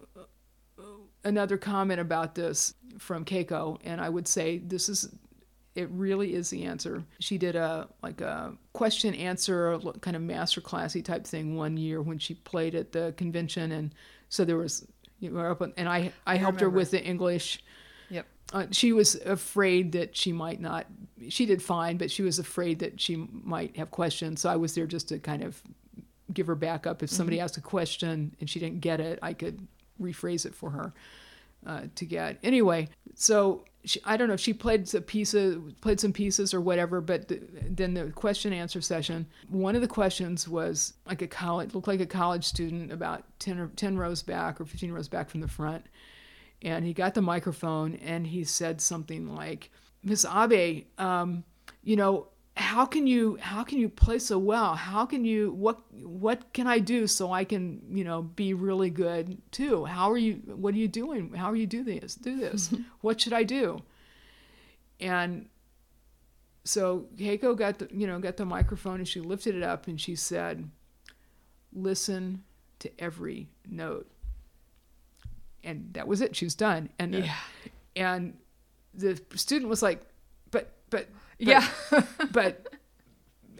another comment about this from Keiko, and I would say this is it really is the answer. She did a like a question answer kind of master classy type thing one year when she played at the convention, and so there was you know, up and I I helped her with the English. Yep. Uh, she was afraid that she might not. She did fine, but she was afraid that she might have questions. So I was there just to kind of give her backup. If somebody asked a question and she didn't get it, I could rephrase it for her uh, to get. Anyway, so she, I don't know. She played some pieces, played some pieces or whatever. But the, then the question answer session. One of the questions was like a college, looked like a college student, about 10 or 10 rows back or 15 rows back from the front and he got the microphone and he said something like, "Miss Abe, um, you know, how can you how can you play so well? How can you what what can I do so I can you know be really good too? How are you? What are you doing? How are you do this? Do this? [LAUGHS] what should I do?" And so Keiko got the you know got the microphone and she lifted it up and she said, "Listen to every note." And that was it. She was done. And Yeah. And the student was like, but, but, but yeah. [LAUGHS] but,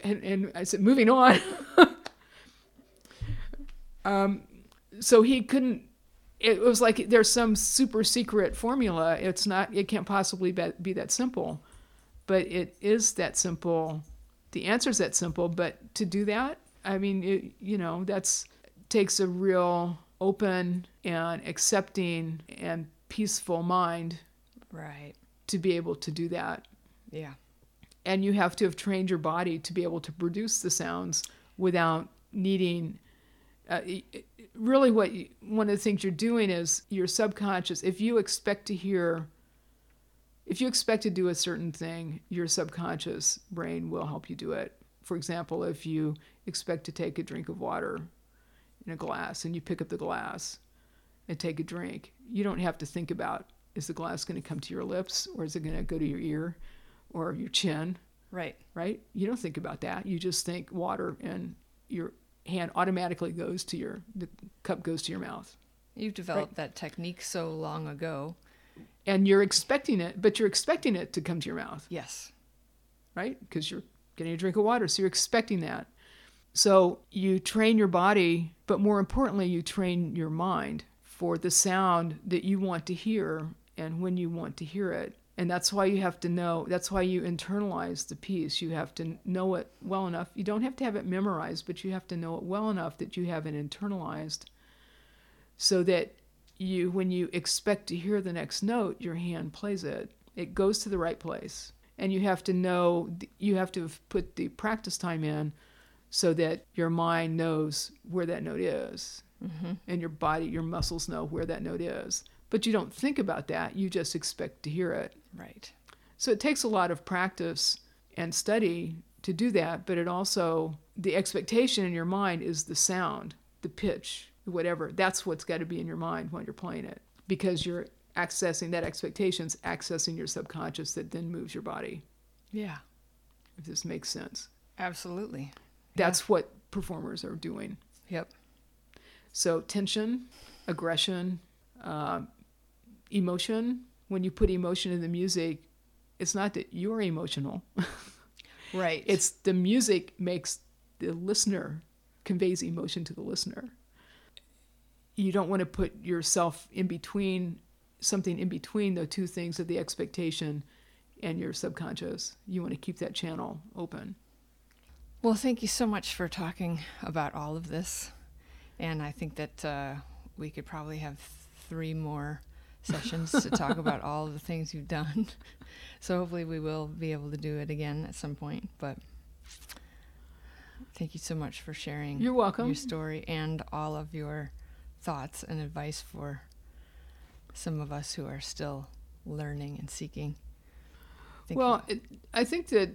and, and I said, moving on. [LAUGHS] um, so he couldn't, it was like there's some super secret formula. It's not, it can't possibly be, be that simple, but it is that simple. The answer is that simple, but to do that, I mean, it, you know, that's takes a real open and accepting and peaceful mind right. to be able to do that. Yeah. And you have to have trained your body to be able to produce the sounds without needing. Uh, really, what you, one of the things you're doing is your subconscious. If you expect to hear, if you expect to do a certain thing, your subconscious brain will help you do it. For example, if you expect to take a drink of water in a glass and you pick up the glass and take a drink, you don't have to think about is the glass going to come to your lips or is it going to go to your ear or your chin? Right. Right? You don't think about that. You just think water and your hand automatically goes to your the cup goes to your mouth. You've developed right. that technique so long ago. And you're expecting it, but you're expecting it to come to your mouth. Yes. Right? Because you're getting a drink of water, so you're expecting that. So you train your body, but more importantly, you train your mind for the sound that you want to hear and when you want to hear it. And that's why you have to know, that's why you internalize the piece. You have to know it well enough. You don't have to have it memorized, but you have to know it well enough that you have it internalized so that you, when you expect to hear the next note, your hand plays it. It goes to the right place. And you have to know, you have to put the practice time in so that your mind knows where that note is mm-hmm. and your body, your muscles know where that note is. But you don't think about that, you just expect to hear it. Right. So it takes a lot of practice and study to do that, but it also, the expectation in your mind is the sound, the pitch, whatever. That's what's got to be in your mind when you're playing it because you're accessing that expectations, accessing your subconscious that then moves your body. Yeah. If this makes sense. Absolutely. That's yeah. what performers are doing. Yep. So tension, aggression, uh, emotion. When you put emotion in the music, it's not that you're emotional. [LAUGHS] right. It's the music makes the listener conveys emotion to the listener. You don't want to put yourself in between something in between the two things of the expectation and your subconscious. You want to keep that channel open. Well, thank you so much for talking about all of this. And I think that uh, we could probably have three more sessions to talk about [LAUGHS] all the things you've done. [LAUGHS] so hopefully we will be able to do it again at some point. But thank you so much for sharing You're welcome. your story and all of your thoughts and advice for some of us who are still learning and seeking. Thank well, it, I think that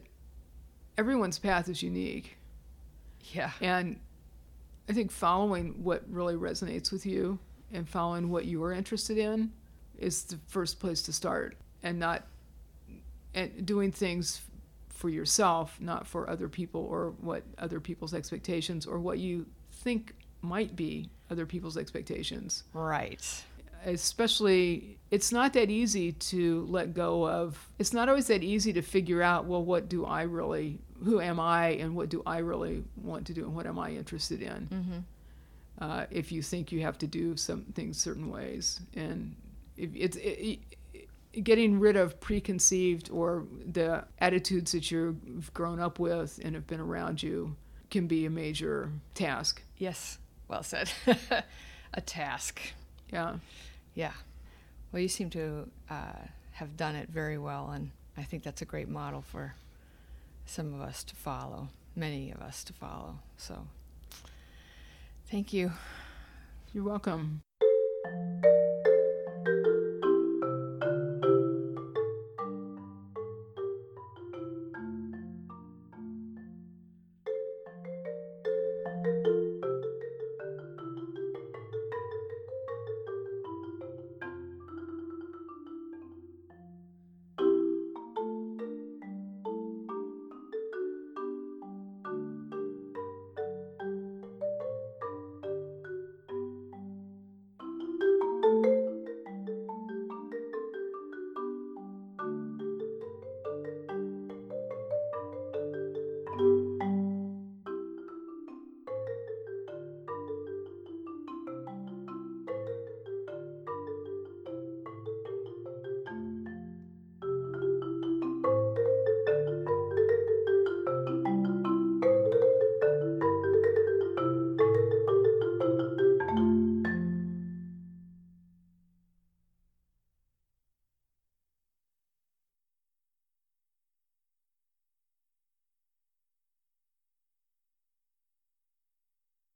everyone's path is unique. Yeah. And I think following what really resonates with you and following what you are interested in is the first place to start and not and doing things for yourself, not for other people or what other people's expectations or what you think might be other people's expectations. Right especially it's not that easy to let go of it's not always that easy to figure out well what do i really who am i and what do i really want to do and what am i interested in mm-hmm. uh, if you think you have to do some things certain ways and it's it, it, getting rid of preconceived or the attitudes that you've grown up with and have been around you can be a major task yes well said [LAUGHS] a task yeah yeah. Well, you seem to uh, have done it very well, and I think that's a great model for some of us to follow, many of us to follow. So, thank you. You're welcome.